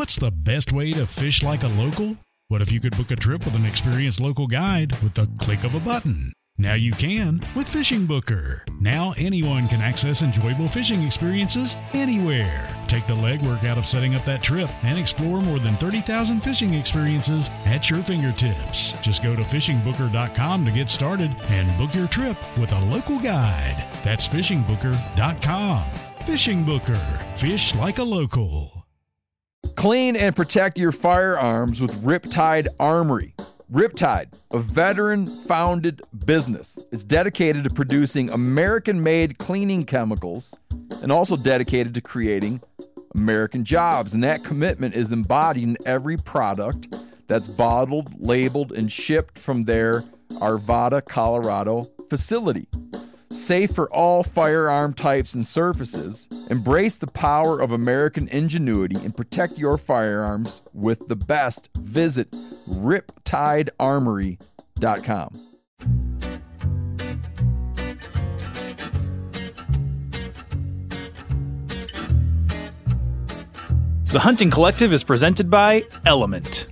What's the best way to fish like a local? What if you could book a trip with an experienced local guide with the click of a button? Now you can with Fishing Booker. Now anyone can access enjoyable fishing experiences anywhere. Take the legwork out of setting up that trip and explore more than 30,000 fishing experiences at your fingertips. Just go to fishingbooker.com to get started and book your trip with a local guide. That's fishingbooker.com. Fishing Booker. Fish like a local. Clean and protect your firearms with Riptide Armory. Riptide, a veteran founded business, is dedicated to producing American made cleaning chemicals and also dedicated to creating American jobs. And that commitment is embodied in every product that's bottled, labeled, and shipped from their Arvada, Colorado facility. Safe for all firearm types and surfaces. Embrace the power of American ingenuity and protect your firearms with the best. Visit riptidearmory.com. The Hunting Collective is presented by Element.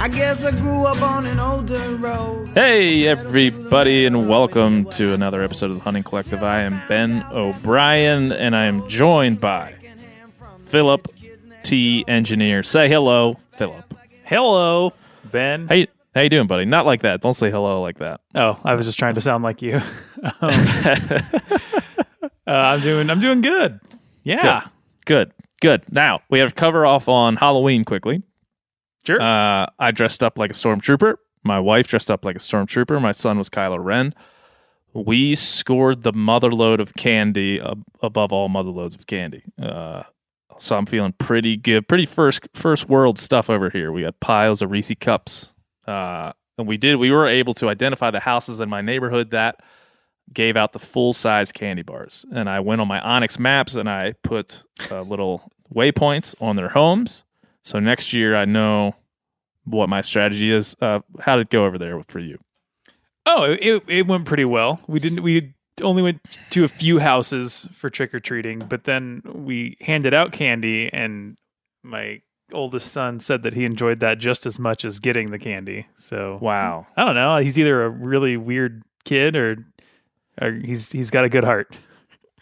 I guess I grew up on an older road. Hey, everybody, and welcome to another episode of the Hunting Collective. I am Ben O'Brien, and I am joined by Philip T. Engineer. Say hello, Philip. Hello, Ben. Hey, how you doing, buddy? Not like that. Don't say hello like that. Oh, I was just trying to sound like you. um, uh, I'm doing. I'm doing good. Yeah. Good, good. Now we have cover off on Halloween quickly. Sure. Uh, I dressed up like a stormtrooper. My wife dressed up like a stormtrooper. My son was Kylo Ren. We scored the motherload of candy ab- above all motherloads of candy. Uh, so I'm feeling pretty good. Pretty first first world stuff over here. We got piles of Reese cups, uh, and we did. We were able to identify the houses in my neighborhood that gave out the full size candy bars. And I went on my onX maps and I put uh, little waypoints on their homes. So next year I know what my strategy is. Uh, how did it go over there for you? Oh, it it went pretty well. We didn't. We only went to a few houses for trick or treating, but then we handed out candy, and my oldest son said that he enjoyed that just as much as getting the candy. So Wow. I don't know. He's either a really weird kid or, or he's he's got a good heart.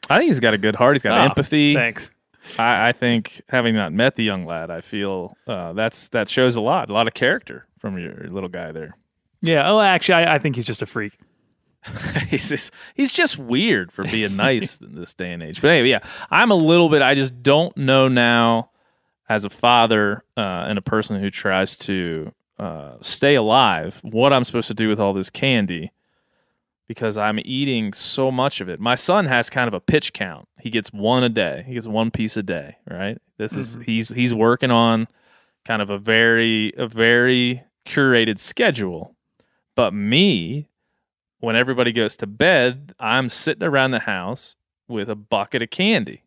I think he's got a good heart. He's got Oh, empathy. Thanks. I, I think having not met the young lad, I feel uh, that's that shows a lot, a lot of character from your little guy there. Yeah. Oh, actually, I, I think he's just a freak. he's just he's just weird for being nice in this day and age. But anyway, yeah, I'm a little bit. I just don't know now, as a father uh, and a person who tries to uh, stay alive, what I'm supposed to do with all this candy because I'm eating so much of it. My son has kind of a pitch count. He gets one a day. He gets one piece a day. Right. This is mm-hmm. he's he's working on kind of a very a very curated schedule. But me, when everybody goes to bed, I'm sitting around the house with a bucket of candy.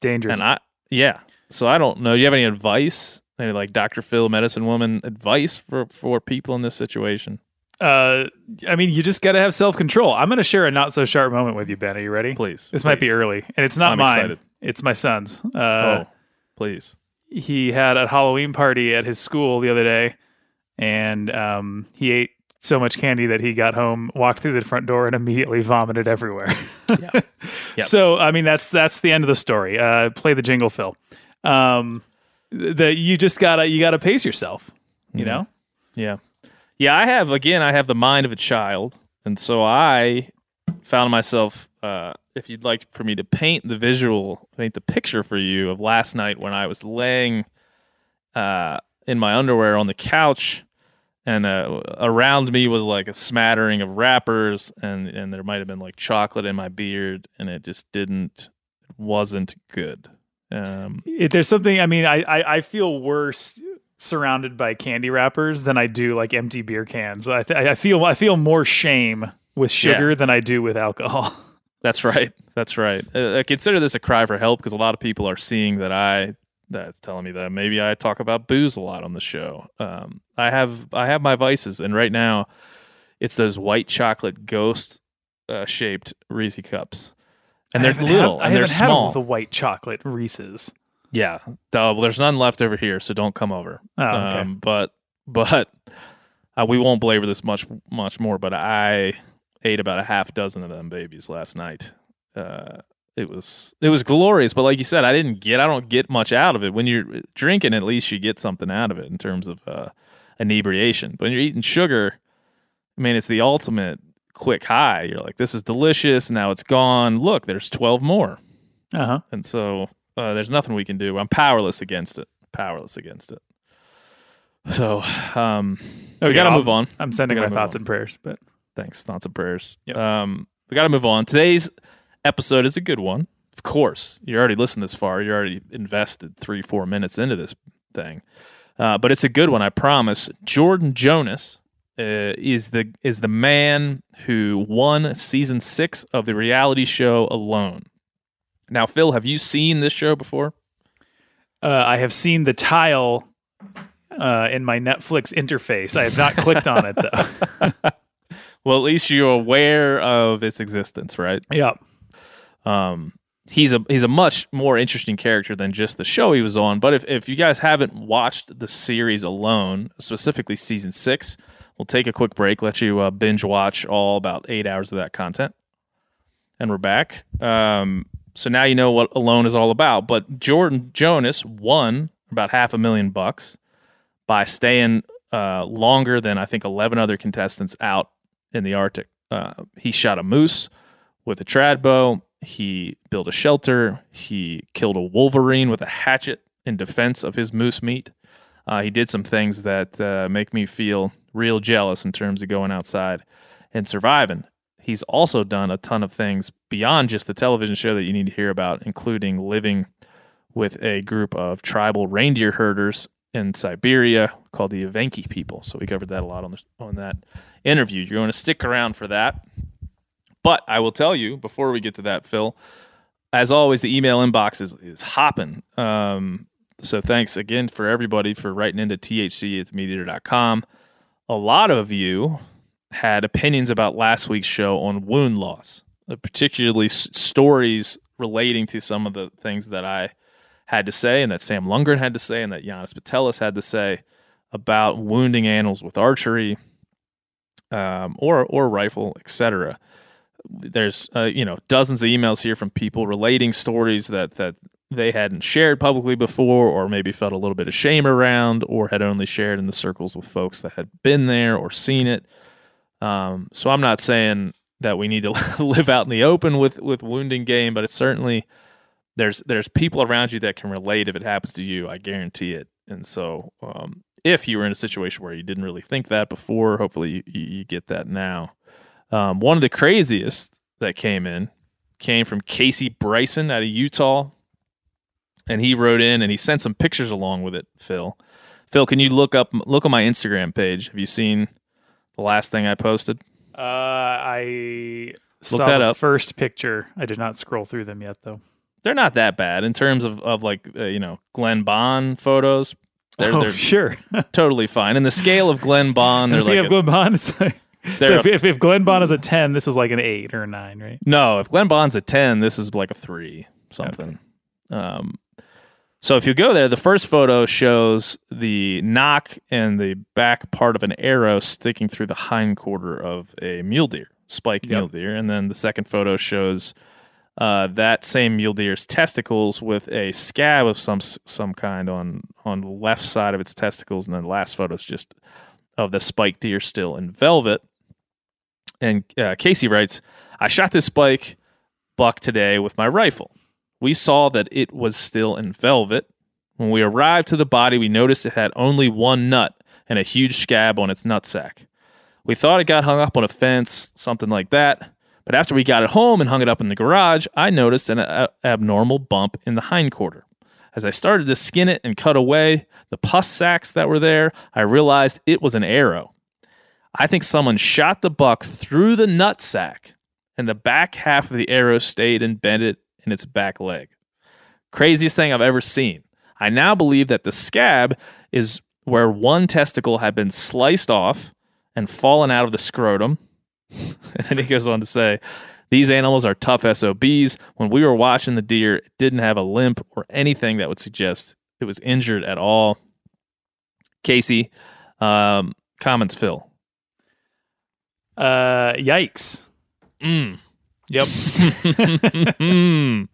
Dangerous. And I, yeah. So I don't know. Do you have any advice? Any like Dr. Phil, medicine woman advice for, for people in this situation? Uh, I mean, you just got to have self control. I'm going to share a not so sharp moment with you, Ben. Are you ready? Please. This might be early, and it's not I'm mine. excited. It's my son's. Uh, oh, please. He had a Halloween party at his school the other day, and um, he ate so much candy that he got home, walked through the front door, and immediately vomited everywhere. Yep. So, I mean, that's that's the end of the story. Uh, play the jingle, Phil. Um, the you just gotta you gotta pace yourself. You Mm-hmm. know. Yeah. Yeah, I have again, I have the mind of a child. And so I found myself uh if you'd like for me to paint the visual, paint the picture for you of last night when I was laying uh in my underwear on the couch and uh, around me was like a smattering of wrappers and and there might have been like chocolate in my beard and it just didn't it wasn't good. Um, If there's something, I mean, I, I I feel worse surrounded by candy wrappers than I do like empty beer cans. I th- I feel I feel more shame with sugar than I do with alcohol. That's right. That's right. Uh, I consider this a cry for help because a lot of people are seeing that I that's telling me that maybe I talk about booze a lot on the show. Um, I have I have my vices, and right now it's those white chocolate ghost uh, shaped Reese cups, and they're little had- I and they're small. the white chocolate Reese's. Yeah, uh, well, there's none left over here, so don't come over. Oh, okay. Um, but but uh, we won't belabor this much much more. But I ate about a half dozen of them babies last night. Uh, it was it was glorious, but like you said, I didn't get I don't get much out of it. When you're drinking, at least you get something out of it in terms of uh, inebriation. But when you're eating sugar, I mean, it's the ultimate quick high. You're like, this is delicious. Now it's gone. Look, there's twelve more Uh huh. and so uh, there's nothing we can do. I'm powerless against it. Powerless against it. So um, we got to move on. I'm sending my thoughts on. and prayers, but Thanks, thoughts and prayers. Yep. Um, we got to move on. Today's episode is a good one. Of course, you already listened this far. You already invested three, four minutes into this thing, uh, but it's a good one. I promise. Jordan Jonas uh, is the is the man who won season six of the reality show Alone. Now, Phil, have you seen this show before? uh, I have seen the tile uh, in my Netflix interface. I have not clicked on it though. Well, at least you're aware of its existence, right? yep. Um, he's a he's a much more interesting character than just the show he was on. But if if you guys haven't watched the series alone, specifically season six, we'll take a quick break, let you uh, binge watch all about eight hours of that content, and we're back. Um, so now you know what Alone is all about. But Jordan Jonas won about half a million bucks by staying uh, longer than I think eleven other contestants out in the Arctic. Uh, he shot a moose with a trad bow. He built a shelter. He killed a wolverine with a hatchet in defense of his moose meat. Uh, he did some things that uh, make me feel real jealous in terms of going outside and surviving. He's also done a ton of things beyond just the television show that you need to hear about, including living with a group of tribal reindeer herders in Siberia called the Evenki people. So we covered that a lot on, the, on that interview. You're going to stick around for that. But I will tell you before we get to that, Phil, as always, the email inbox is, is hopping. Um, so thanks again for everybody for writing into thc at themeateater.com. A lot of you had opinions about last week's show on wound loss, uh, particularly s- stories relating to some of the things that I had to say and that Sam Lungren had to say and that Janis Putelis had to say about wounding animals with archery um, or or rifle, etc there's uh, you know dozens of emails here from people relating stories that that they hadn't shared publicly before or maybe felt a little bit of shame around or had only shared in the circles with folks that had been there or seen it um, so i'm not saying that we need to live out in the open with with wounding game but it's certainly there's there's people around you that can relate if it happens to you i guarantee it and so um, if you were in a situation where you didn't really think that before hopefully you, you get that now um, one of the craziest that came in came from Casey Bryson out of Utah. And he wrote in and he sent some pictures along with it, Phil. Phil, can you look up look on my Instagram page? Have you seen the last thing I posted? Uh, I Look saw that the up. first picture. I did not scroll through them yet, though. They're not that bad in terms of, of like, uh, you know, Glenn Bond photos. They're, oh, they're sure. totally fine. In the scale of Glenn Bond, they're like a- Glenn Bond? It's like, so if, if, if Glenn Bond is a 10, this is like an 8 or a 9, right? No, if Glenn Bond's a 10, this is like a 3 something. Um, so if you go there, the first photo shows the knock and the back part of an arrow sticking through the hind quarter of a mule deer, spiked Yep. mule deer. And then the second photo shows uh, that same mule deer's testicles with a scab of some some kind on on the left side of its testicles. And then the last photo is just of the spiked deer still in velvet. And uh, Casey writes, I shot this spike buck today with my rifle. We saw that it was still in velvet. When we arrived to the body, we noticed it had only one nut and a huge scab on its nutsack. We thought it got hung up on a fence, something like that, But after we got it home and hung it up in the garage, I noticed an a- abnormal bump in the hindquarter. As I started to skin it and cut away the pus sacs that were there, I realized it was an arrow. I think someone shot the buck through the nut sack, and the back half of the arrow stayed embedded in its back leg. Craziest thing I've ever seen. I now believe that the scab is where one testicle had been sliced off and fallen out of the scrotum. and then he goes on to say, these animals are tough SOBs. When we were watching the deer, it didn't have a limp or anything that would suggest it was injured at all. Casey, um, comments, Phil. Uh, yikes. Mm. Yep.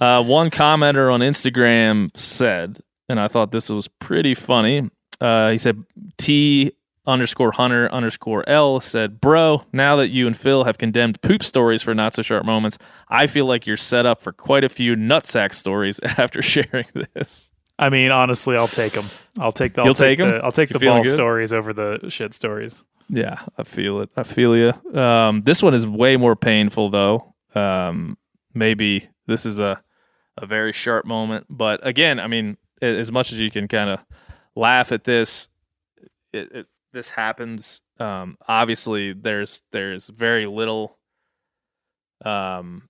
Uh, one commenter on Instagram said, and I thought this was pretty funny. Uh, he said, T underscore Hunter underscore L said, Bro, now that you and Phil have condemned poop stories for not so sharp moments, I feel like you're set up for quite a few nutsack stories after sharing this. I mean, honestly, I'll take them. I'll take the. I'll You'll take 'em? the, I'll take You the ball good? stories over the shit stories. Yeah, I feel it. I feel you. Um, this one is way more painful, though. Um, maybe this is a a very sharp moment, but again, I mean, as much as you can kind of laugh at this, it, it, this happens. Um, obviously, there's there's very little um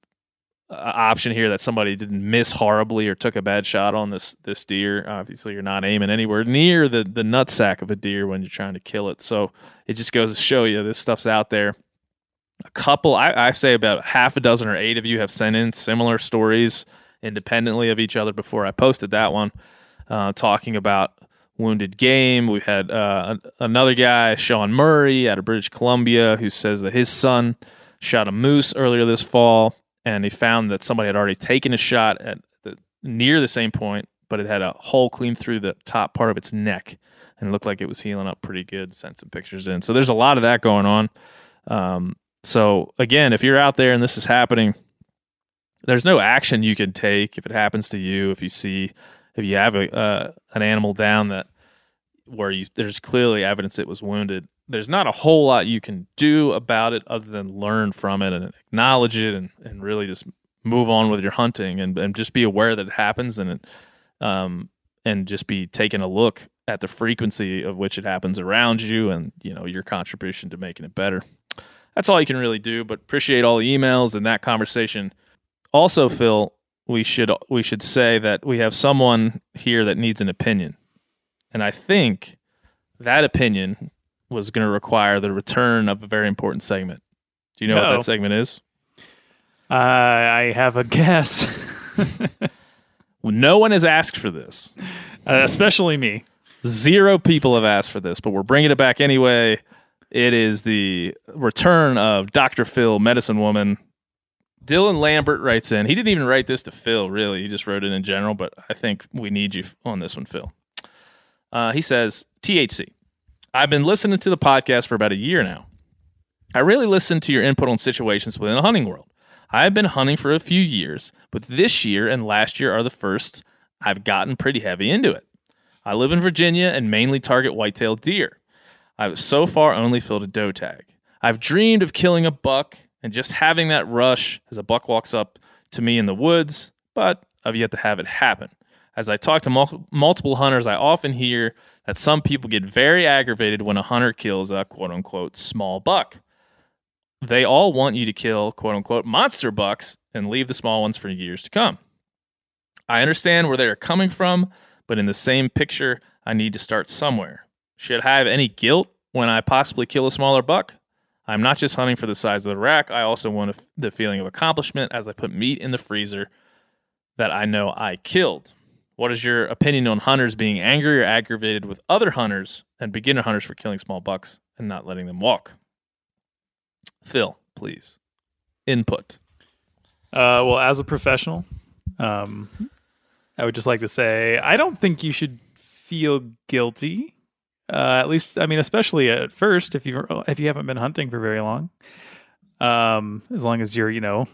uh, option here that somebody didn't miss horribly or took a bad shot on this this deer. Obviously, you're not aiming anywhere near the the nutsack of a deer when you're trying to kill it. So it just goes to show you this stuff's out there. A couple, I, I say about half a dozen or eight of you have sent in similar stories independently of each other before I posted that one, uh, talking about wounded game. We had uh, another guy, Sean Murray, out of British Columbia, who says that his son shot a moose earlier this fall, and he found that somebody had already taken a shot at the, near the same point, but it had a hole clean through the top part of its neck and looked like it was healing up pretty good. Sent some pictures in. So there's a lot of that going on. Um, so again, if you're out there and this is happening, there's no action you can take if it happens to you. If you see, if you have a uh, an animal down that where you there's clearly evidence it was wounded. There's not a whole lot you can do about it other than learn from it and acknowledge it and, and really just move on with your hunting and, and just be aware that it happens and it, um, and just be taking a look at the frequency of which it happens around you and you know your contribution to making it better. That's all you can really do but appreciate all the emails and that conversation. Also phil we should we should say that we have someone here that needs an opinion. And i think that opinion was going to require the return of a very important segment do you know what Uh-oh. that segment is Uh, I have a guess, no one has asked for this uh, especially me. Zero people have asked for this, but we're bringing it back anyway. It is the return of Dr. Phil, Medicine Woman. Dylan Lambert writes in. He didn't even write this to Phil, really. He just wrote it in general, but I think we need you on this one, Phil. Uh, he says, THC. I've been listening to the podcast for about a year now. I really listen to your input on situations within the hunting world. I've been hunting for a few years, but this year and last year are the first I've gotten pretty heavy into it. I live in Virginia and mainly target white-tailed deer. I've so far only filled a doe tag. I've dreamed of killing a buck and just having that rush as a buck walks up to me in the woods, but I've yet to have it happen. As I talk to mul- multiple hunters, I often hear that some people get very aggravated when a hunter kills a quote unquote small buck. They all want you to kill quote unquote monster bucks and leave the small ones for years to come. I understand where they are coming from, but in the same picture, I need to start somewhere. Should I have any guilt when I possibly kill a smaller buck? I'm not just hunting for the size of the rack, I also want the feeling of accomplishment as I put meat in the freezer that I know I killed. What is your opinion on hunters being angry or aggravated with other hunters and beginner hunters for killing small bucks and not letting them walk? Phil, please. Input. Uh, well, as a professional, um, I would just like to say I don't think you should feel guilty. Uh, at least, I mean, especially at first, if you if you haven't been hunting for very long, um, as long as you're, you know,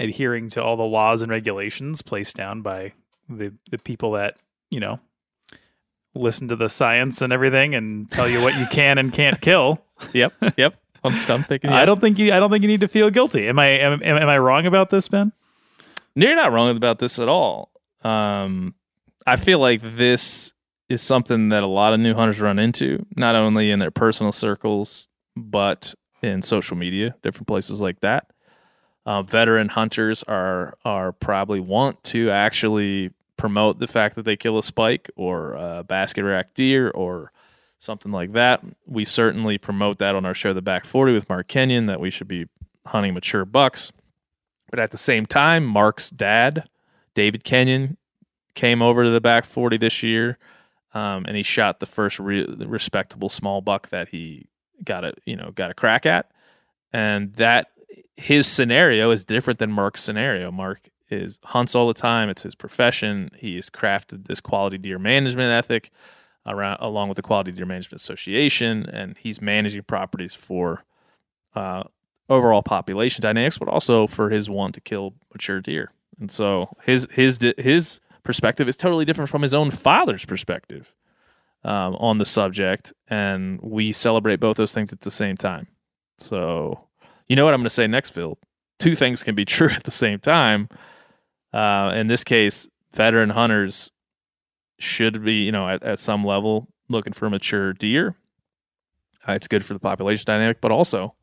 adhering to all the laws and regulations placed down by the the people that you know listen to the science and everything and tell you what you can and can't kill. Yep, yep. I'm done picking. you I don't think you. I don't think you need to feel guilty. Am I? Am, am, am I wrong about this, Ben? No, you're not wrong about this at all. Um, I feel like this is something that a lot of new hunters run into, not only in their personal circles, but in social media, different places like that. Uh, veteran hunters are are probably want to actually promote the fact that they kill a spike or a basket rack deer or something like that. We certainly promote that on our show, The Back 40 with Mark Kenyon, that we should be hunting mature bucks. But at the same time, Mark's dad, David Kenyon, came over to the back 40 this year, um, and he shot the first re- respectable small buck that he got a you know got a crack at, and that his scenario is different than Mark's scenario. Mark is hunts all the time; it's his profession. He has crafted this quality deer management ethic around along with the Quality Deer Management Association, and he's managing properties for uh, overall population dynamics, but also for his want to kill mature deer. And so his his his perspective is totally different from his own father's perspective um, on the subject, and we celebrate both those things at the same time. So you know what I'm going to say next, Phil? Two things can be true at the same time. Uh, in this case, veteran hunters should be, you know, at, at some level looking for mature deer. Uh, it's good for the population dynamic, but also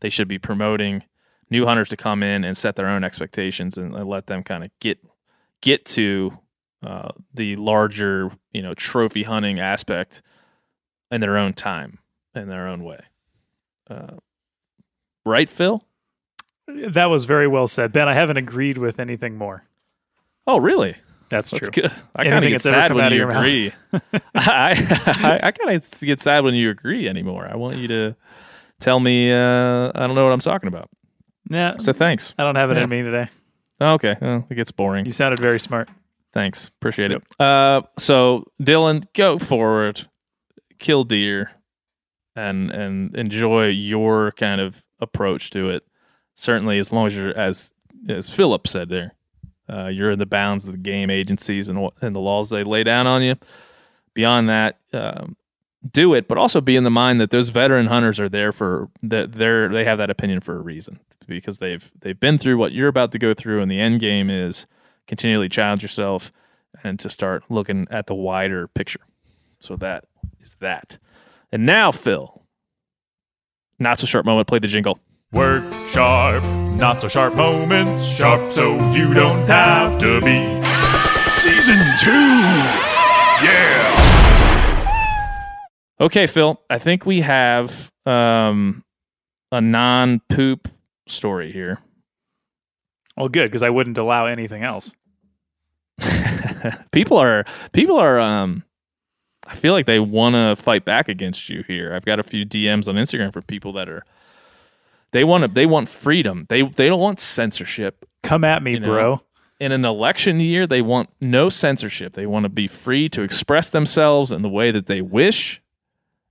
they should be promoting new hunters to come in and set their own expectations and, and let them kind of get get to uh, the larger, you know, trophy hunting aspect in their own time, in their own way. Uh, right, Phil? That was very well said, Ben. I haven't agreed with anything more. Oh, really? That's, That's true. good. I kind of get sad when you agree. I, I, I kind of get sad when you agree anymore. I want you to tell me. Uh, I don't know what I'm talking about. Yeah, So thanks. I don't have it Yeah. in me today. Okay, well, it gets boring. You sounded very smart. Thanks, appreciate it. Uh, so Dylan, go forward, kill deer, and and enjoy your kind of approach to it. Certainly, as long as you're as as Philip said there, uh, you're in the bounds of the game agencies and and the laws they lay down on you. Beyond that, um, do it, but also be in the mind that those veteran hunters are there for that they're they have that opinion for a reason because they've they've been through what you're about to go through, and the end game is continually challenge yourself and to start looking at the wider picture. So that is that. And now, Phil, not so sharp moment. Play the jingle. Work sharp, not so sharp moments, sharp so you don't have to be. Season two! Yeah! Okay, Phil, I think we have um, a non poop story here. Well, good because I wouldn't allow anything else. people are people are um I feel like they want to fight back against you here. I've got a few DMs on Instagram for people that are they want to they want freedom. They they don't want censorship. Come at me, You know, bro. In an election year, they want no censorship. They want to be free to express themselves in the way that they wish,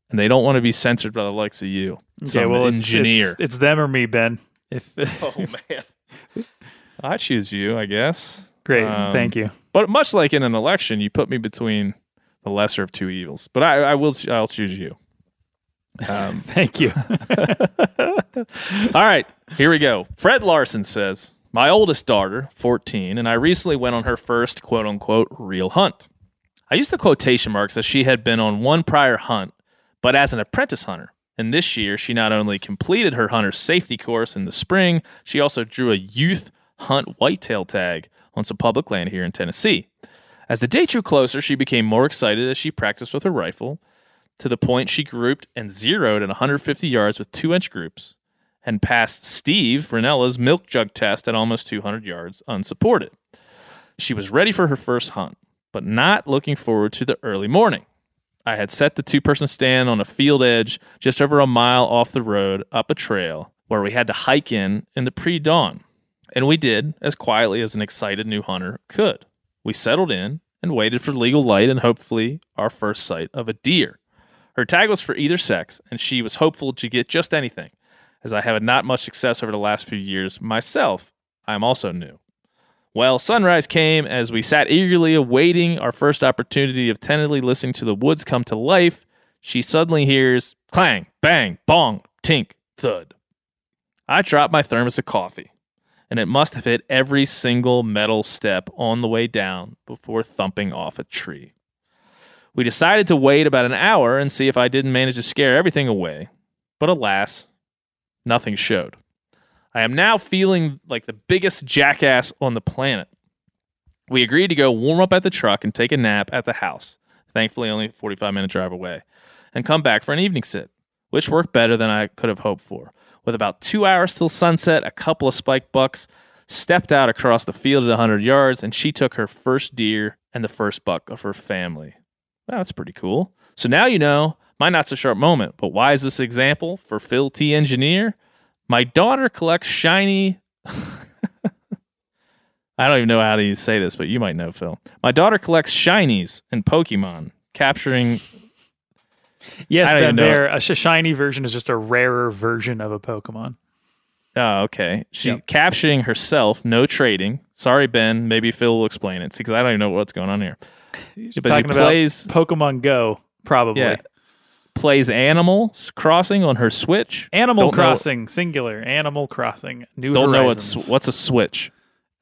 and they don't want to be censored by the likes of you. Okay, well, it's, engineer. It's, it's them or me, Ben. If oh man, I choose you, I guess. great, Um, thank you. But much like in an election, you put me between the lesser of two evils. But I, I will. I'll choose you. Um, Thank you. all right, here we go. Fred Larson says, "My oldest daughter, 14, and I recently went on her first quote unquote real hunt. I used the quotation marks as she had been on one prior hunt, but as an apprentice hunter. And this year, she not only completed her hunter safety course in the spring, she also drew a youth hunt whitetail tag on some public land here in Tennessee. As the day drew closer, she became more excited as she practiced with her rifle, to the point she grouped and zeroed at 150 yards with two inch groups and passed Steve Rinella's milk jug test at almost 200 yards unsupported. She was ready for her first hunt, but not looking forward to the early morning. I had set the two person stand on a field edge just over a mile off the road up a trail where we had to hike in in the pre dawn. And we did as quietly as an excited new hunter could. We settled in and waited for legal light and hopefully our first sight of a deer. Her tag was for either sex, and she was hopeful to get just anything. As I have not much success over the last few years myself, I am also new. Well, sunrise came as we sat eagerly awaiting our first opportunity of tentatively listening to the woods come to life. She suddenly hears clang, bang, bong, tink, Thud. I dropped my thermos of coffee, and it must have hit every single metal step on the way down before thumping off a tree. We decided to wait about an hour and see if I didn't manage to scare everything away, but alas, nothing showed. I am now feeling like the biggest jackass on the planet. We agreed to go warm up at the truck and take a nap at the house, thankfully only a 45 minute drive away, and come back for an evening sit, which worked better than I could have hoped for. With about two hours till sunset, a couple of spike bucks stepped out across the field at 100 yards, and she took her first deer and the first buck of her family. That's pretty cool. So now you know my not so sharp moment. But why is this example for Phil T. Engineer? My daughter collects shiny. I don't even know how to say this, but you might know, Phil. My daughter collects shinies and Pokemon, capturing. Yes, Ben. Bear. A shiny version is just a rarer version of a Pokemon. Oh, okay. She's Yep. capturing herself, no trading. Sorry, Ben. Maybe Phil will explain it because I don't even know what's going on here. She's But talking plays- about Pokemon Go, probably. Yeah. Plays Animal Crossing on her Switch. Animal Don't know- Crossing, singular. Animal Crossing. New Don't know what's what's a Switch.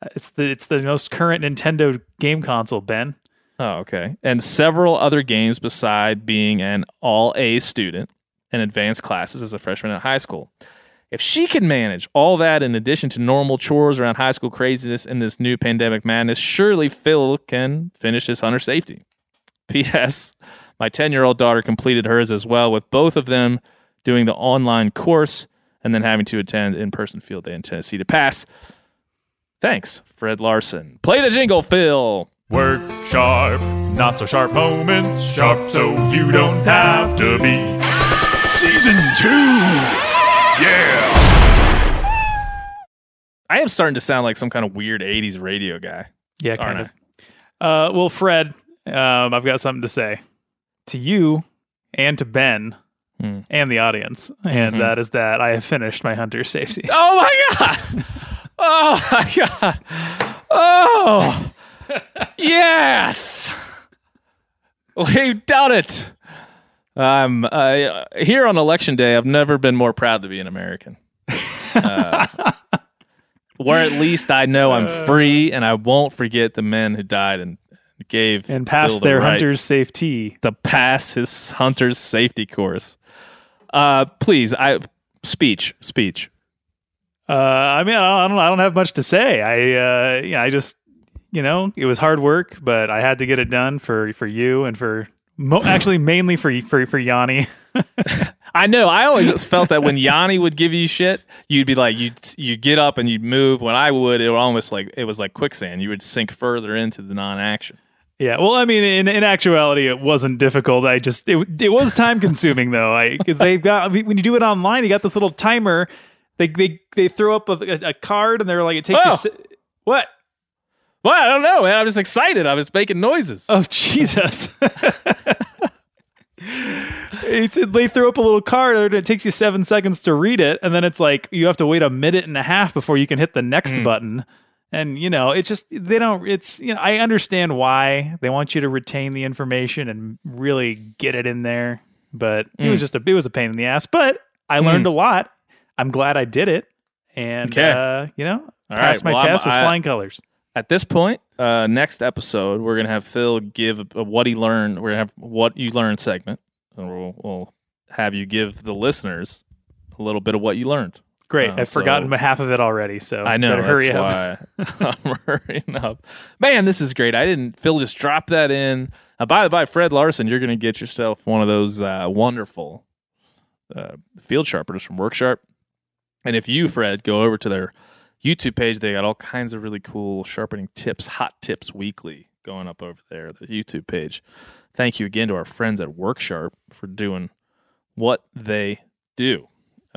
Uh, it's the it's the most current Nintendo game console, Ben. Oh, okay. And several other games beside being an all A student in advanced classes as a freshman in high school. If she can manage all that in addition to normal chores around high school craziness in this new pandemic madness, surely Phil can finish his hunter safety. P.S. My 10 year old daughter completed hers as well, with both of them doing the online course and then having to attend in person field day in Tennessee to pass. Thanks, Fred Larson. Play the jingle, Phil. Work sharp, not so sharp moments, sharp so you don't have to be. Season two! Yeah! I am starting to sound like some kind of weird 80s radio guy. Yeah, kind of. Uh, well, Fred, um, I've got something to say to you and to Ben Hmm. and the audience, and Mhm. that is that I have finished my hunter safety. Oh my God! Oh my God! Oh! yes! We've done it! Um, uh, here on election day, I've never been more proud to be an American. Uh, where at least I know I'm free and I won't forget the men who died and gave and passed Phil the their right hunter's safety. to pass his hunter's safety course. Uh, please, I speech, speech. Uh, I mean, I don't, I don't have much to say. I, uh, yeah, I just, you know, it was hard work, but I had to get it done for for you and for mo- actually mainly for for for Yanni. I know. I always felt that when Yanni would give you shit, you'd be like, you you get up and you'd move. When I would, it would almost like it was like quicksand. You would sink further into the non-action. Yeah, well, I mean, in, in actuality, it wasn't difficult. I just it, it was time consuming though. I because they've got I mean, when you do it online, you got this little timer. They they they throw up a, a, a card and they're like, it takes Oh. you. si- What? Well, I don't know, man. I was excited. I was making noises. Oh Jesus! it's they throw up a little card and it takes you seven seconds to read it, and then it's like you have to wait a minute and a half before you can hit the next Mm. button. And you know, it's just they don't. It's you know, I understand why they want you to retain the information and really get it in there, but it was Mm. just a it was a pain in the ass. But I learned a lot. I'm glad I did it, and Okay. uh, you know, All passed right, my well, I'm- test with I- flying colors. At this point, uh, next episode, we're gonna have Phil give a, what he learned. We're gonna have what you learned segment, and we'll, we'll have you give the listeners a little bit of what you learned. Great, Uh, I've so- forgotten half of it already. So I know. better hurry up. I'm hurrying up. Man, this is great. I didn't. Phil just dropped that in. Uh, by the by, Fred Larson, you're going to get yourself one of those uh, wonderful uh, field sharpeners from Worksharp. And if you, Fred, go over to their YouTube page, they got all kinds of really cool sharpening tips, hot tips weekly going up over there. The YouTube page. Thank you again to our friends at Worksharp for doing what they do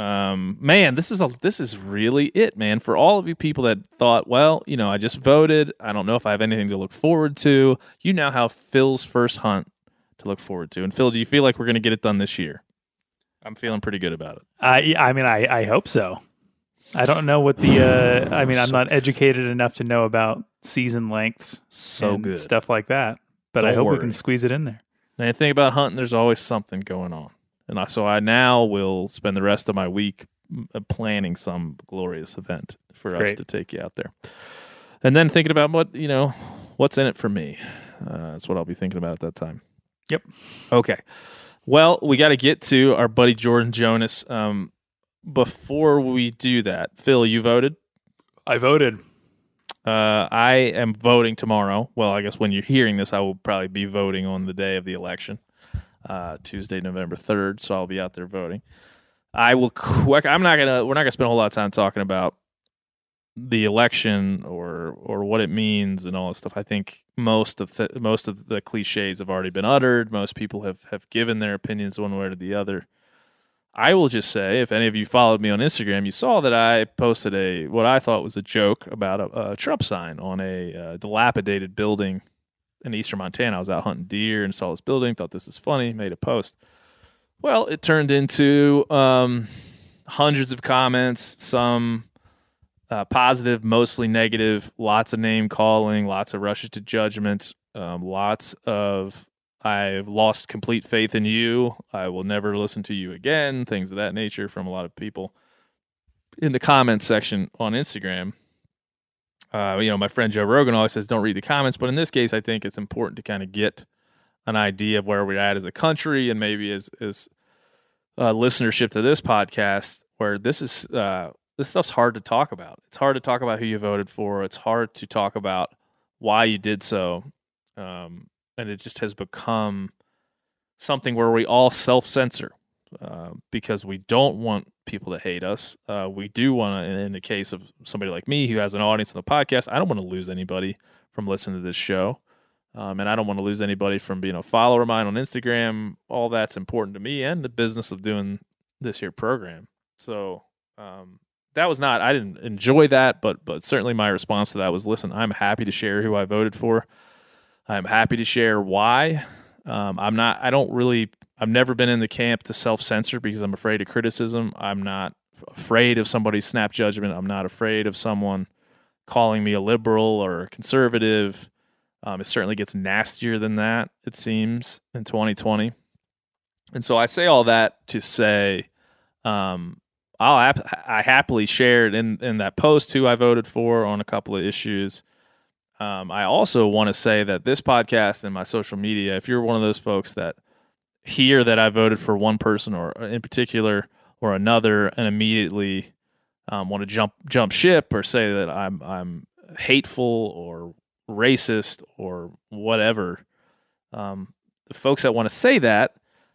um, man, this is a this is really it, man. For all of you people that thought, well, you know, I just voted. I don't know if I have anything to look forward to. You now have Phil's first hunt to look forward to. And Phil, do you feel like we're going to get it done this year? I'm feeling pretty good about it. I I mean I I hope so. I don't know what the uh I mean I'm So not educated enough to know about season lengths So good. stuff like that. But I Don't hope we can squeeze it in there. And the thing about hunting, there's always something going on. And I, so I now will spend the rest of my week uh, planning some glorious event for us to take you out there. And then thinking about what, you know, what's in it for me. Uh, that's what I'll be thinking about at that time. Yep. Okay. Well, we got to get to our buddy Jordan Jonas. Um, before we do that, Phil, you voted. I voted. Uh, I am voting tomorrow. Well, I guess when you're hearing this, I will probably be voting on the day of the election, uh, Tuesday, November third. So I'll be out there voting. I will quick. I'm not gonna. We're not gonna spend a whole lot of time talking about the election or or what it means and all this stuff. I think most of the most of the cliches have already been uttered. Most people have have given their opinions one way or the other. I will just say, if any of you followed me on Instagram, you saw that I posted a what I thought was a joke about a, a Trump sign on a uh, dilapidated building in eastern Montana. I was out hunting deer and saw this building, thought this is funny, made a post. Well, it turned into um, hundreds of comments, some uh, positive, mostly negative, lots of name calling, lots of rushes to judgment, um, lots of I've lost complete faith in you. I will never listen to you again. Things of that nature from a lot of people in the comments section on Instagram. Uh, you know, my friend Joe Rogan always says, don't read the comments. But in this case, I think it's important to kind of get an idea of where we're at as a country and maybe as, as uh, listenership to this podcast, where this is, uh, this stuff's hard to talk about. It's hard to talk about who you voted for. It's hard to talk about why you did so. Um, and it just has become something where we all self censor uh, because we don't want people to hate us. Uh, we do want to, in the case of somebody like me who has an audience on the podcast, I don't want to lose anybody from listening to this show. Um, and I don't want to lose anybody from being a follower of mine on Instagram. All that's important to me and the business of doing this here program. So um, that was not, I didn't enjoy that, but but certainly my response to that was, listen, I'm happy to share who I voted for. I'm happy to share why. Um, I'm not. I don't really. I've never been in the camp to self censor because I'm afraid of criticism. I'm not afraid of somebody's snap judgment. I'm not afraid of someone calling me a liberal or a conservative. Um, it certainly gets nastier than that. It seems in 2020. And so I say all that to say, um, I'll I happily shared in in that post who I voted for on a couple of issues. Um, I also want to say that this podcast and my social media, if you're one of those folks that hear that I voted for one person or uh, in particular or another and immediately um, want to jump jump ship or say that I'm I'm hateful or racist or whatever, um, the folks that want to say that,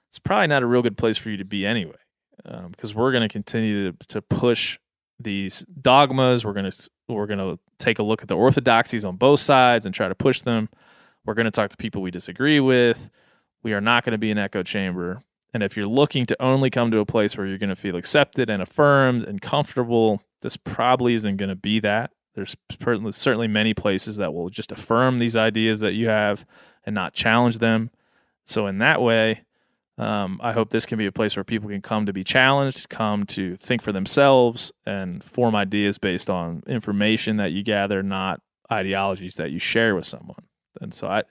it's probably not a real good place for you to be anyway, because we're going to continue to, to push these dogmas. We're going to we're going to take a look at the orthodoxies on both sides and try to push them. We're going to talk to people we disagree with. We are not going to be an echo chamber. And if you're looking to only come to a place where you're going to feel accepted and affirmed and comfortable, this probably isn't going to be that. There's certainly many places that will just affirm these ideas that you have and not challenge them. So in that way, um, I hope this can be a place where people can come to be challenged, come to think for themselves, and form ideas based on information that you gather, not ideologies that you share with someone. And so, I,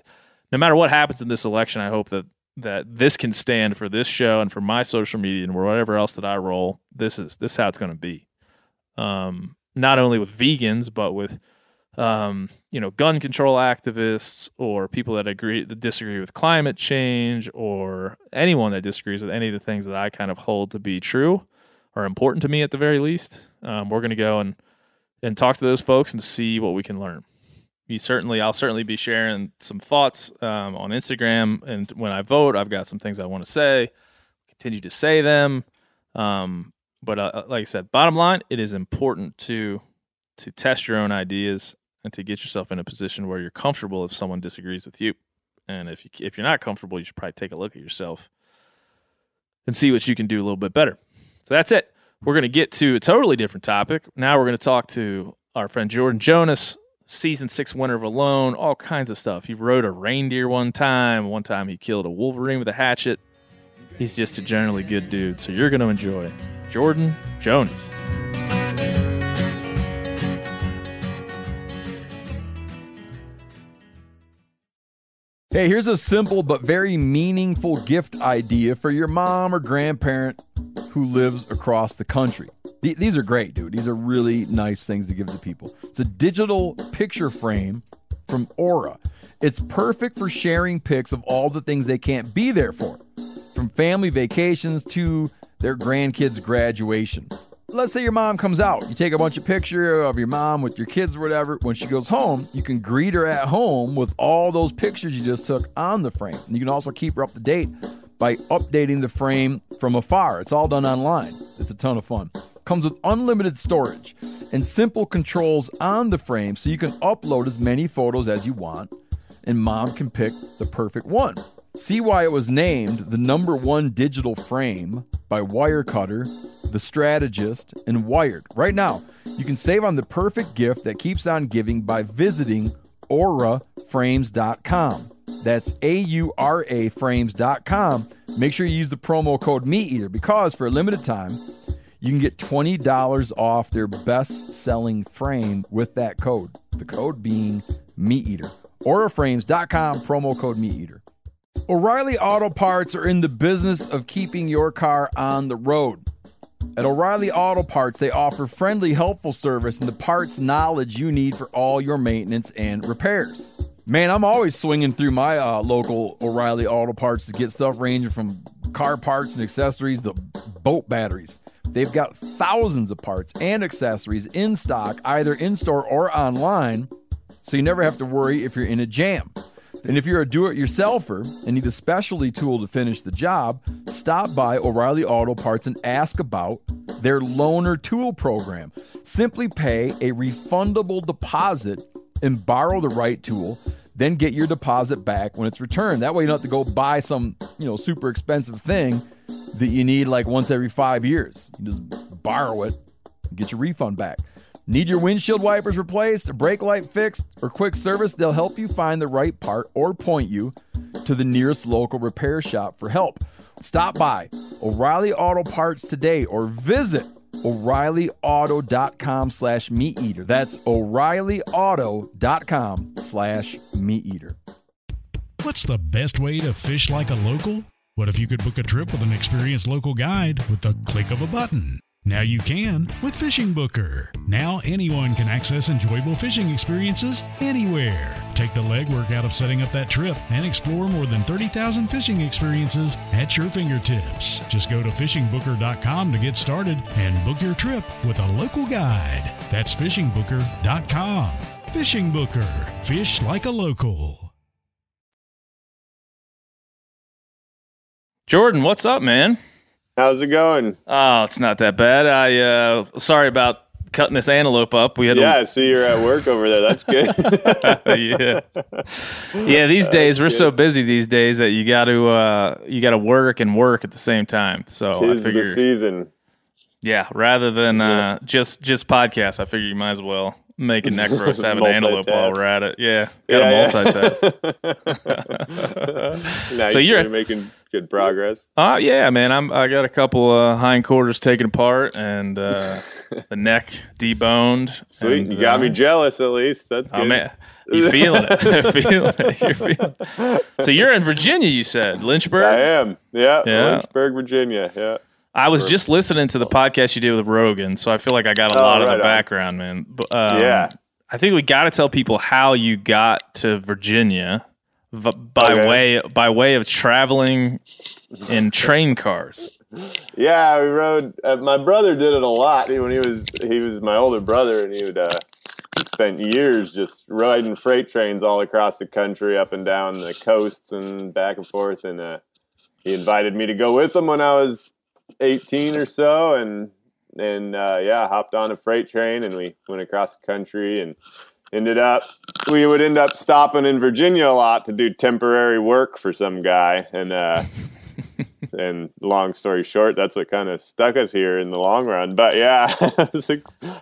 no matter what happens in this election, I hope that that this can stand for this show and for my social media and whatever else that I roll. This is this is how it's going to be. Um, not only with vegans, but with um, you know, gun control activists or people that agree that disagree with climate change or anyone that disagrees with any of the things that I kind of hold to be true or important to me at the very least. Um, we're going to go and and talk to those folks and see what we can learn. You certainly, I'll certainly be sharing some thoughts um, on Instagram, and when I vote, I've got some things I want to say. Continue to say them, um, but uh, like I said, bottom line, it is important to to test your own ideas and to get yourself in a position where you're comfortable if someone disagrees with you. And if you if you're not comfortable, you should probably take a look at yourself and see what you can do a little bit better. So that's it. We're going to get to a totally different topic. Now we're going to talk to our friend Jordan Jonas, season six winner of Alone, all kinds of stuff. He rode a reindeer one time. One time he killed a wolverine with a hatchet. He's just a generally good dude. So you're going to enjoy Jordan Jonas. Hey, here's a simple but very meaningful gift idea for your mom or grandparent who lives across the country. Th- these are great, dude. These are really nice things to give to people. It's a digital picture frame from Aura. It's perfect for sharing pics of all the things they can't be there for, from family vacations to their grandkids' graduation. Let's say your mom comes out. You take a bunch of pictures of your mom with your kids or whatever. When she goes home, you can greet her at home with all those pictures you just took on the frame. And you can also keep her up to date by updating the frame from afar. It's all done online. It's a ton of fun. Comes with unlimited storage and simple controls on the frame so you can upload as many photos as you want and mom can pick the perfect one. See why it was named the number one digital frame by Wirecutter, The Strategist, and Wired. Right now, you can save on the perfect gift that keeps on giving by visiting auraframes.com. That's A U R A frames.com. Make sure you use the promo code MeatEater because for a limited time, you can get $20 off their best selling frame with that code. The code being MeatEater. Auraframes.com, promo code MeatEater. O'Reilly Auto Parts are in the business of keeping your car on the road. At O'Reilly Auto Parts, they offer friendly, helpful service and the parts knowledge you need for all your maintenance and repairs. Man, I'm always swinging through my uh, local O'Reilly Auto Parts to get stuff ranging from car parts and accessories to boat batteries. They've got thousands of parts and accessories in stock, either in store or online, so you never have to worry if you're in a jam. And if you're a do it yourselfer and need a specialty tool to finish the job, stop by O'Reilly Auto Parts and ask about their loaner tool program. Simply pay a refundable deposit and borrow the right tool, then get your deposit back when it's returned. That way you don't have to go buy some, you know, super expensive thing that you need like once every 5 years. You just borrow it get your refund back. Need your windshield wipers replaced, brake light fixed, or quick service? They'll help you find the right part or point you to the nearest local repair shop for help. Stop by O'Reilly Auto Parts today or visit O'ReillyAuto.com slash meat eater. That's O'ReillyAuto.com slash meat eater. What's the best way to fish like a local? What if you could book a trip with an experienced local guide with the click of a button? Now you can with Fishing Booker. Now anyone can access enjoyable fishing experiences anywhere. Take the legwork out of setting up that trip and explore more than 30,000 fishing experiences at your fingertips. Just go to fishingbooker.com to get started and book your trip with a local guide. That's fishingbooker.com. Fishing Booker. Fish like a local. Jordan, what's up, man? How's it going? Oh, it's not that bad. I uh sorry about cutting this antelope up. We had Yeah, I see you're at work over there. That's good. yeah. Yeah, these days we're so busy these days that you got to uh you got to work and work at the same time. So I figure the season. yeah, rather than uh just just podcast, I figure you might as well make a neck roast have an antelope while we're at it. Yeah. Got Yeah, multitask. nice. So you're- you're making good progress. Uh yeah, man. I'm I got a couple uh, hindquarters taken apart and uh, the neck deboned. Sweet. and, you got me uh, jealous at least. That's good. Oh man, you feeling it? feeling it? You're feeling. It. So you're in Virginia, you said Lynchburg. I am. Yeah. Yeah. Lynchburg, Virginia. Yeah. I was just listening to the podcast you did with Rogan, so I feel like I got a Oh, lot of right the on. background, man. But, um, Yeah. I think we got to tell people how you got to Virginia v- by Okay. way by way of traveling in train cars. Yeah, we rode. Uh, my brother did it a lot when he was he was my older brother, and he would uh, spent years just riding freight trains all across the country, up and down the coasts and back and forth. And uh, he invited me to go with him when I was eighteen or so, and and uh, yeah, hopped on a freight train and we went across the country and ended up we would end up stopping in Virginia a lot to do temporary work for some guy and. Uh, and long story short, that's what kind of stuck us here in the long run. But yeah,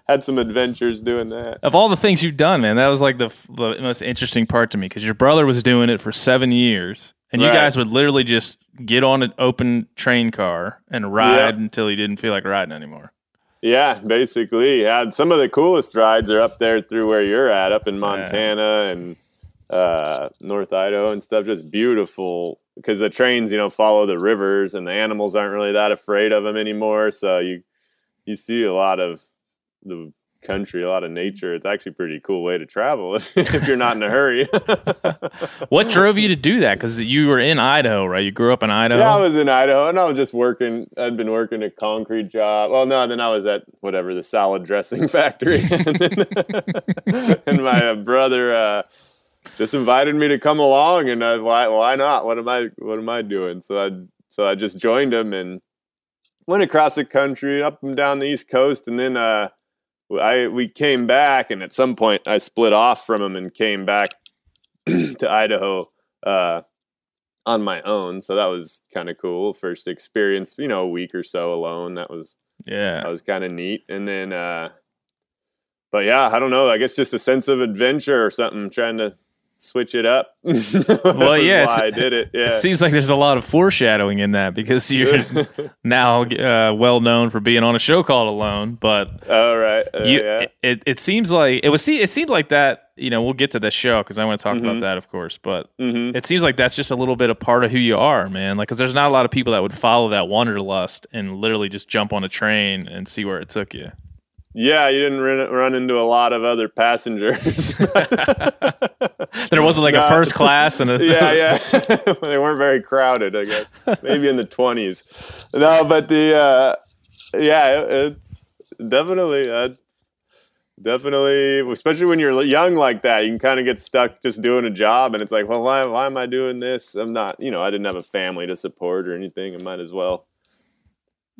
had some adventures doing that. Of all the things you've done, man, that was like the, the most interesting part to me because your brother was doing it for seven years, and you Right. guys would literally just get on an open train car and ride Yeah. until you didn't feel like riding anymore. Yeah, basically, yeah. Some of the coolest rides are up there through where you're at, up in Montana and uh, North Idaho and stuff. Just beautiful because the trains, you know, follow the rivers, and the animals aren't really that afraid of them anymore. So you you see a lot of the country, a lot of nature. It's actually a pretty cool way to travel if, if you're not in a hurry. What drove you to do that? Because you were in Idaho, right? You grew up in Idaho. Yeah, I was in Idaho, and I was just working. I'd been working a concrete job. Well, no, then I was at whatever the salad dressing factory, and, then- and my uh, brother uh, just invited me to come along, and I, why? Why not? What am I? What am I doing? So I so I just joined him and went across the country, up and down the East Coast, and then uh, I we came back, and at some point I split off from him and came back to Idaho uh, on my own. So that was kind of cool. First experience, you know, a week or so alone. That was yeah. that was kind of neat. And then, uh, but yeah, I don't know. I guess just a sense of adventure or something. Trying to switch it up. well, yeah, I did it. Yeah. It seems like there's a lot of foreshadowing in that because you're now uh, well known for being on a show called Alone, but All right. Uh, you, yeah. it, it seems like it was. See, it seemed like that. You know, we'll get to the show because I want to talk about Mhm. that, of course. But Mhm. it seems like that's just a little bit a part of who you are, man. Like, because there's not a lot of people that would follow that wanderlust and literally just jump on a train and see where it took you. Yeah, you didn't run, run into a lot of other passengers. There wasn't like a first class and a yeah, yeah. they weren't very crowded, I guess. Maybe in the twenties. No, but the uh, yeah, it, it's definitely uh, definitely, especially when you're young like that, you can kind of get stuck just doing a job, and it's like, well, why why am I doing this? I'm not, you know, I didn't have a family to support or anything. I might as well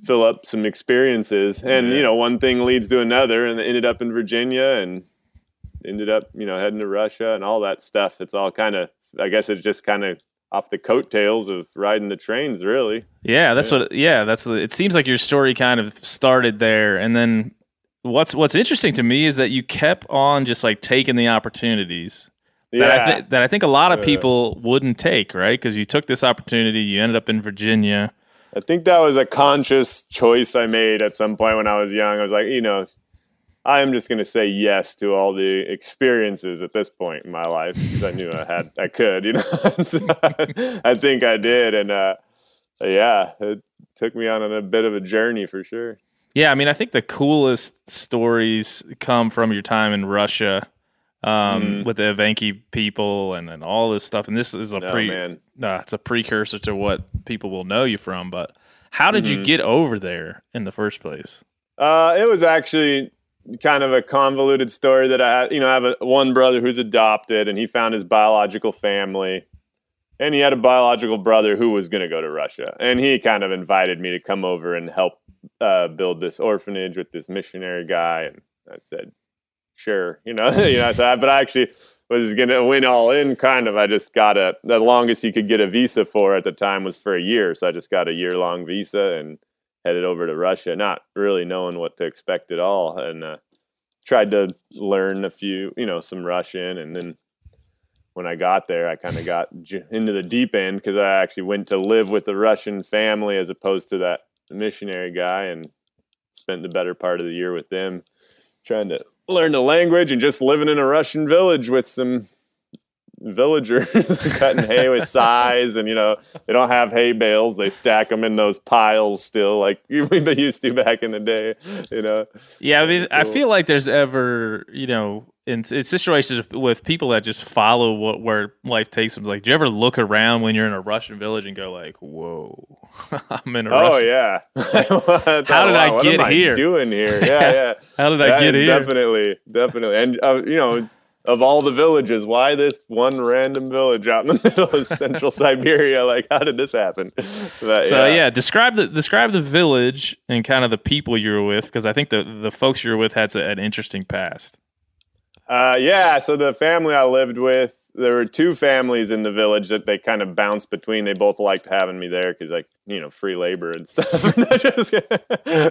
fill up some experiences, and Yeah. you know, one thing leads to another, and ended up in Virginia and ended up, you know, heading to Russia and all that stuff. It's all kind of, I guess it's just kind of off the coattails of riding the trains, really. Yeah, that's Yeah. what. Yeah, that's. It seems like your story kind of started there, and then what's what's interesting to me is that you kept on just like taking the opportunities that I th- that I think a lot of people wouldn't take, right? Because you took this opportunity, you ended up in Virginia. I think that was a conscious choice I made at some point when I was young. I was like, you know, I'm just going to say yes to all the experiences at this point in my life because I knew I had, I could, you know. So I think I did, and uh, yeah, it took me on a bit of a journey for sure. Yeah, I mean, I think the coolest stories come from your time in Russia um, Mhm. with the Evenki people and, and all this stuff. And this is a Oh pre, man, uh, it's a precursor to what people will know you from. But how did you Mhm. get over there in the first place? Uh, it was actually kind of a convoluted story that I, you know, I have a, one brother who's adopted, and he found his biological family, and he had a biological brother who was going to go to Russia, and he kind of invited me to come over and help uh, build this orphanage with this missionary guy, and I said, sure, you know, you know, so I, but I actually was going to win all in kind of. I just got a the longest you could get a visa for at the time was for a year, so I just got a year long visa and headed over to Russia, not really knowing what to expect at all, and uh, tried to learn a few, you know, some Russian, and then when I got there, I kind of got into the deep end because I actually went to live with a Russian family as opposed to that missionary guy, and spent the better part of the year with them, trying to learn the language and just living in a Russian village with some villagers cutting hay with size and you know they don't have hay bales. They stack them in those piles still like we've been used to back in the day you know? Yeah, I mean, I feel like there's ever, you know, in, in situations with people that just follow what where life takes them. Like, do you ever look around when you're in a Russian village and go like, "Whoa, I'm in a oh Russian." yeah How did I what get am here? doing here yeah yeah How did I That get here? definitely definitely and uh, you know of all the villages why this one random village out in the middle of central siberia like how did this happen But, So yeah. describe the describe the village and kind of the people you were with because I think the the folks you were with had an interesting past. Uh, yeah, so the family I lived with, there were two families in the village that they kind of bounced between. They both liked having me there because, like, you know, free labor and stuff.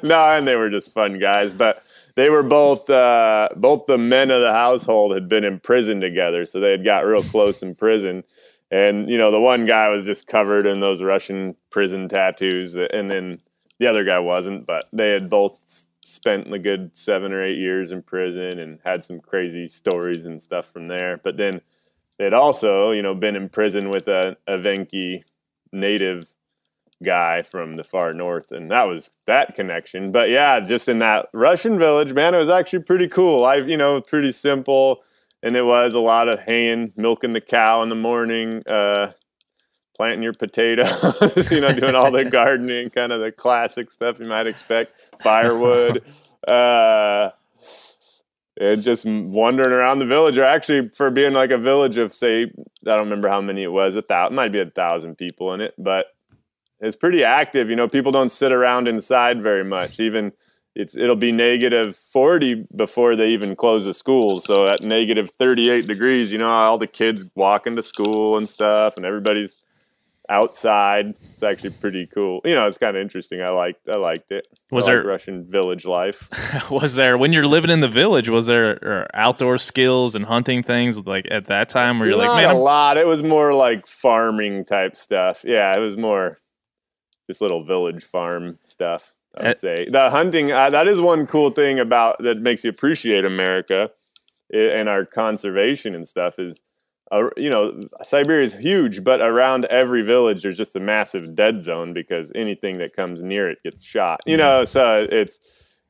No, and they were just fun guys. But they were both, uh, both the men of the household had been in prison together, so they had got real close in prison. And you know, the one guy was just covered in those Russian prison tattoos, and then the other guy wasn't. But they had both spent a good seven or eight years in prison and had some crazy stories and stuff from there. But then they'd also, you know, been in prison with a, an Evenki native guy from the far north, and that was that connection. But yeah, just in that Russian village, man, it was actually pretty cool. I, you know, pretty simple, and it was a lot of haying, milking the cow in the morning, uh, planting your potatoes, you know, doing all the gardening, kind of the classic stuff you might expect, firewood. uh, and just wandering around the village, or actually for being like a village of say, I don't remember how many it was, a thousand, might be a thousand people in it, but it's pretty active. You know, people don't sit around inside very much. Even it's it'll be negative 40 before they even close the schools. So at negative 38 degrees, you know, all the kids walking to school and stuff, and everybody's outside. It's actually pretty cool. You know, it's kind of interesting. I liked I liked it. Was there- Russian village life? was there when you're living in the village? Was there uh, outdoor skills and hunting things like at that time where you're Not like, man, a I'm- lot. It was more like farming type stuff. Yeah, it was more this little village farm stuff. I would Uh, say the hunting. Uh, that is one cool thing about that makes you appreciate America and our conservation and stuff. Is uh, you know Siberia is huge, but around every village there's just a massive dead zone because anything that comes near it gets shot. You know, so it's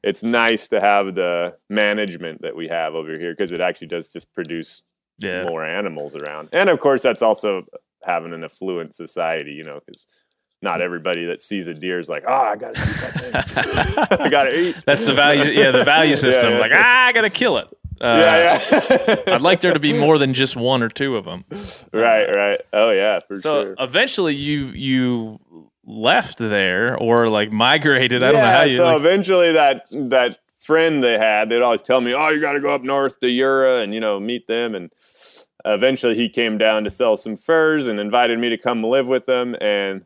it's nice to have the management that we have over here because it actually does just produce yeah, more animals around. And of course, that's also having an affluent society, you know, because not everybody that sees a deer is like, oh, I got to eat that thing. I got to eat. that's the value. Yeah, the value system. yeah. Like, ah, I gotta kill it. Uh, yeah, yeah. I'd like there to be more than just one or two of them. right, right. Oh, yeah, for so sure. eventually, you you left there or like migrated. I don't know how you. so like- eventually that that friend they had, they'd always tell me, "Oh, you got to go up north to Yura and you know meet them." And eventually, he came down to sell some furs and invited me to come live with them. And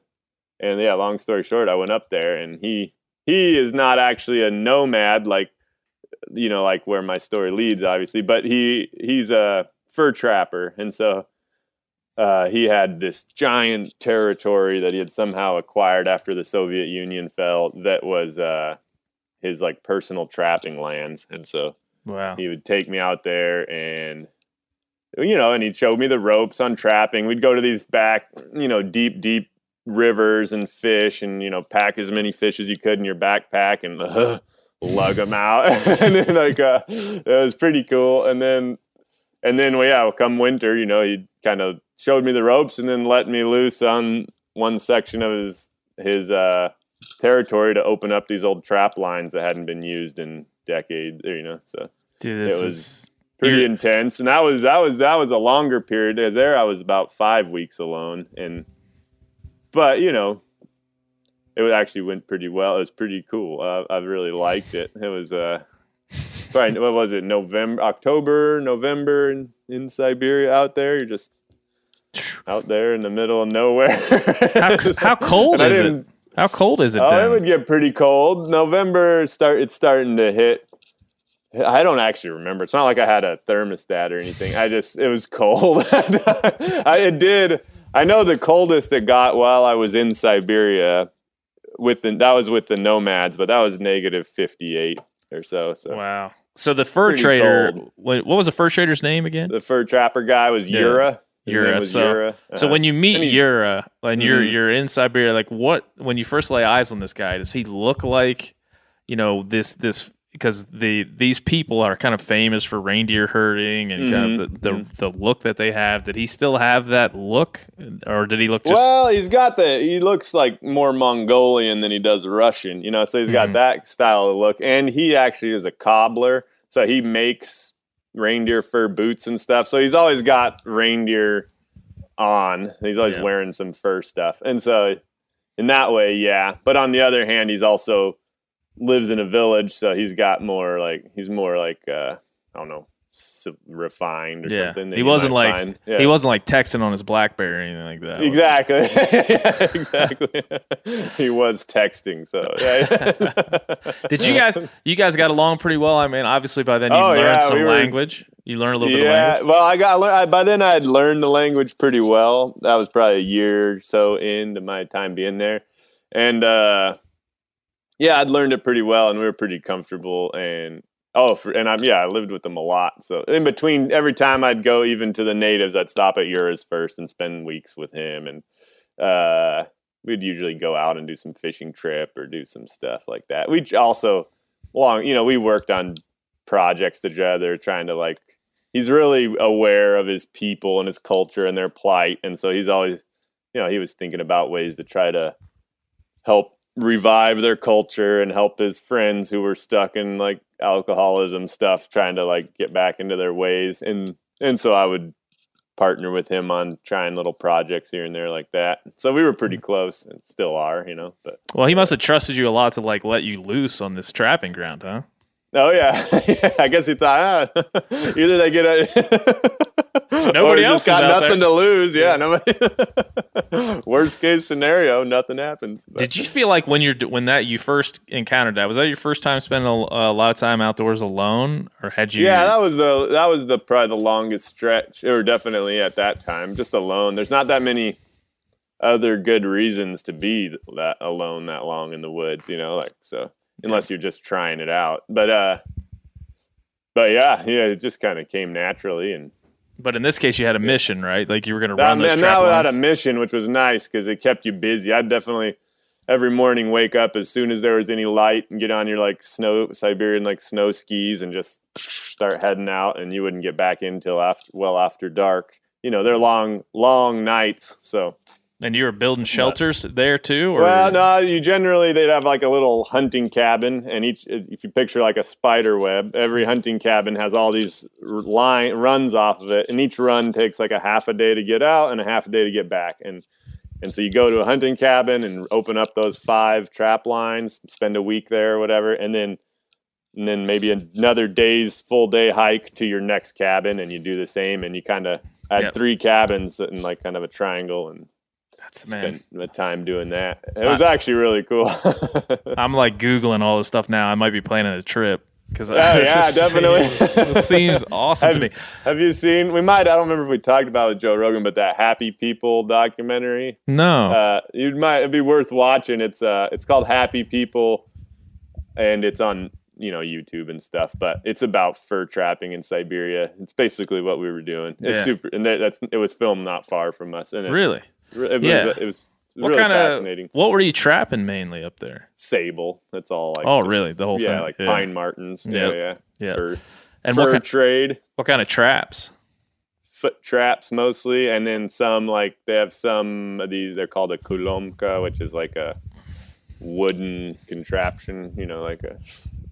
and yeah, long story short, I went up there, and he he is not actually a nomad like you know like where my story leads, obviously, but he he's a fur trapper, and so uh, he had this giant territory that he had somehow acquired after the Soviet Union fell that was uh, his like personal trapping lands. And so wow. he would take me out there and you know, and he'd show me the ropes on trapping. We'd go to these back, you know, deep, deep rivers and fish and, you know, pack as many fish as you could in your backpack and uh, lug them out. and then like, uh, it was pretty cool. And then, and then, well, yeah, come winter, you know, he kind of showed me the ropes and then let me loose on one section of his, his, uh, territory to open up these old trap lines that hadn't been used in decades, you know, so Dude, it was is pretty You're- intense and that was that was that was a longer period there i was about five weeks alone and but you know it actually went pretty well it was pretty cool uh, i really liked it it was uh probably, what was it november october november in, in siberia out there you're just out there in the middle of nowhere how, how cold is it? How cold is it? Oh, then? it would get pretty cold. November start. It's starting to hit. I don't actually remember. It's not like I had a thermostat or anything. I just it was cold. I it did. I know the coldest it got while I was in Siberia. With the that was with the nomads, but that was negative fifty eight or so. So Wow. So the fur Pretty trader, cold. what, what was the fur trader's name again? the fur trapper guy was Yeah. Yura. Yura. was So, Yura. so Uh, when you meet and he- Yura and you're Mhm. you're in Siberia, like what when you first lay eyes on this guy, does he look like, you know, this this because the these people are kind of famous for reindeer herding and kind of the, Mhm. the the look that they have. Did he still have that look, or did he look just? well, he's got the. He looks like more Mongolian than he does Russian. You know, so he's got Mhm. that style of look, and he actually is a cobbler. So he makes reindeer fur boots and stuff. So he's always got reindeer on. He's always Yeah. wearing some fur stuff, and so in that way, yeah. But on the other hand, he's also lives in a village, so he's got more like he's more like uh, I don't know. Refined or yeah, something. he wasn't like. Yeah. he wasn't like texting on his BlackBerry or anything like that. Exactly. exactly. he was texting, so yeah. Did you guys you guys got along pretty well? I mean, obviously by then you Oh, learned yeah, some we were- language. You learned a little bit yeah, well, I got I, by then I had learned the language pretty well. That was probably a year or so into my time being there, and uh, yeah, I'd learned it pretty well, and we were pretty comfortable. And oh, for, and I'm yeah, I lived with them a lot. So in between, every time I'd go even to the natives, I'd stop at Yura's first and spend weeks with him, and uh, we'd usually go out and do some fishing trip or do some stuff like that. We also long, you know, we worked on projects together, trying to like. He's really aware of his people and his culture and their plight, and so he's always, you know, he was thinking about ways to try to help revive their culture and help his friends who were stuck in like alcoholism stuff, trying to like get back into their ways. And and so I would partner with him on trying little projects here and there like that. So we were pretty mm-hmm. close and still are, you know. But Well, he must have trusted you a lot to like let you loose on this trapping ground, huh? Oh yeah, I guess he thought ah, either they get a Nobody or else just got nothing there. to lose. Yeah, nobody. Worst case scenario, nothing happens. But- Did you feel like when you're when that you first encountered that was that your first time spending a, a lot of time outdoors alone, or had you? Yeah, that was the that was the probably the longest stretch, or definitely at that time, just alone. There's not that many other good reasons to be that alone that long in the woods, you know, like so unless you're just trying it out. But uh but yeah, yeah, it just kind of came naturally and but in this case, you had a mission, right? Like you were going to run those and trap that had a mission, which was nice because it kept you busy. I'd definitely every morning wake up as soon as there was any light and get on your like snow Siberian like snow skis and just start heading out, and you wouldn't get back in till after well after dark. You know, they're long long nights, so and you were building shelters there too, or well, no, you generally they'd have like a little hunting cabin, and each if you picture like a spider web, every mm-hmm. hunting cabin has all these line runs off of it, and each run takes like a half a day to get out and a half a day to get back, and and so you go to a hunting cabin and open up those five trap lines, spend a week there or whatever, and then and then maybe another day's full day hike to your next cabin, and you do the same, and you kind of had Yep. three cabins in like kind of a triangle and. Spent the time doing that. It was actually really cool. I'm like googling all this stuff now. I might be planning a trip because Yeah, yeah, definitely. this seems awesome to have, me. have you seen? We might. I don't remember if we talked about it with Joe Rogan, but that Happy People documentary. No, Uh, you might it'd be worth watching. It's uh, it's called Happy People, and it's on you know YouTube and stuff. But it's about fur trapping in Siberia. It's basically what we were doing. It's Yeah. super, and that's it was filmed not far from us. And really. It was, Yeah. it was What really kind of fascinating. what were you trapping mainly up there? Sable. That's all. Like Oh, just- really? The whole yeah, thing? like Yeah. pine martens. Yeah, Yep. yeah. Yeah. Fur, And fur what kind, trade. what kind of traps? foot traps mostly, and then some like they have some of these. They're called a kulomka, which is like a wooden contraption. You know, like a,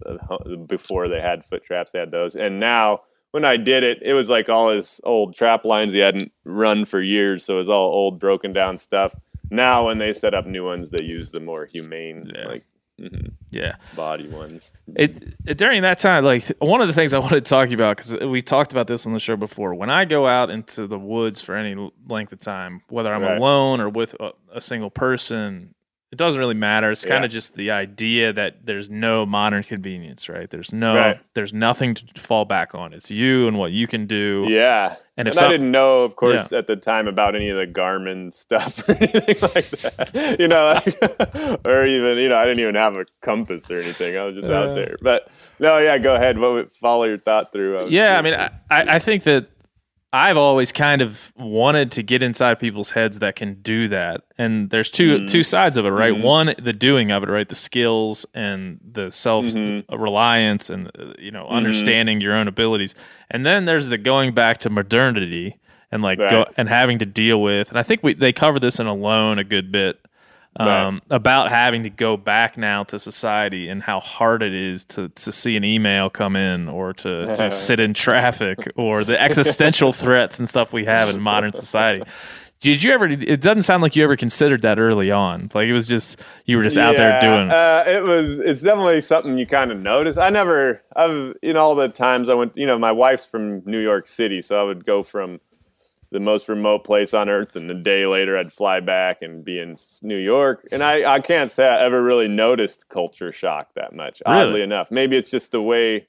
a before they had foot traps, they had those, and now. When I did it, it was like all his old trap lines he hadn't run for years, so it was all old, broken down stuff. Now, when they set up new ones, they use the more humane, Yeah. like mhm, Yeah. body ones. It, it during that time, like one of the things I wanted to talk about because we talked about this on the show before. When I go out into the woods for any length of time, whether I'm Right. alone or with a, a single person, it doesn't really matter. It's kind Yeah. of just the idea that there's no modern convenience, right? There's no, Right. there's nothing to fall back on. It's you and what you can do. Yeah. And And, if I didn't know, of course, at the time about any of the Garmin stuff or anything like that. You know, like, or even, you know, I didn't even have a compass or anything. I was just out there. But no, yeah, go ahead. What would follow your thought through? I was Yeah, I mean. I, I I think that I've always kind of wanted to get inside people's heads that can do that, and there's 2 mm-hmm. two sides of it, right? Mm-hmm. One, the doing of it, right? The skills and the self mm-hmm. uh, reliance, and uh, you know, understanding your own abilities, and then there's the going back to modernity and like go, and having to deal with. And I think we they cover this in Alone a good bit um, about having to go back now to society and how hard it is to, to see an email come in or to, to sit in traffic or the existential threats and stuff we have in modern society. Did you ever? It doesn't sound like you ever considered that early on. Like it was just you were just out there doing. Uh, it was. It's definitely something you kind of notice. I never. I've in all the times I went. You know, my wife's from New York City, so I would go from the most remote place on earth, and a day later I'd fly back and be in New York. And I, I can't say I ever really noticed culture shock that much. Really? Oddly enough, maybe it's just the way.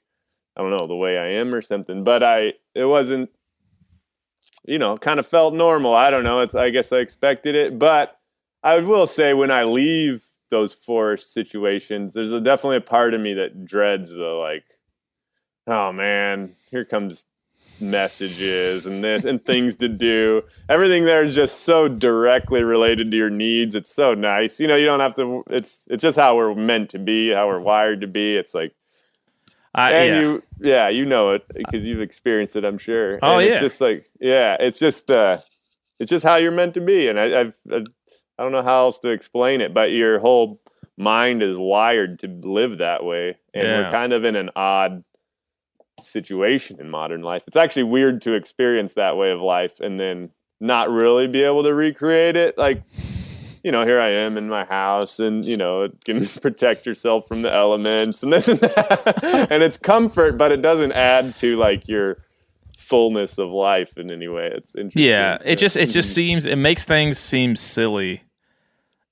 I don't know the way I am or something, but I. It wasn't. You know, kind of felt normal. I don't know. It's. I guess I expected it, but I will say when I leave those forest situations, there's a, definitely a part of me that dreads the like, oh man, here comes messages and this and things to do. Everything there is just so directly related to your needs. It's so nice. You know, you don't have to. It's it's just how we're meant to be, how we're wired to be. It's like I, and yeah. you yeah you know it because you've experienced it i'm sure Oh, and yeah. it's just like yeah it's just uh it's just how you're meant to be and I, I've I, I don't know how else to explain it but your whole mind is wired to live that way and Yeah. we're kind of in an odd situation in modern life it's actually weird to experience that way of life and then not really be able to recreate it like you know, here I am in my house and, you know, it can protect yourself from the elements and this and that. and it's comfort, but it doesn't add to like your fullness of life in any way. It's interesting. Yeah, it just it just Mhm. seems it makes things seem silly.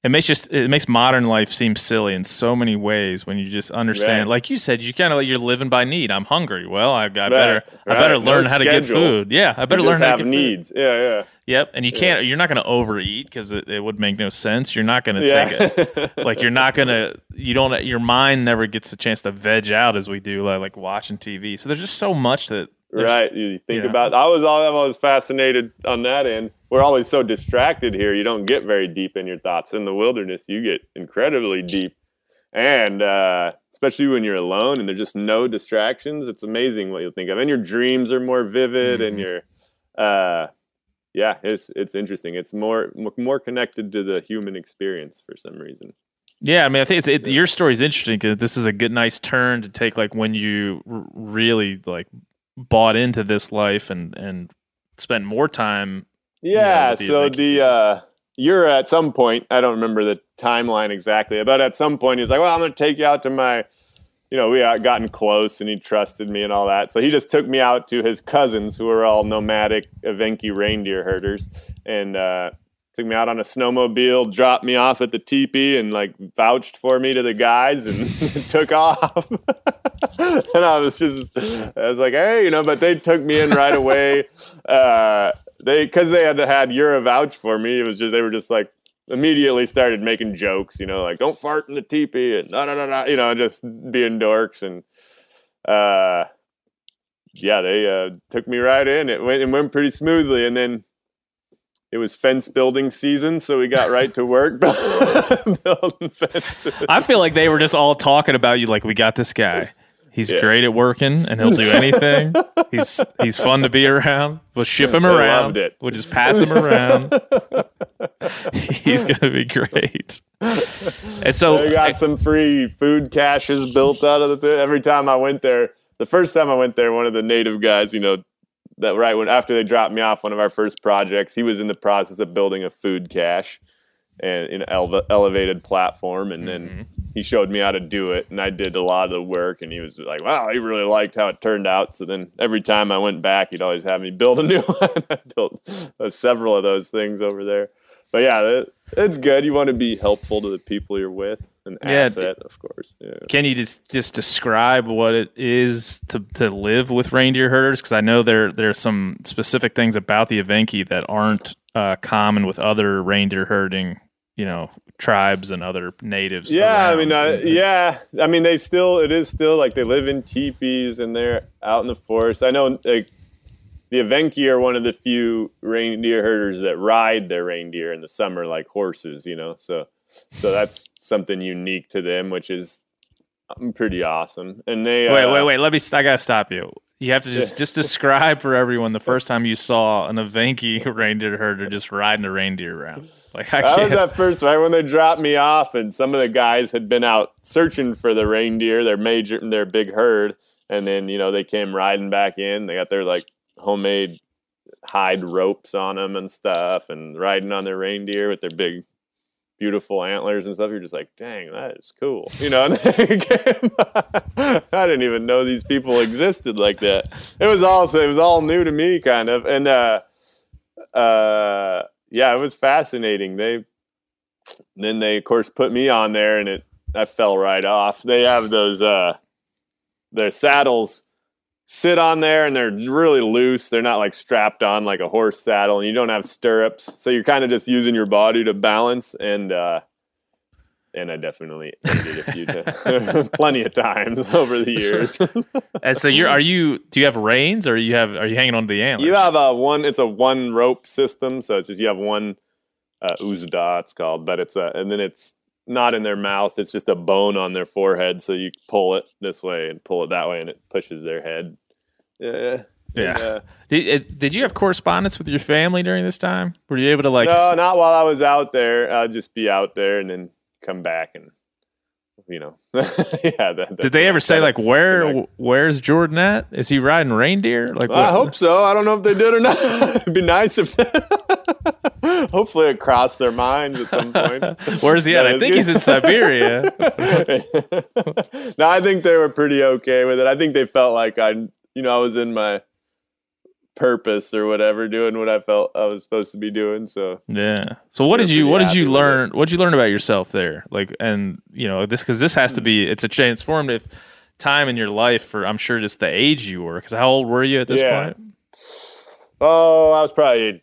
It makes just it makes modern life seem silly in so many ways when you just understand. Right. Like you said, you kind of like you're living by need. I'm hungry. Well, I, I better I right. better No learn how to get food. Yeah, I better learn how have to get food. needs. Yeah, yeah. Yep, and you can't. You're not going to overeat because it, it would make no sense. You're not going to Yeah. take it. Like you're not going to. You don't. Your mind never gets a chance to veg out as we do, like, like watching TV. So there's just so much that. Right. You think yeah. about. I was all. I'm always fascinated on that end. We're always so distracted here. You don't get very deep in your thoughts. In the wilderness, you get incredibly deep, and uh, especially when you're alone and there's just no distractions. It's amazing what you'll think of, and your dreams are more vivid, and Mhm. your, uh, yeah, it's it's interesting. It's more more connected to the human experience for some reason. Yeah, I mean, I think it's it, your story's interesting because this is a good, nice turn to take, like when you r- really like bought into this life and and spent more time. Yeah, with the so the uh you're at some point, I don't remember the timeline exactly, but at some point he's like, "Well, I'm going to take you out to my you know, we had gotten close and he trusted me and all that. So he just took me out to his cousins who were all nomadic Evenki reindeer herders and uh took me out on a snowmobile, dropped me off at the teepee and like vouched for me to the guys and took off. and I was just I was like, "Hey, you know, but they took me in right away. Uh they cuz they had had Yura vouch for me. It was just they were just like immediately started making jokes, you know, like don't fart in the teepee and da da da, you know, just being dorks and uh yeah, they uh took me right in. It went it went pretty smoothly and then it was fence building season, so we got right to work building fences. I feel like they were just all talking about you. Like we got this guy. He's Yeah. great at working and he'll do anything. he's he's fun to be around. We'll ship him around. We'll just pass him around. he's gonna be great. And so I got some free food caches built out of the thing. Every time I went there, the first time I went there, one of the native guys, you know, that right when after they dropped me off one of our first projects, he was in the process of building a food cache and in an ele- elevated platform, and then mm-hmm. he showed me how to do it, and I did a lot of the work, and he was like, "Wow, he really liked how it turned out." So then every time I went back, he'd always have me build a new one. I built several of those things over there. But yeah, that, it's good. You want to be helpful to the people you're with, an Yeah, asset, of course. Yeah. Can you just just describe what it is to, to live with reindeer herders? Because I know there there's some specific things about the Evenki that aren't uh, common with other reindeer herding, you know, tribes and other natives. Yeah, I mean, uh, yeah, I mean, they still, it is still like they live in teepees and they're out in the forest. I know, like, the Evenki are one of the few reindeer herders that ride their reindeer in the summer like horses, you know. So, so that's something unique to them, which is um, pretty awesome. And they Wait, uh, wait, wait. Let me. I gotta stop you. You have to just just describe for everyone the first time you saw an Evenki reindeer herder just riding a reindeer around. Like I That was can't. first, right when they dropped me off, and some of the guys had been out searching for the reindeer, their major, their big herd, and then you know they came riding back in. They got their like homemade hide ropes on them and stuff, and riding on their reindeer with their big, beautiful antlers and stuff. You're just like, dang, that is cool, you know. I didn't even know these people existed like that. It was also it was all new to me, kind of, and uh, uh, yeah, it was fascinating. They then they of course put me on there and it I fell right off. They have those uh their saddles sit on there and they're really loose. They're not like strapped on like a horse saddle and you don't have stirrups. So you're kind of just using your body to balance and uh and I definitely it a few times, plenty of times over the years. And so you're are you do you have reins or you have are you hanging on to the antlers? you have a one. It's a one rope system, so it's just you have one uh, uzda, it's called, but it's a and then it's not in their mouth. It's just a bone on their forehead, so you pull it this way and pull it that way, and it pushes their head. Yeah. Yeah. Uh, Did, did you have correspondence with your family during this time? Were you able to like? no, not while I was out there. I'd just be out there and then come back and, you know, yeah. That, did they ever say like where where's Jordan at? Is he riding reindeer? Like I hope so. I don't know if they did or not. It'd be nice if. Hopefully, it crossed their minds at some point. Where's he at? I think good. he's in Siberia. no, I think they were pretty okay with it. I think they felt like I, you know, I was in my purpose or whatever, doing what I felt I was supposed to be doing. So Yeah. So what did you what did you learn? What did you learn about yourself there? Like, and you know this because this has to be it's a transformative time in your life for I'm sure just the age you were. Because how old were you at this Yeah. point? Oh, I was probably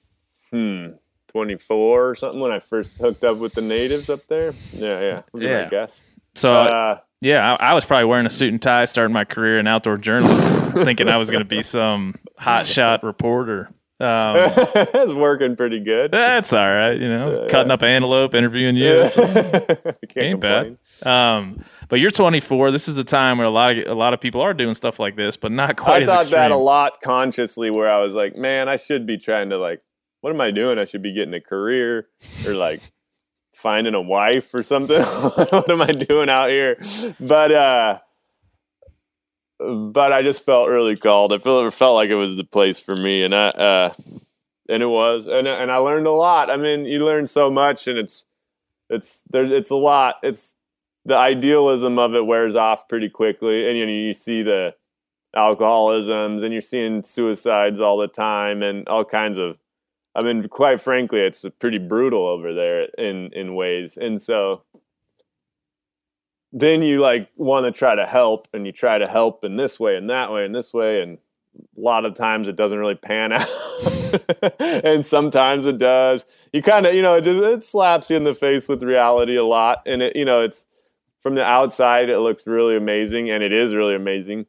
hmm 24 or something when I first hooked up with the natives up there. Yeah, yeah. Would be my Yeah. guess. So Uh, yeah, I, I was probably wearing a suit and tie, starting my career in outdoor journalism, thinking I was going to be some hot shot reporter. Um, it's working pretty good. that's all right, you know, cutting up antelope, interviewing you. Yeah. Can't Can't bad. Um, but you're 24. This is a time where a lot of a lot of people are doing stuff like this, but not quite I thought extreme. that a lot consciously, where I was like, man, I should be trying to like, what am I doing? I should be getting a career or like finding a wife or something. what am I doing out here? But uh but I just felt really called. I felt it felt like it was the place for me, and I uh and it was, and and I learned a lot. I mean, you learn so much, and it's it's there it's a lot. It's the idealism of it wears off pretty quickly, and you know you see the alcoholisms, and you're seeing suicides all the time, and all kinds of. I mean, quite frankly, it's pretty brutal over there in in ways, and so then you like want to try to help, and you try to help in this way and that way and this way, and a lot of times it doesn't really pan out, and sometimes it does. You kind of, you know, it, just, it slaps you in the face with reality a lot, and it, you know, it's from the outside it looks really amazing, and it is really amazing,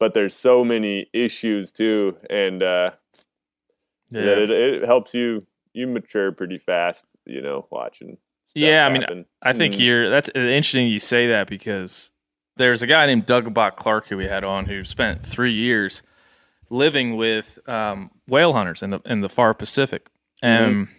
but there's so many issues too, and uh, Yeah. that it, it helps you you mature pretty fast, you know, watching. stuff Yeah, I mean, happen. I think Mhm. you're. That's interesting you say that because there's a guy named Doug Bock Clark who we had on who spent three years living with um, whale hunters in the in the far Pacific, and Mm-hmm.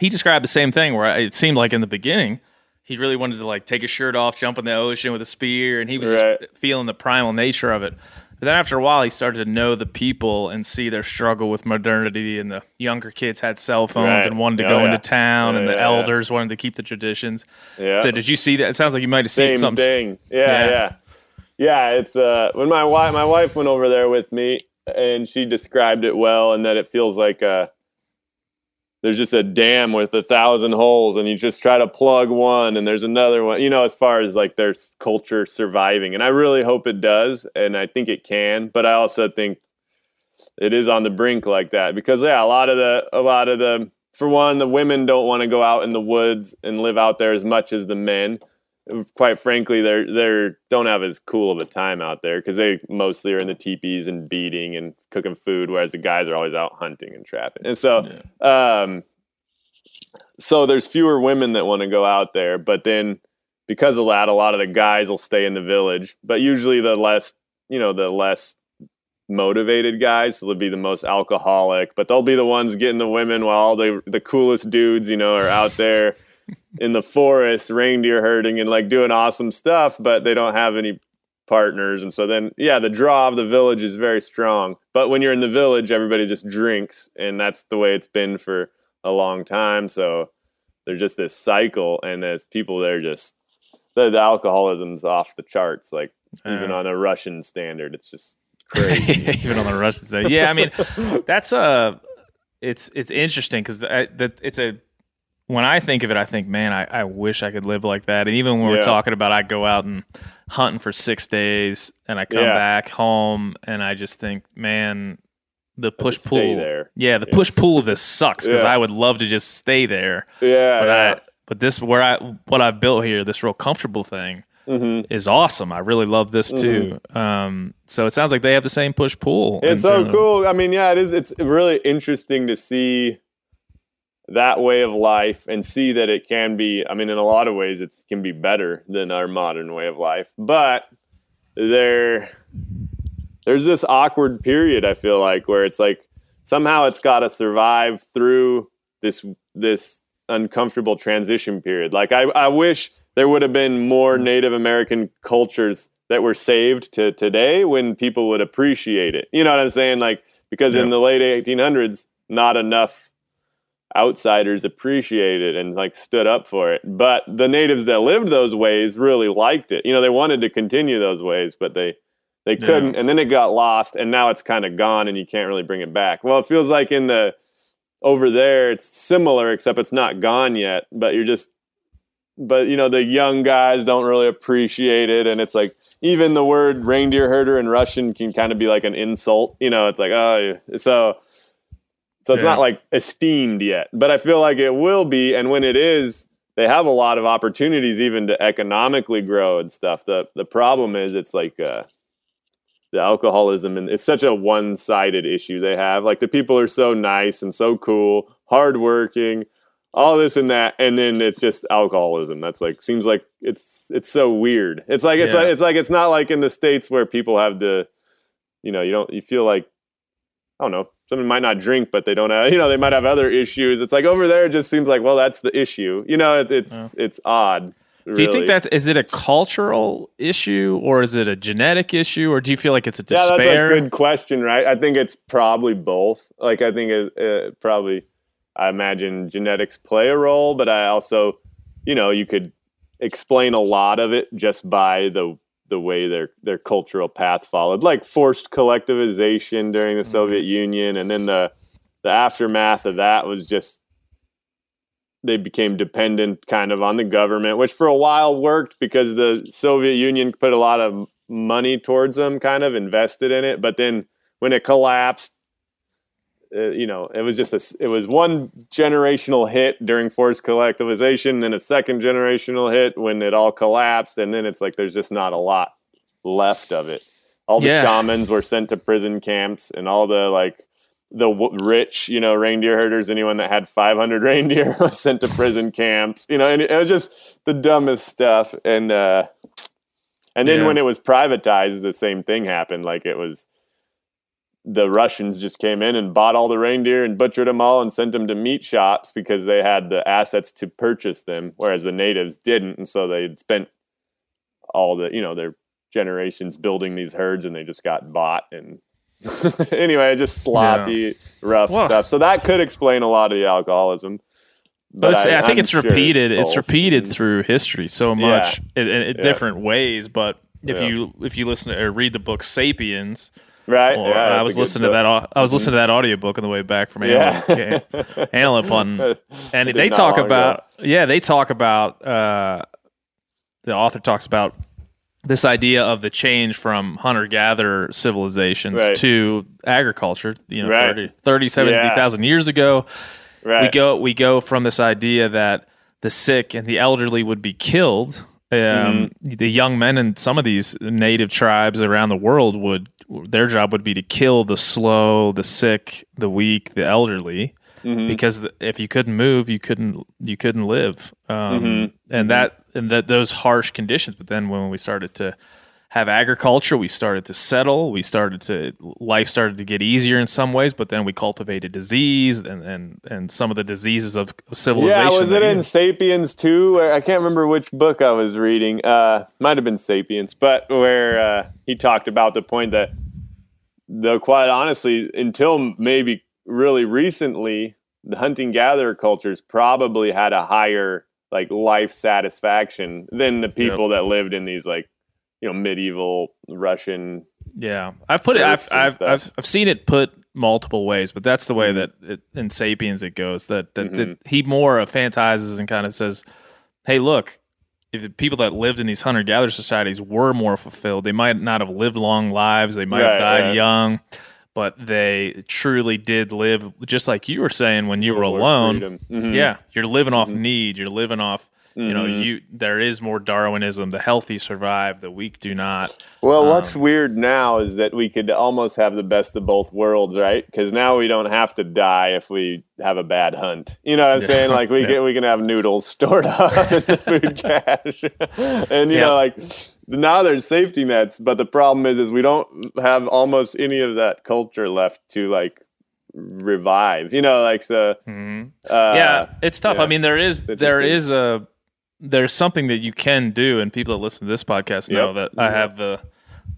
he described the same thing where it seemed like in the beginning he really wanted to like take his shirt off, jump in the ocean with a spear, and he was Right. feeling the primal nature of it. But then after a while, he started to know the people and see their struggle with modernity. And the younger kids had cell phones Right. and wanted to Oh, go yeah. into town, and the yeah, yeah. elders wanted to keep the traditions. yeah. So did you see that? It sounds like you might have seen Same something. thing. Yeah, Yeah. yeah, yeah. It's uh when my wife my wife went over there with me, and she described it well, and that it feels like uh there's just a dam with a thousand holes, and you just try to plug one, and there's another one. You know, as far as like their culture surviving, and I really hope it does, and I think it can, but I also think it is on the brink like that because yeah, a lot of the a lot of the for one, the women don't want to go out in the woods and live out there as much as the men quite frankly, they're they're don't have as cool of a time out there because they mostly are in the teepees and beating and cooking food, whereas the guys are always out hunting and trapping. And so, um, so there's fewer women that want to go out there, but then because of that, a lot of the guys will stay in the village. But usually, the less you know, the less motivated guys so they'll be the most alcoholic but they'll be the ones getting the women while all the the coolest dudes you know are out there in the forest reindeer herding and like doing awesome stuff but they don't have any partners. And so then yeah the draw of the village is very strong. But when you're in the village everybody just drinks and that's the way it's been for a long time. So there's just this cycle and as people they're just the, the alcoholism's off the charts like even on a russian standard it's just crazy. Even on the Russian side. Yeah, I mean, that's a it's it's interesting because that it's a when I think of it, I think, man, I, I wish I could live like that. And even when we're talking about, I go out and hunting for six days, and I come Yeah. back home, and I just think, man, the push pull, there. yeah, the Yeah. push pull of this sucks because Yeah. I would love to just stay there, yeah, but yeah. I but this where I what I've built here, this real comfortable thing, Mm-hmm. is awesome. I really love this too. Um, so it sounds like they have the same push pull. It's so cool. I mean, yeah, it is. It's really interesting to see that way of life and see that it can be. I mean, in a lot of ways, it can be better than our modern way of life. But there, there's this awkward period. I feel like where it's like somehow it's got to survive through this this uncomfortable transition period. Like I, I wish there would have been more Native American cultures that were saved to today when people would appreciate it. You know what I'm saying? Like because in the late 1800s, not enough outsiders appreciated and like stood up for it. But the natives that lived those ways really liked it. You know, they wanted to continue those ways, but they they couldn't. And then it got lost, and now it's kind of gone, and you can't really bring it back. Well, it feels like in the over there, it's similar, except it's not gone yet. But you're just but you know the young guys don't really appreciate it and it's like even the word reindeer herder in russian can kind of be like an insult you know it's like oh so so it's Yeah. not like esteemed yet. But i feel like it will be and when it is they have a lot of opportunities even to economically grow and stuff. The the problem is it's like uh the alcoholism and it's such a one-sided issue they have. Like the people are so nice and so cool hardworking all this and that and then it's just alcoholism. That's like seems like it's it's so weird. It's like it's Yeah. like it's like it's not like in the states where people have to you know you don't you feel like i don't know someone might not drink but they don't have uh, you know they might have other issues. It's like over there it just seems like well that's the issue. You know it, it's it's odd Do you think that is it a cultural issue or is it a genetic issue or do you feel like it's a despair? yeah that's a good question right? I think it's probably both. Like i think it, it probably i imagine genetics play a role but i also you know you could explain a lot of it just by the the way their their cultural path followed like forced collectivization during the mm-hmm. soviet union and then the the aftermath of that was just they became dependent kind of on the government which for a while worked because the soviet union put a lot of money towards them kind of invested in it but then when it collapsed uh, you know it was just a, it was one generational hit during forced collectivization then a second generational hit when it all collapsed and then it's like there's just not a lot left of it all the Yeah. shamans were sent to prison camps and all the like the w- rich you know reindeer herders anyone that had 500 reindeer was sent to prison camps you know and it, it was just the dumbest stuff and uh and then Yeah. when it was privatized the same thing happened like it was the Russians just came in and bought all the reindeer and butchered them all and sent them to meat shops because they had the assets to purchase them, whereas the natives didn't. And so they'd spent all the, you know, their generations building these herds and they just got bought. And anyway, just sloppy, rough Well- stuff. So that could explain a lot of the alcoholism. But it's, I, think I'm it's sure repeated. It's, both. repeated mm-hmm. through history so Yeah. much in, in, in Yeah. different ways. But if Yeah. you if you listen to, or read the book *Sapiens*, Right? or Yeah, I was listening to that. I was listening to that audiobook on the way back from Yeah. Antelope, on, and they talk long ago. about yeah, they talk about uh, the author talks about this idea of the change from hunter gatherer civilizations Right. to agriculture. You know, Right. 30, 30 70,000 years ago Right. we go we go from this idea that the sick and the elderly would be killed. Um, Mm-hmm. The young men in some of these native tribes around the world would their job would be to kill the slow, the sick, the weak, the elderly, Mm-hmm. because if you couldn't move, you couldn't you couldn't live. Um, Mm-hmm. And that and that those harsh conditions. But then when we started to have agriculture, we started to settle. We started to life started to get easier in some ways, but then we cultivated disease and and, and some of the diseases of civilization. Yeah, was it in Sapiens too? I can't remember which book I was reading. Uh, might have been Sapiens, but where uh, he talked about the point that, though quite honestly, until maybe really recently, the hunting gatherer cultures probably had a higher like life satisfaction than the people that lived in these like you know medieval Russian. Yeah, I've put it. I've I've. I've I've seen it put multiple ways, but that's the way Mm-hmm. that it, in *Sapiens* it goes. That that, that he more fantasizes and kind of says, "Hey, look, if the people that lived in these hunter gatherer societies were more fulfilled, they might not have lived long lives. They might have died right. young, but they truly did live just like you were saying when you were alone. Mhm. Yeah, you're living off need. You're living off. You know, Mhm. you there is more Darwinism. The healthy survive, the weak do not. Well, Um, what's weird now is that we could almost have the best of both worlds, right? Because now we don't have to die if we have a bad hunt. You know what I'm Yeah. saying? Like we Yeah. can we can have noodles stored up in the food cache, and you Yeah. know, like now there's safety nets. But the problem is, is we don't have almost any of that culture left to like revive. You know, like so. Mhm. Uh, yeah, it's tough. yeah. I mean, there is there is a there's something that you can do, and people that listen to this podcast know Yep. that I have the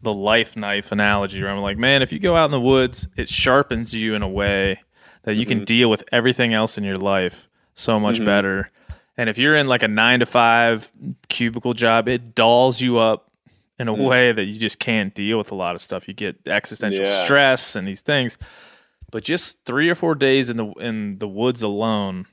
the life knife analogy where I'm like, man, if you go out in the woods, it sharpens you in a way that you Mm-hmm. can deal with everything else in your life so much better. And if you're in like a nine to five cubicle job, it dolls you up in a way that you just can't deal with a lot of stuff. You get existential Yeah. stress and these things. But just three or four days in the in the woods alone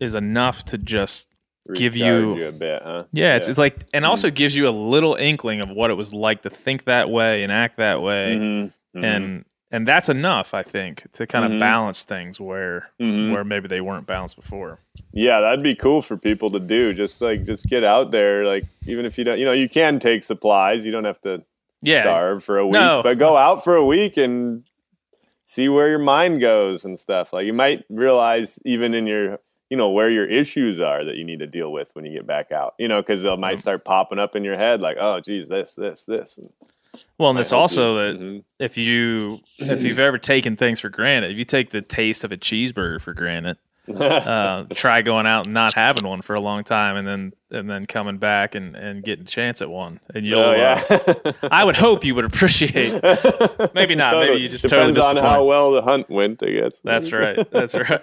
is enough to just give recharge you- a bit, huh? yeah, it's, it's like and also Mm-hmm. gives you a little inkling of what it was like to think that way and act that way. Mhm. Mhm. And and that's enough, I think, to kind of Mhm. balance things where Mhm. where maybe they weren't balanced before. Yeah, that'd be cool for people to do. Just like just get out there. Like even if you don't, you know, you can take supplies. You don't have to Yeah. starve for a week, No. but go out for a week and see where your mind goes and stuff. Like you might realize even in your, you know, where your issues are that you need to deal with when you get back out. You know, because they might Mm-hmm. start popping up in your head like, oh, geez, this, this, this. And Well, and it's also you- that Mhm. if you if you've ever taken things for granted, if you take the taste of a cheeseburger for granted, uh, try going out and not having one for a long time, and then and then coming back and, and getting a chance at one, and you'll. Oh, yeah. uh, I would hope you would appreciate. Maybe not. Maybe you just depends totally on how well the hunt went. I guess That's right. That's right.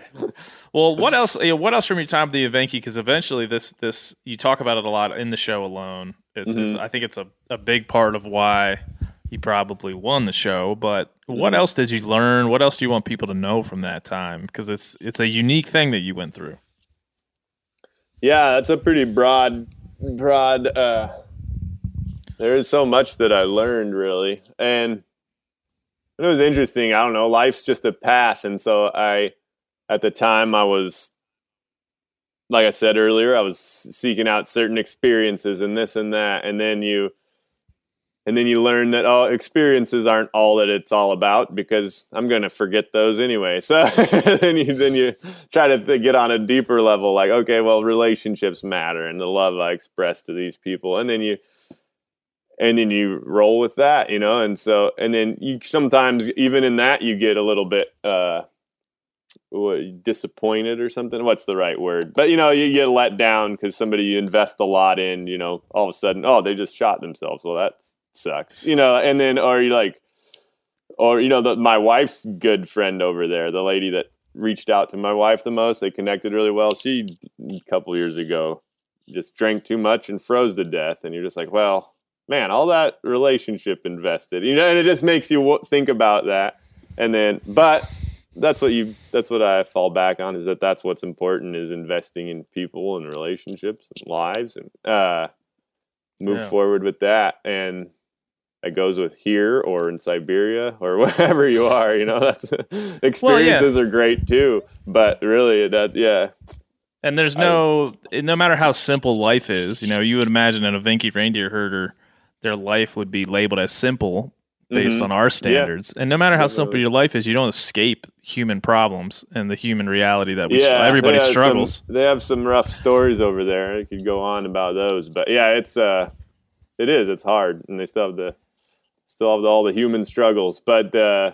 Well, what else? You know, what else from your time at the Evenki? Because eventually, this this you talk about it a lot in the show alone. It's, it's Mm-hmm. I think it's a, a big part of why you probably won the show. But what Mm-hmm. else did you learn? What else do you want people to know from that time? Because it's it's a unique thing that you went through. Yeah, that's a pretty broad, broad. uh There is so much that I learned, really, and it was interesting. I don't know. Life's just a path, and so I, at the time, I was, like I said earlier, I was seeking out certain experiences and this and that, and then you. And then you learn that oh, experiences aren't all that it's all about because I'm going to forget those anyway. So then you then you try to th- get on a deeper level, like okay, well, relationships matter and the love I express to these people, and then you and then you roll with that, you know. And so and then you sometimes even in that you get a little bit uh, what, disappointed or something. What's the right word? But you know, you get let down because somebody you invest a lot in, you know, all of a sudden, oh, they just shot themselves. Well, that sucks, you know. And then, or you like, or you know, the, my wife's good friend over there, the lady that reached out to my wife the most. They connected really well. She a couple years ago just drank too much and froze to death, and you're just like, well, man, all that relationship invested, you know, and it just makes you w- think about that. And then, but that's what you that's what I fall back on is that that's what's important is investing in people and relationships and lives and uh move Yeah. forward with that and that goes with here or in Siberia or wherever you are, you know, that's experiences are great too, but really that yeah. And there's no no matter how simple life is, you know, you would imagine an Evenki reindeer herder, their life would be labeled as simple based Mhm. on our standards. And no matter how simple your life is, you don't escape human problems and the human reality that we yeah, everybody they struggles. Some, they have some rough stories over there. I could go on about those, but yeah, it's uh, it is. It's hard, and they still have the still have all the human struggles. But uh,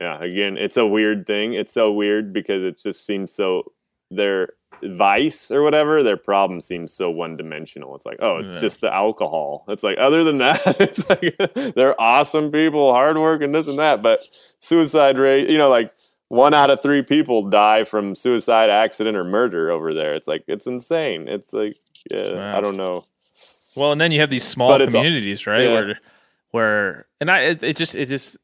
yeah, again, it's a weird thing. It's so weird because it just seems so their vice or whatever their problem seems so one dimensional. It's like, oh, it's Yeah. just the alcohol. It's like other than that, it's like they're awesome people, hard work, and this and that. But suicide rate, you know, like one out of three people die from suicide, accident, or murder over there. It's like it's insane. It's like yeah, Wow. I don't know. Well, and then you have these small But communities, right? yeah. Where, where, and I, it, it just, it just,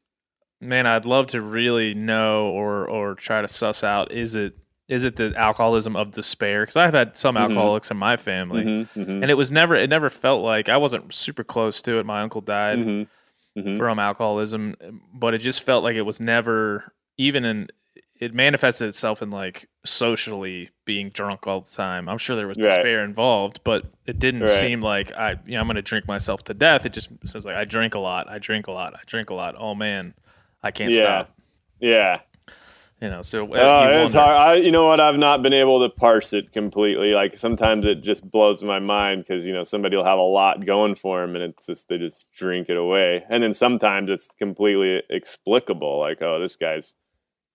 man, I'd love to really know or or try to suss out is it is it the alcoholism of despair? Because I've had some Mhm. alcoholics in my family, Mhm, mhm, and it was never, it never felt like I wasn't super close to it. My uncle died, mhm. Mhm. from alcoholism, but it just felt like it was never even in. It manifested itself in like socially being drunk all the time. I'm sure there was Right. despair involved, but it didn't Right. seem like I, you know, I'm going to drink myself to death. It just says like I drink a lot, I drink a lot, I drink a lot. Oh man, I can't Yeah. stop. Yeah. You know, so uh, Oh, you it's hard. I, you know what? I've not been able to parse it completely. Like sometimes it just blows my mind because you know somebody will have a lot going for them, and it's just they just drink it away. And then sometimes it's completely explicable. Like, oh, this guy's,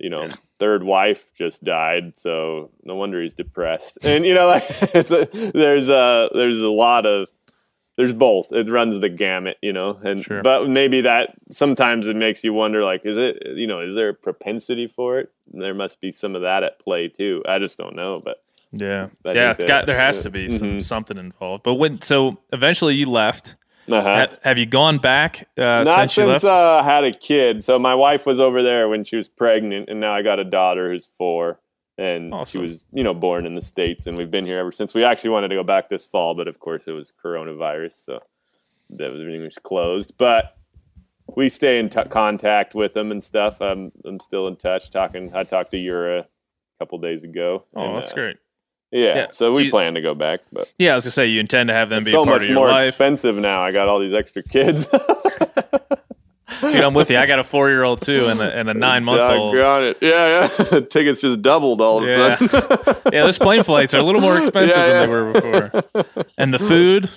you know, third wife just died, so no wonder he's depressed. And you know, like it's a, there's a there's a lot of there's both. It runs the gamut, you know. And Sure. but maybe that sometimes it makes you wonder, like, is it you know, is there a propensity for it? There must be some of that at play too. I just don't know, but Yeah, I yeah. It's got there has yeah. to be some Mhm. something involved. But when so eventually you left. Uh-huh. Ha- have you gone back uh, not since left? uh, I had a kid. So my wife was over there when she was pregnant, and now I got a daughter who's four, and Awesome. she was you know born in the states, and we've been here ever since. We actually wanted to go back this fall, but of course it was coronavirus, so that was- everything was closed. But we stay in t- contact with them and stuff. I'm I'm still in touch. Talking, I talked to Yura a couple days ago. oh, and, that's uh, great. Yeah, Yeah. so we you- plan to go back, but Yeah, I was gonna say you intend to have them be so much more life. expensive now. I got all these extra kids. Dude, I'm with you. I got a four year old too, and a, and a nine month old. Doggone it. Yeah, yeah. Tickets just doubled all of Yeah. a sudden. Yeah, those plane flights are a little more expensive Yeah, than they were before, and the food.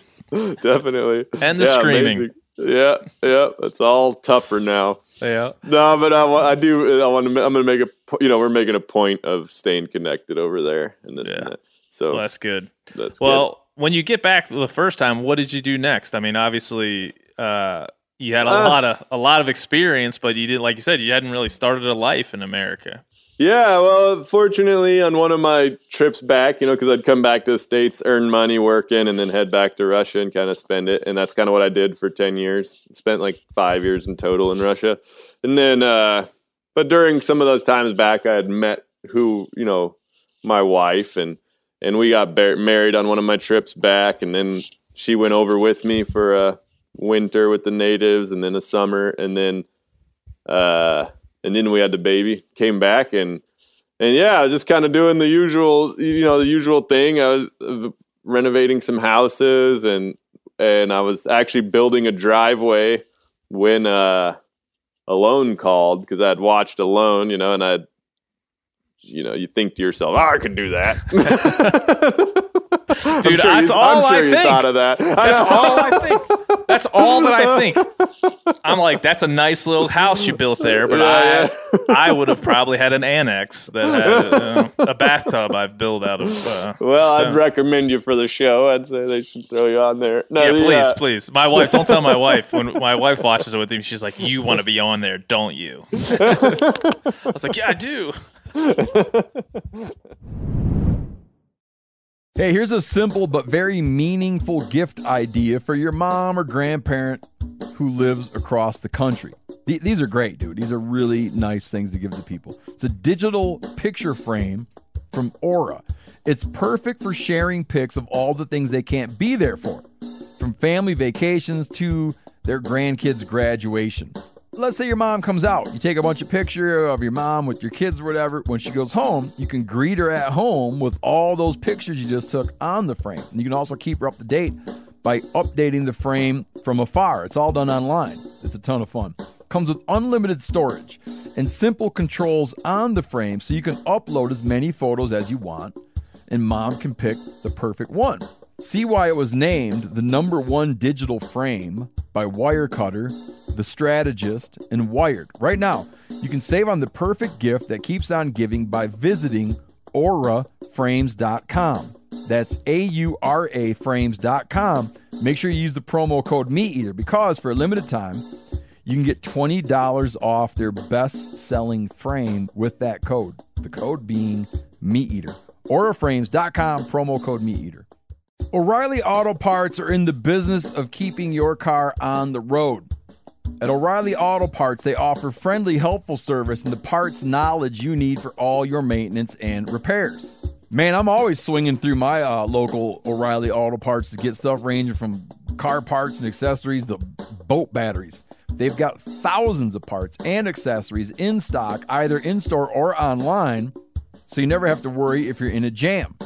Definitely. And the Yeah, screaming. amazing. Yeah, yeah. It's all tougher now. Yeah, No, but I, I do. I want to. I'm going to make a. You know, we're making a point of staying connected over there and this Yeah. and that. So well, that's good. that's Well, when you get back the first time, what did you do next? I mean, obviously, uh, you had a Uh. lot of a lot of experience, but you didn't, like you said, you hadn't really started a life in America. Yeah. Well, fortunately, on one of my trips back, you know, because I'd come back to the states, earn money working, and then head back to Russia and kind of spend it, and that's kind of what I did for ten years. Spent like five years in total in Russia, and then, uh, but during some of those times back, I had met who you know my wife and and we got bar- married on one of my trips back and then she went over with me for a winter with the natives and then a summer and then uh and then we had the baby came back and and yeah i was just kind of doing the usual you know the usual thing i was renovating some houses and and i was actually building a driveway when uh alone called because i had watched alone you know and i'd you know, you think to yourself, "Oh, I could do that." Dude, sure that's you, all I'm sure I you think. thought of that. That's all I think. That's all that I think. I'm like, that's a nice little house you built there, but Yeah, I, I would have probably had an annex that had uh, a bathtub I've built out of. Uh, Well, I'd recommend you for the show. I'd say they should throw you on there. No, yeah, the, please, uh, please. My wife, don't tell my wife. When my wife watches it with me, she's like, "You want to be on there, don't you?" I was like, "Yeah, I do." Hey, here's a simple but very meaningful gift idea for your mom or grandparent who lives across the country. Th- These are great, dude. These are really nice things to give to people. It's a digital picture frame from Aura. It's perfect for sharing pics of all the things they can't be there for, from family vacations to their grandkids' graduation. Let's say your mom comes out. You take a bunch of picture of your mom with your kids or whatever. When she goes home, you can greet her at home with all those pictures you just took on the frame. And you can also keep her up to date by updating the frame from afar. It's all done online. It's a ton of fun. Comes with unlimited storage and simple controls on the frame so you can upload as many photos as you want and mom can pick the perfect one. See why it was named the number one digital frame by Wirecutter, The Strategist, and Wired. Right now, you can save on the perfect gift that keeps on giving by visiting auraframes.com. That's A U R A frames.com. Make sure you use the promo code MeatEater because for a limited time, you can get $20 off their best selling frame with that code. The code being MeatEater. Auraframes.com, promo code MeatEater. O'Reilly Auto Parts are in the business of keeping your car on the road. At O'Reilly Auto Parts, they offer friendly, helpful service and the parts knowledge you need for all your maintenance and repairs. Man, I'm always swinging through my uh, local O'Reilly Auto Parts to get stuff ranging from car parts and accessories to boat batteries. They've got thousands of parts and accessories in stock, either in store or online, so you never have to worry if you're in a jam.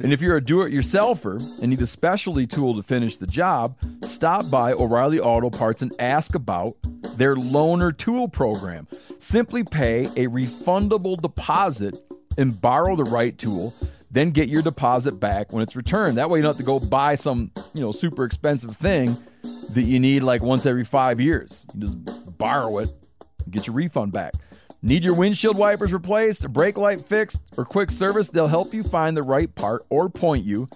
And if you're a do it yourselfer and need a specialty tool to finish the job, stop by O'Reilly Auto Parts and ask about their loaner tool program. Simply pay a refundable deposit and borrow the right tool, then get your deposit back when it's returned. That way you don't have to go buy some, you know, super expensive thing that you need like once every 5 years. You just borrow it get your refund back. Need your windshield wipers replaced, brake light fixed, or quick service? They'll help you find the right part or point you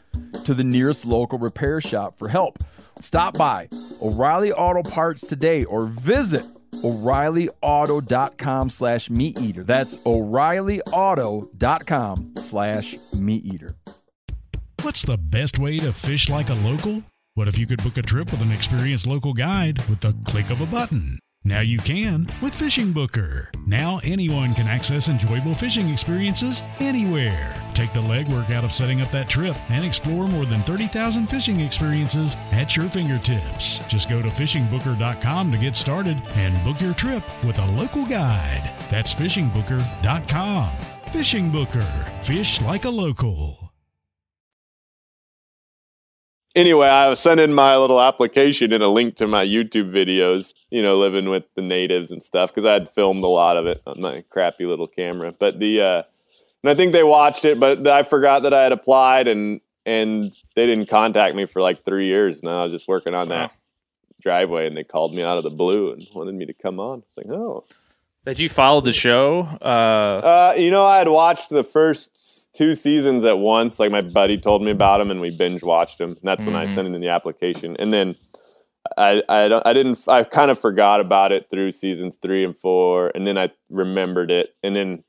to the nearest local repair shop for help. Stop by O'Reilly Auto Parts today or visit O'ReillyAuto.com slash meat eater. That's O'ReillyAuto.com slash meat eater. What's the best way to fish like a local? What if you could book a trip with an experienced local guide with the click of a button? Now you can with Fishing Booker. Now anyone can access enjoyable fishing experiences anywhere. Take the legwork out of setting up that trip and explore more than 30,000 fishing experiences at your fingertips. Just go to fishingbooker.com to get started and book your trip with a local guide. That's fishingbooker.com. Fishing Booker. Fish like a local. Anyway, I was sending my little application and a link to my YouTube videos, you know, living with the natives and stuff, because I had filmed a lot of it on my crappy little camera. But the, uh, and I think they watched it, but I forgot that I had applied and, and they didn't contact me for like three years. And I was just working on that driveway and they called me out of the blue and wanted me to come on. It's like, oh. Did you follow the show? Uh, Uh, you know, I had watched the first two seasons at once. Like my buddy told me about them, and we binge watched them. And that's when I Mhm. sent in the application. And then I, I, don't- I didn't. I kind of forgot about it through seasons three and four, and then I remembered it, and then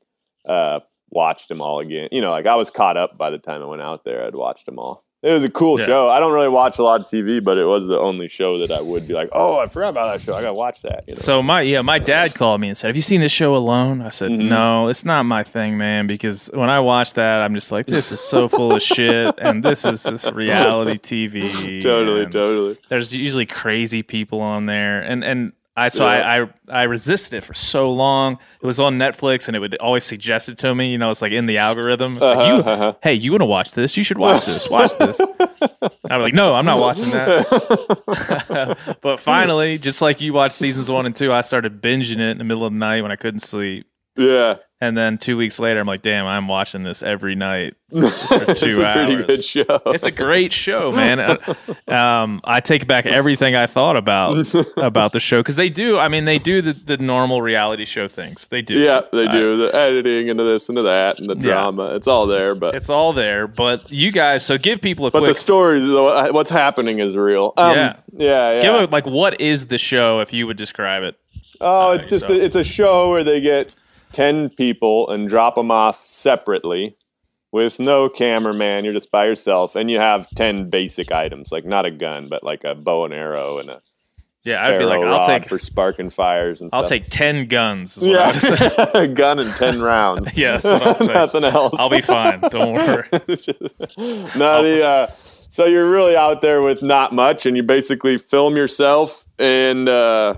uh, watched them all again. You know, like I was caught up by the time I went out there. I'd watched them all. It was a cool Yeah. show. I don't really watch a lot of TV, but it was the only show that I would be like, "Oh, I forgot about that show. I got to watch that." You know? So my yeah, my dad called me and said, "Have you seen this show Alone?" I said, Mhm. "No, it's not my thing, man." Because when I watch that, I'm just like, "This is so full of shit," and this is this reality TV. totally, totally. There's usually crazy people on there, and and I so I, I I resisted it for so long. It was on Netflix, and it would always suggest it to me. You know, it's like in the algorithm. It's Uh-huh, you, uh-huh. hey, you want to watch this? You should watch this. Watch this. I'm like, no, I'm not watching that. but finally, just like you watched seasons one and two, I started binging it in the middle of the night when I couldn't sleep. Yeah. And then two weeks later, I'm like, damn, I'm watching this every night. it's two it's a pretty good show. It's a great show, man. Uh, Um, I take back everything I thought about about the show because they do. I mean, they do the, the normal reality show things. They do. Yeah, they I- do the editing into this into that and the Yeah. drama. It's all there, but It's all there, but you guys. So give people a but quick. the stories, what's happening is real. Um, Yeah. yeah, yeah. Give a, like what is the show if you would describe it? oh, it's just so- a, it's a show where they get ten people and drop them off separately with no cameraman. You're just by yourself, and you have ten basic items, like not a gun, but like a bow and arrow and a Yeah, I'd be like, I'll take for sparking fires and I'll take ten guns. is what I would yeah, a gun and ten rounds. Yeah, that's what I'm Nothing else. I'll be fine. Don't worry. no, the uh, so you're really out there with not much, and you basically film yourself, and uh,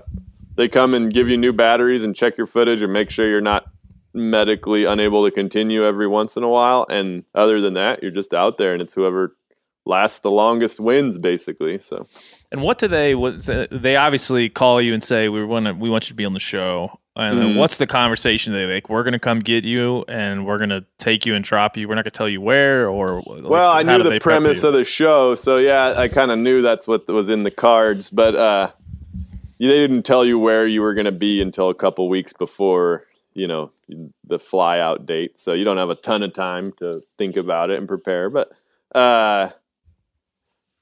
they come and give you new batteries and check your footage and make sure you're not medically unable to continue every once in a while. And other than that, you're just out there, and it's whoever lasts the longest wins, basically. So And what do they? What they obviously call you and say we want to, we want you to be on the show. And Mhm. what's the conversation they like? We're gonna come get you, and we're gonna take you and drop you. We're not gonna tell you where or. like, Well, I knew the premise of the show, so yeah, I kind of knew that's what was in the cards, but uh, they didn't tell you where you were going to be until a couple weeks before, you know, the fly out date. So you don't have a ton of time to think about it and prepare. But, uh,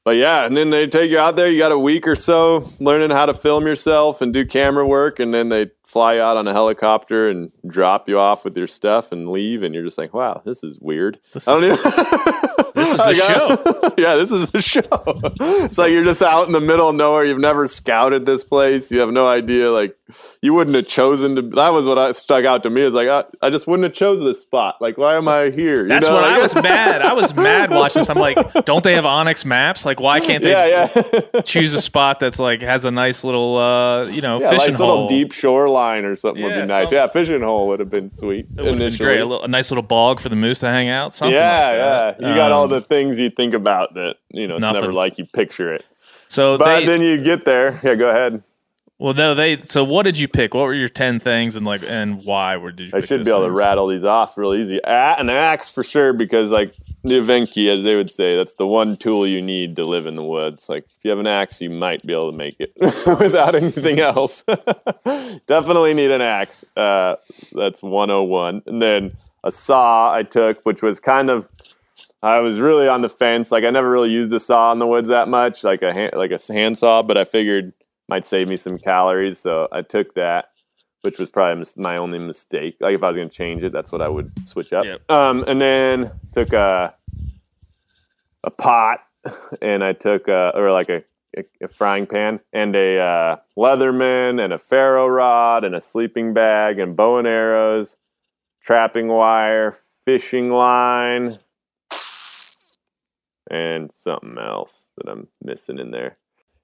but yeah, and then they take you out there. You got a week or so learning how to film yourself and do camera work, and then they fly out on a helicopter and drop you off with your stuff and leave. And you're just like, wow, this is weird. This I don't is- even. the oh Like, I- yeah, this is the show. It's like you're just out in the middle of nowhere. You've never scouted this place. You have no idea like you wouldn't have chosen to. That was what I stuck out to me. Is like I, I just wouldn't have chose this spot. Like why am I here? You That's know, what like- I was mad. I was mad watching this. I'm like, don't they have onX maps? Like, why can't they Yeah, yeah. choose a spot that's like has a nice little, uh, you know, Yeah, fishing nice hole? little deep shoreline or something would be nice. something. Yeah, fishing hole would have been sweet It would have been initially. great. A, little, a nice little bog for the moose to hang out. Something yeah, like that. yeah. You got all Um, the things you think about that you know. It's Nothing. never like you picture it. So But they, then you get there. Yeah, go ahead. Well, no, they. So what did you pick? What were your ten things and like and why? Were did you? I should be able things? to rattle these off real easy. An axe for sure, because like the Evenki, as they would say, that's the one tool you need to live in the woods. Like if you have an axe, you might be able to make it without anything else. Definitely need an axe. Uh, that's 101. And then a saw I took, which was kind of I was really on the fence. Like I never really used a saw in the woods that much, like a hand, like a hand saw. But I figured might save me some calories, so I took that, which was probably my only mistake. Like if I was going to change it, that's what I would switch up. Yep. Um, and then took a a pot, and I took a, or like a, a, a frying pan and a uh, Leatherman and a ferro rod and a sleeping bag and bow and arrows, trapping wire, fishing line, and something else that I'm missing in there.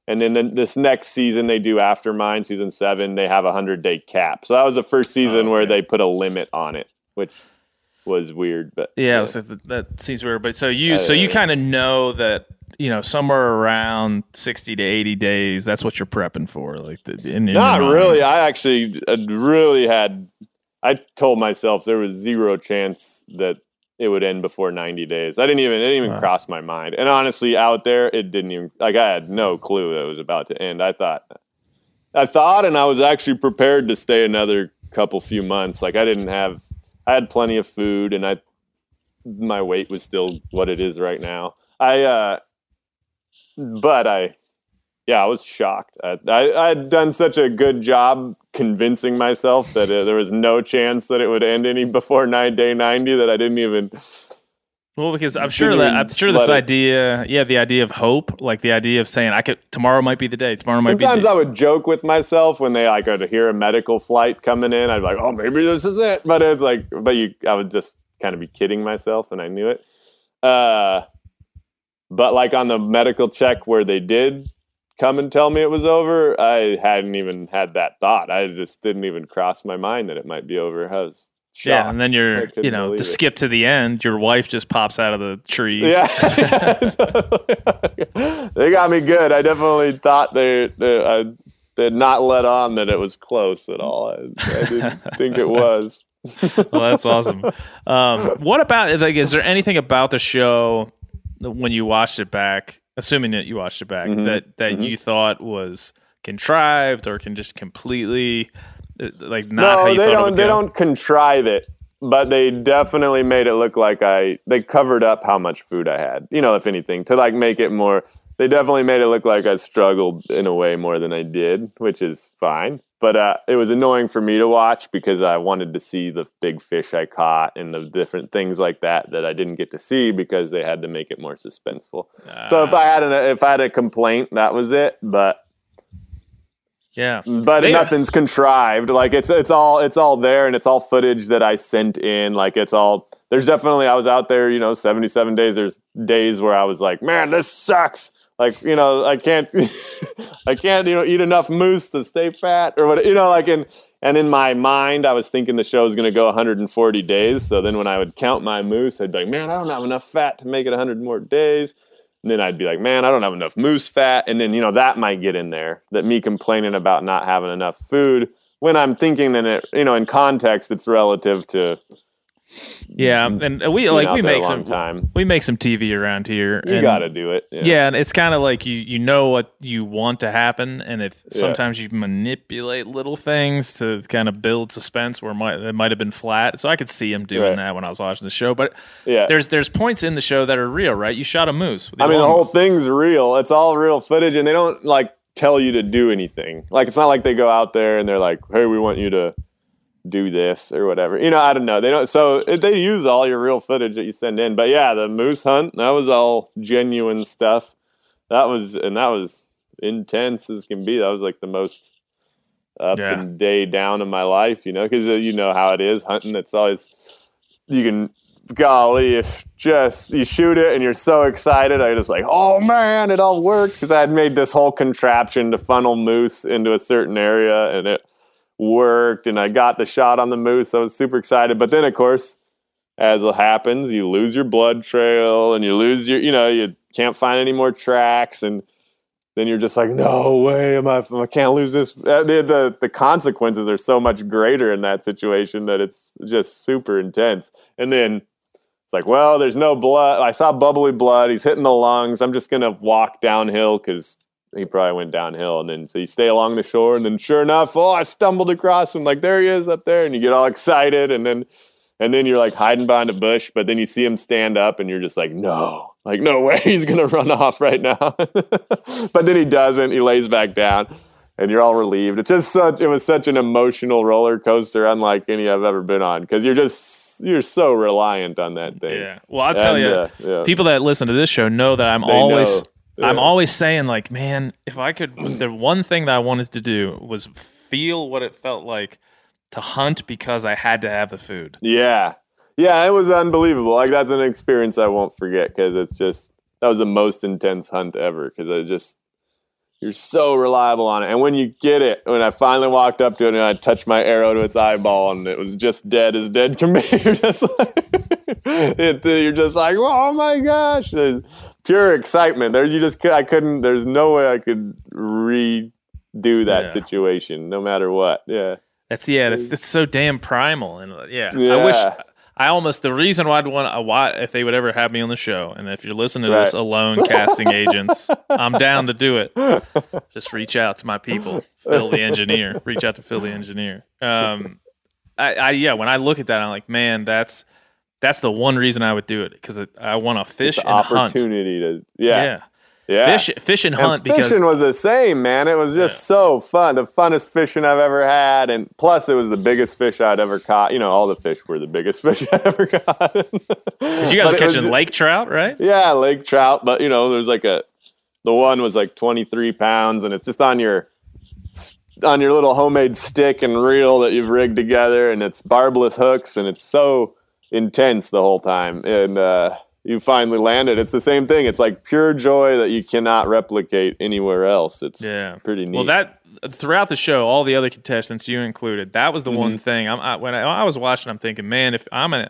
And then the, this next season they do after mine, season seven, they have a hundred day cap. So that was the first season Oh, where they put a limit on it, which was weird. But Yeah, so that, that seems weird. But so you, so you Uh, kind of know that you know somewhere around sixty to eighty days. That's what you're prepping for, like the, in, in Not really. I actually uh, really had. I told myself there was zero chance that it would end before 90 days. I didn't even. It didn't even Wow. cross my mind. And honestly, out there, it didn't even. Like I had no clue that it was about to end. I thought. I thought, and I was actually prepared to stay another couple few months. Like I didn't have. I had plenty of food, and I. My weight was still what it is right now. I. uh But I yeah, I was shocked. I, I I had done such a good job convincing myself that uh, there was no chance that it would end any before nine day ninety that I didn't even. Well, because I'm sure that I'm sure this it- idea, yeah, the idea of hope, like the idea of saying I could tomorrow might be the day, tomorrow might Sometimes be. The I would joke with myself when they like would hear a medical flight coming in. I'd be like, "Oh, maybe this is it," but it's like, but you, I would just kind of be kidding myself, and I knew it. Uh, but like on the medical check where they did come and tell me it was over, I hadn't even had that thought. I just didn't even cross my mind that it might be over. I was shocked. yeah, and then you're, you know, to it. skip to the end, your wife just pops out of the trees. Yeah, they got me good. I definitely thought they, they I, they had not let on that it was close at all. I, I didn't think it was. well, that's awesome. Um, what about like? Is there anything about the show when you watched it back, assuming that you watched it back, Mhm. that that Mhm. you thought was contrived or can just completely uh, like not how no, you they thought it don't. They go? don't contrive it, but they definitely made it look like I. They covered up how much food I had. You know, if anything, to like make it more. They definitely made it look like I struggled in a way more than I did, which is fine. But uh, it was annoying for me to watch because I wanted to see the big fish I caught and the different things like that that I didn't get to see because they had to make it more suspenseful. so if I had an, if I had a complaint, that was it. But yeah, but They- nothing's contrived. Like it's it's all it's all there and it's all footage that I sent in. Like it's all there's definitely I was out there, you know, 77 days. There's days where I was like, man, this sucks. Like, you know, I can't I can't, you know, eat enough moose to stay fat or what you know, like in and in my mind I was thinking the show was gonna go 140 days. So then when I would count my moose, I'd be like, Man, I don't have enough fat to make it 100 more days. And then I'd be like, man, I don't have enough moose fat. And then, you know, that might get in there. That me complaining about not having enough food when I'm thinking in it, you know, in context, it's relative to yeah, mm-hmm. and uh, we being like we make some time. we make some TV around here. You and- got to do it. Yeah. and it's kind of like you you know what you want to happen, and if Yeah. sometimes you manipulate little things to kind of build suspense where it might it might have been flat. So I could see him doing Right. that when I was watching the show. But Yeah. there's there's points in the show that are real, right? You shot a moose. I mean, the whole thing's real. It's all real footage, and they don't like tell you to do anything. Like, it's not like they go out there and they're like, "Hey, we want you to do this or whatever." You know, I don't know. They don't. So they use all your real footage that you send in. But yeah, the moose hunt that was all genuine stuff. That was and that was intense as can be. That was like the most. up Yeah. and day down in my life, you know, because uh, you know how it is hunting. It's always you can, golly, if just you shoot it and you're so excited, I just like, oh man, it all worked because I had made this whole contraption to funnel moose into a certain area, and it worked, and I got the shot on the moose. I was super excited, but then of course. As it happens, you lose your blood trail and you lose your, you know, you can't find any more tracks, and then you're just like, no way, am I? I can't lose this. Uh, The, the the consequences are so much greater in that situation that it's just super intense. And then it's like, well, there's no blood. I saw bubbly blood. He's hitting the lungs. I'm just gonna walk downhill because he probably went downhill. And then so you stay along the shore, and then sure enough, oh, I stumbled across him. Like there he is up there, and you get all excited, and then and then you're like hiding behind a bush, but then you see him stand up, and you're just like, no, like no way, he's gonna run off right now. but then he doesn't. He lays back down, and you're all relieved. It's just such. It was such an emotional roller coaster, unlike any I've ever been on, because you're just you're so reliant on that thing. Yeah. Well, I'll tell And, you, uh, yeah. people that listen to this show know that I'm They always know. I'm always saying like, man, if I could the one thing that I wanted to do was feel what it felt like to hunt because I had to have the food. Yeah. Yeah, it was unbelievable. Like that's an experience I won't forget because it's just that was the most intense hunt ever because I just you're so reliable on it. And when you get it, when I finally walked up to it and I touched my arrow to its eyeball and it was just dead as dead can be, you're just like, it, you're just like, oh my gosh, pure excitement. There, you just I couldn't. There's no way I could redo that Yeah. situation, no matter what. Yeah. That's yeah, that's, that's so damn primal and uh, yeah. I wish I almost the reason why I'd want to why if they would ever have me on the show and if you're listening to this alone casting agents, I'm down to do it. Just reach out to my people, Phil the engineer. Reach out to Phil the engineer. Um, I, I yeah, when I look at that, I'm like, man, that's that's the one reason I would do it because I want to fish and hunt. opportunity to yeah. Yeah. Yeah. fish fish and And hunt because fishing was the same, man. It was just so fun. The funnest fishing I've ever had. And plus, it was the biggest fish I'd ever caught. You know, all the fish were the biggest fish I'd ever caught. you guys But were was catching lake trout, right? Yeah, lake trout. But, you know, there's like a, the one was like 23 pounds and it's just on your, on your little homemade stick and reel that you've rigged together. And it's barbless hooks and it's so intense the whole time. And, uh, you finally landed. It's the same thing. It's like pure joy that you cannot replicate anywhere else. It's Yeah. pretty neat. Well, that throughout the show, all the other contestants, you included, that was the Mm-hmm. one thing. I'm, I, when I, I was watching, I'm thinking, man, if I'm an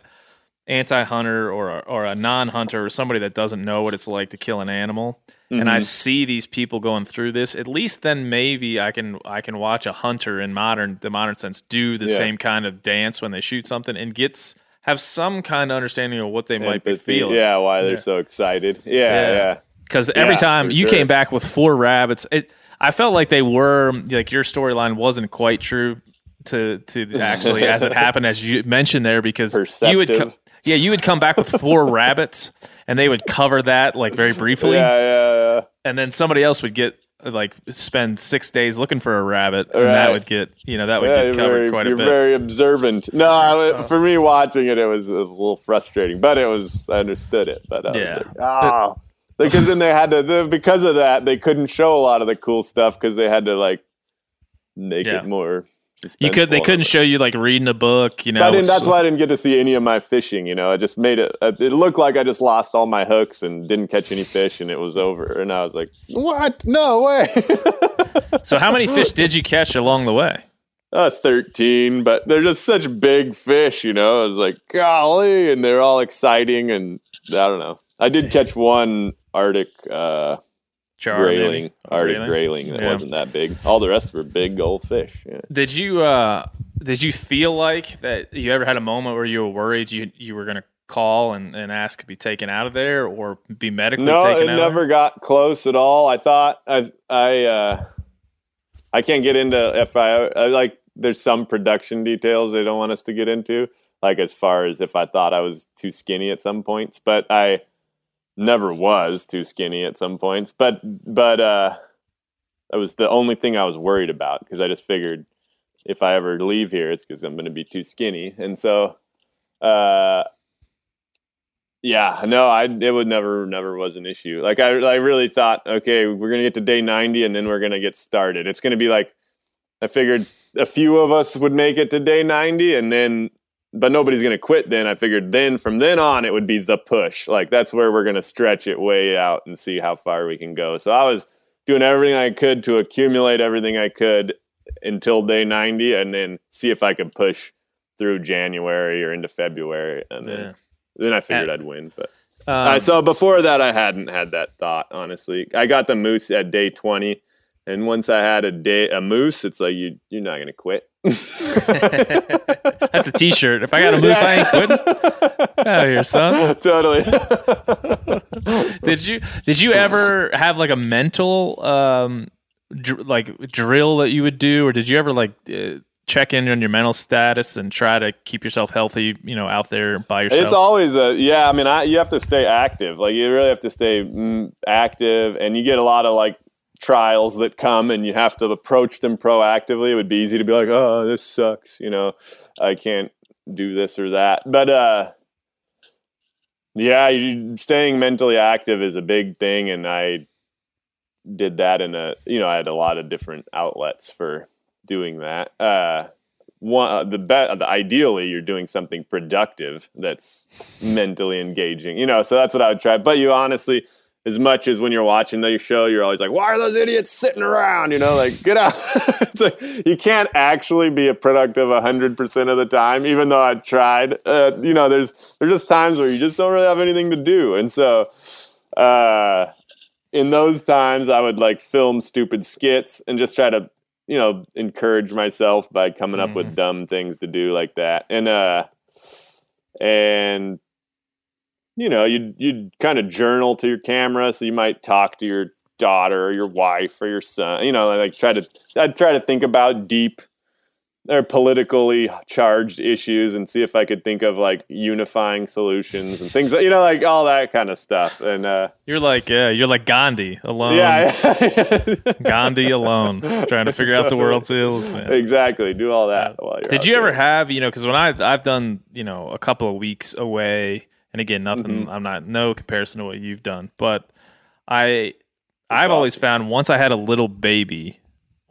anti-hunter or a, or a non-hunter or somebody that doesn't know what it's like to kill an animal, and Mm-hmm. I see these people going through this, at least then maybe I can I can watch a hunter in modern the modern sense do the Yeah. same kind of dance when they shoot something and gets have some kind of understanding of what they might be feeling. Yeah, why they're Yeah. so excited. Yeah, Yeah. yeah. because every Yeah, time you sure. came back with four rabbits, it I felt like they were like your storyline wasn't quite true to to actually as it happened as you mentioned there because you would co- yeah you would come back with four rabbits and they would cover that like very briefly Yeah, yeah, yeah. and then somebody else would get like spend six days looking for a rabbit and that would get you know that would Yeah, get covered very, quite a bit. you're bit. Oh. very observant. No, I- for me watching it, it was a little frustrating, but it was I understood it. But I was Yeah. like, ah, because then they had to the, because of that they couldn't show a lot of the cool stuff because they had to like make Yeah. it more. You could they couldn't show you like reading a book you know So I didn't, that's why I didn't get to see any of my fishing. You know, I just made it. uh, It looked like I just lost all my hooks and didn't catch any fish, and it was over. And I was like, "What? No way!" so how many fish did you catch along the way uh, Thirteen, but they're just such big fish. You know, I was like, "Golly!" And they're all exciting, and I don't know. I did catch one Arctic uh, Char, grayling? Arctic Grayling? grayling that Yeah. wasn't that big. All the rest were big old fish. Yeah. Did you uh did you feel like that you ever had a moment where you were worried you you were gonna call and, and ask to be taken out of there or be medically No, taken it never got close at all. I thought I I uh I can't get into if I, I like there's some production details they don't want us to get into like as far as if I thought I was too skinny at some points, but I never was too skinny at some points, but but uh that was the only thing I was worried about because I just figured if I ever leave here it's cuz I'm going to be too skinny. And so uh yeah, no, I it would never never was an issue. Like I I really thought, okay, we're gonna get to day ninety and then we're gonna get started. It's gonna be like I figured a few of us would make it to day 90 and then but nobody's going to quit then. I figured then from then on it would be the push. Like that's where we're going to stretch it way out and see how far we can go. So I was doing everything I could to accumulate everything I could until day 90 and then see if I could push through January or into February and then Yeah. then I figured And- I'd win, but Um, uh, so before that, I hadn't had that thought. Honestly, I got the moose at day twenty, and once I had a day a moose, it's like you you're not gonna quit. That's a T-shirt. If I got a moose, I ain't quitting. Out of here, son. totally. Did you did you ever have like a mental um dr- like drill that you would do, or did you ever like uh, check in on your mental status and try to keep yourself healthy? You know, out there by yourself. It's always a yeah. I mean, I, you have to stay active. Like you really have to stay mm, active, and you get a lot of like trials that come, and you have to approach them proactively. It would be easy to be like, "Oh, this sucks," you know, I can't do this or that. But uh, yeah, you, staying mentally active is a big thing, and I did that in a you know I had a lot of different outlets for doing that. Uh, one uh, the bet the ideally you're doing something productive that's mentally engaging you know so that's what i would try but you honestly as much as when you're watching the show you're always like why are those idiots sitting around? You know like get out. It's like you can't actually be a productive 100% of the time even though i tried. Uh, you know there's there's just times where you just don't really have anything to do. And so uh in those times i would like film stupid skits and just try to you know encourage myself by coming up with dumb things to do like that. And uh and you know you'd you'd kind of journal to your camera so you might talk to your daughter or your wife or your son you know like try to i'd try to think about deep or politically charged issues and see if i could think of like unifying solutions and things you know like all that kind of stuff and uh You're like yeah, you're like Gandhi alone. yeah Gandhi alone, trying to figure out the world's ills, man. exactly do all that while you're Did you ever have you know? Because when I I've done you know a couple of weeks away, and again nothing. Mm-hmm. I'm not no comparison to what you've done, but I I've always found once I had a little baby,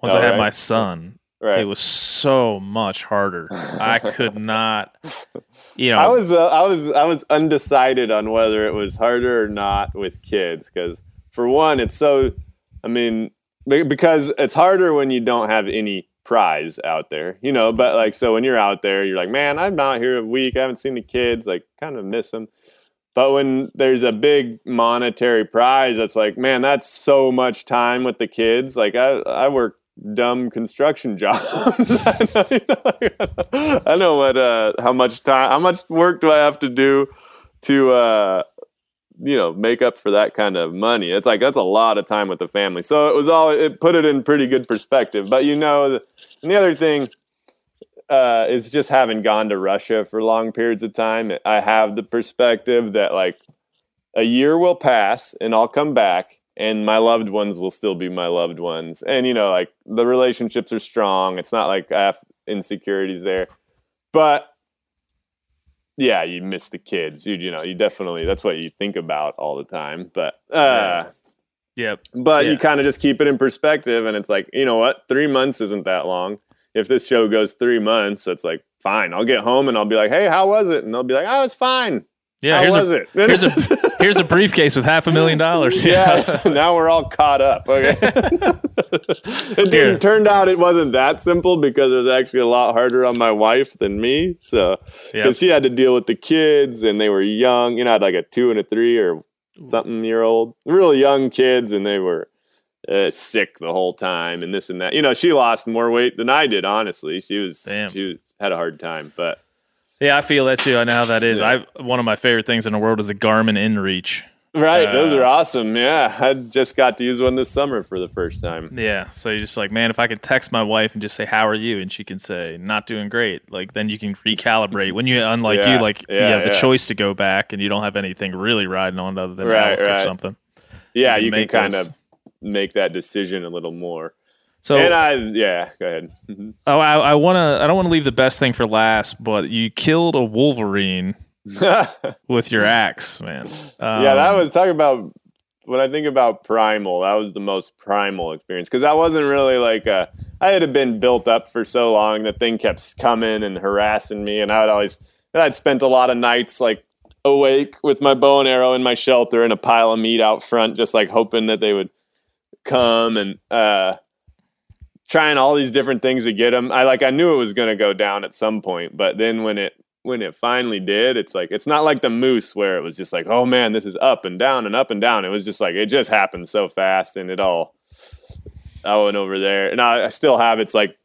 once I Oh, had right. my son, right it was so much harder. I could not, you know. I was uh, I was I was undecided on whether it was harder or not with kids because for one it's so I mean because it's harder when you don't have any prize out there you know but like so when you're out there you're like man I'm out here a week I haven't seen the kids like kind of miss them but when there's a big monetary prize that's like man that's so much time with the kids like I I work dumb construction jobs. I know, you know, I know what uh how much time how much work do I have to do to uh you know make up for that kind of money. It's like that's a lot of time with the family. So it was all it put it in pretty good perspective. But you know and the other thing uh is just having gone to Russia for long periods of time, I have the perspective that like a year will pass and I'll come back and my loved ones will still be my loved ones. And you know, like the relationships are strong. It's not like I have insecurities there. But yeah, you miss the kids. You you know, you definitely that's what you think about all the time. But uh yep. but Yeah. you kind of just keep it in perspective and it's like, you know what? 3 months isn't that long. If this show goes 3 months, it's like fine. I'll get home and I'll be like, "Hey, how was it?" And they'll be like, "Oh, it's fine." Yeah. how here's was a, it? Here's a here's a briefcase with half a million dollars. yeah, now we're all caught up. Okay. it didn't, turned out it wasn't that simple because it was actually a lot harder on my wife than me. So, because she had to deal with the kids and they were young, you know, I had like a two and a three or something year old, really young kids, and they were uh, sick the whole time and this and that. You know, she lost more weight than I did, honestly. She was, Damn. she was, had a hard time, but Yeah, I feel that too. I know how that is. Yeah. I one of my favorite things in the world is a Garmin InReach. right. those Uh, are awesome. Yeah. I just got to use one this summer for the first time. Yeah, so you're just like, man, if I could text my wife and just say, "How are you?" and she can say, "Not doing great," like then you can recalibrate. When you, unlike Yeah, you, like you yeah, have the choice to go back and you don't have anything really riding on other than Right, health or something. Yeah. You You, can can kind those- of make that decision a little more. So and I, yeah, go ahead. Mhm. oh, I, I want to. I don't want to leave the best thing for last, but you killed a wolverine with your axe, man. Um, yeah, that was talking about when I think about primal, that was the most primal experience because I wasn't really like a, I had been built up for so long. The thing kept coming and harassing me, and I'd always and I'd spent a lot of nights like awake with my bow and arrow in my shelter and a pile of meat out front, just like hoping that they would come and uh, trying all these different things to get them. I like I knew it was going to go down at some point, but then when it when it finally did, it's like it's not like the moose where it was just like, oh man, this is up and down and up and down. It was just like it just happened so fast and it all. I went over there and I, I still have it's like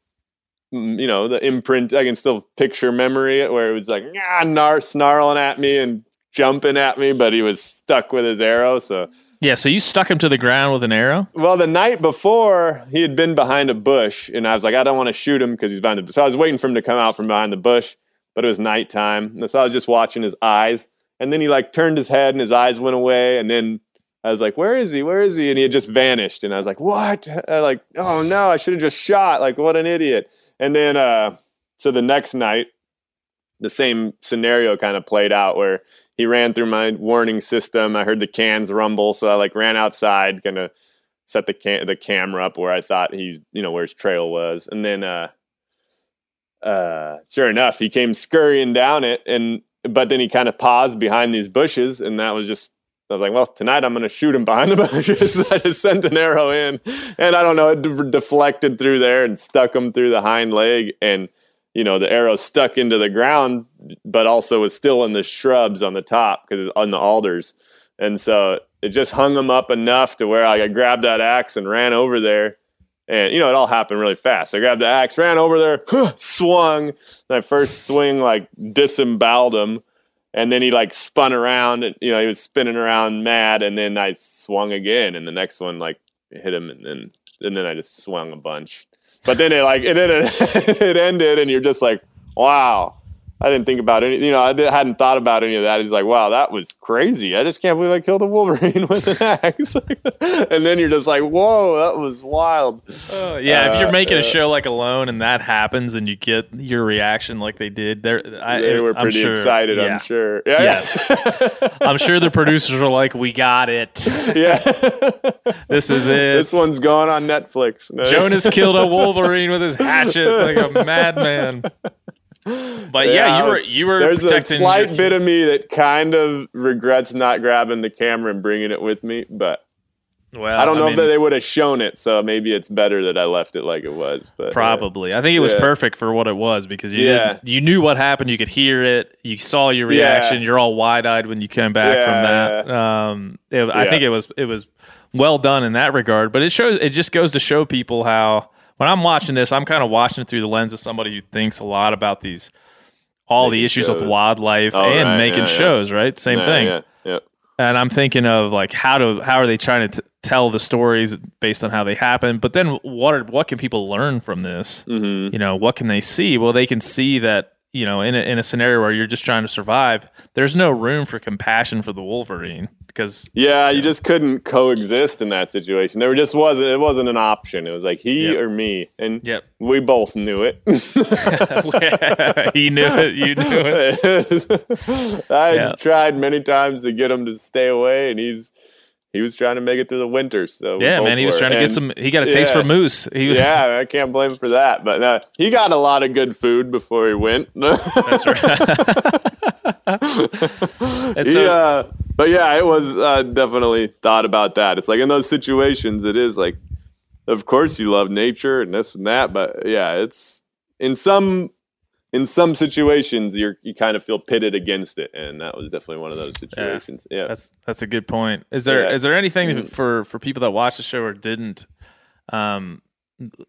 mm, you know the imprint. I can still picture memory where it was like ah, nar snarling at me and jumping at me, but he was stuck with his arrow. So Yeah, so you stuck him to the ground with an arrow? well, the night before he had been behind a bush, and I was like, I don't want to shoot him because he's behind the. Bush. So I was waiting for him to come out from behind the bush, but it was nighttime, and so I was just watching his eyes, and then he like turned his head and his eyes went away, and then I was like, Where is he? Where is he? And he had just vanished, and I was like, What? Like, oh no, I should have just shot. Like, what an idiot. And then, uh, so the next night, the same scenario kind of played out where he ran through my warning system. I heard the cans rumble, so I like ran outside, kind of set the cam- the camera up where I thought he, you know, where his trail was, and then, uh, uh, sure enough, he came scurrying down it, and but then he kind of paused behind these bushes, and that was just. I was like, well, tonight I'm going to shoot him behind the bushes. I just sent an arrow in, and I don't know, it de- deflected through there and stuck him through the hind leg, and you know the arrow stuck into the ground but also was still in the shrubs on the top because on the alders. And so it just hung him up enough to where I grabbed that axe and ran over there. And you know it all happened really fast. I grabbed the axe ran over there swung. My first swing like disemboweled him and then he like spun around and you know he was spinning around mad. And then I swung again and the next one like hit him and then and then I just swung a bunch but then it like it, it ended, and you're just like, wow. I didn't think about any, you know, I hadn't thought about any of that. He's like, wow, that was crazy. I just can't believe I killed a wolverine with an axe. and then you're just like, whoa, that was wild. Uh, yeah, if you're Uh, making a uh, show like Alone and that happens and you get your reaction like they did, there, I, they were I'm sure- excited, yeah. I'm sure. Yeah, Yes. I'm sure the producers were like, "We got it. yeah. This is it." this one's going on Netflix. No. Jonas killed a wolverine with his hatchet like a madman. But yeah, you were you were There's a slight your- bit of me that kind of regrets not grabbing the camera and bringing it with me, but Well, I don't know mean, if they would have shown it, so maybe it's better that I left it like it was. But uh, Probably. I think it was Yeah. perfect for what it was because you Yeah. you knew what happened. You could hear it. You saw your Yeah. reaction. You're all wide eyed when you came back from that. Um, it- I think it was it was well done in that regard. But it shows. It just goes to show people how when I'm watching this, I'm kind of watching it through the lens of somebody who thinks a lot about these all the Making issues with wildlife Oh, and right. making Yeah, yeah. shows. Right, same Yeah, thing. Yeah, yeah. and I'm thinking of like how to how are they trying to t- tell the stories based on how they happen, but then what are, what can people learn from this? Mm-hmm. You know, what can they see? Well, they can see that you know in a, in a scenario where you're just trying to survive, there's no room for compassion for the Wolverine because Yeah, you just couldn't coexist in that situation. There just wasn't. It wasn't an option. It was like he Yep. or me, and Yep. we both knew it. he knew it, you knew it. I Yeah. tried many times to get him to stay away, and he's he was trying to make it through the winter. So Yeah, man, he was trying to And- get some. He got a taste yeah. for moose. He was, yeah, I can't blame him for that. But uh, he got a lot of good food before he went. that's right. And He, uh, but yeah, it was uh, definitely thought about that. It's like in those situations, it is like, of course you love nature and this and that, but yeah, it's in some in some situations you're you kind of feel pitted against it, and that was definitely one of those situations. Yeah, That's that's a good point. Is there is Yeah. there anything Mhm. for for people that watch the show or didn't, um,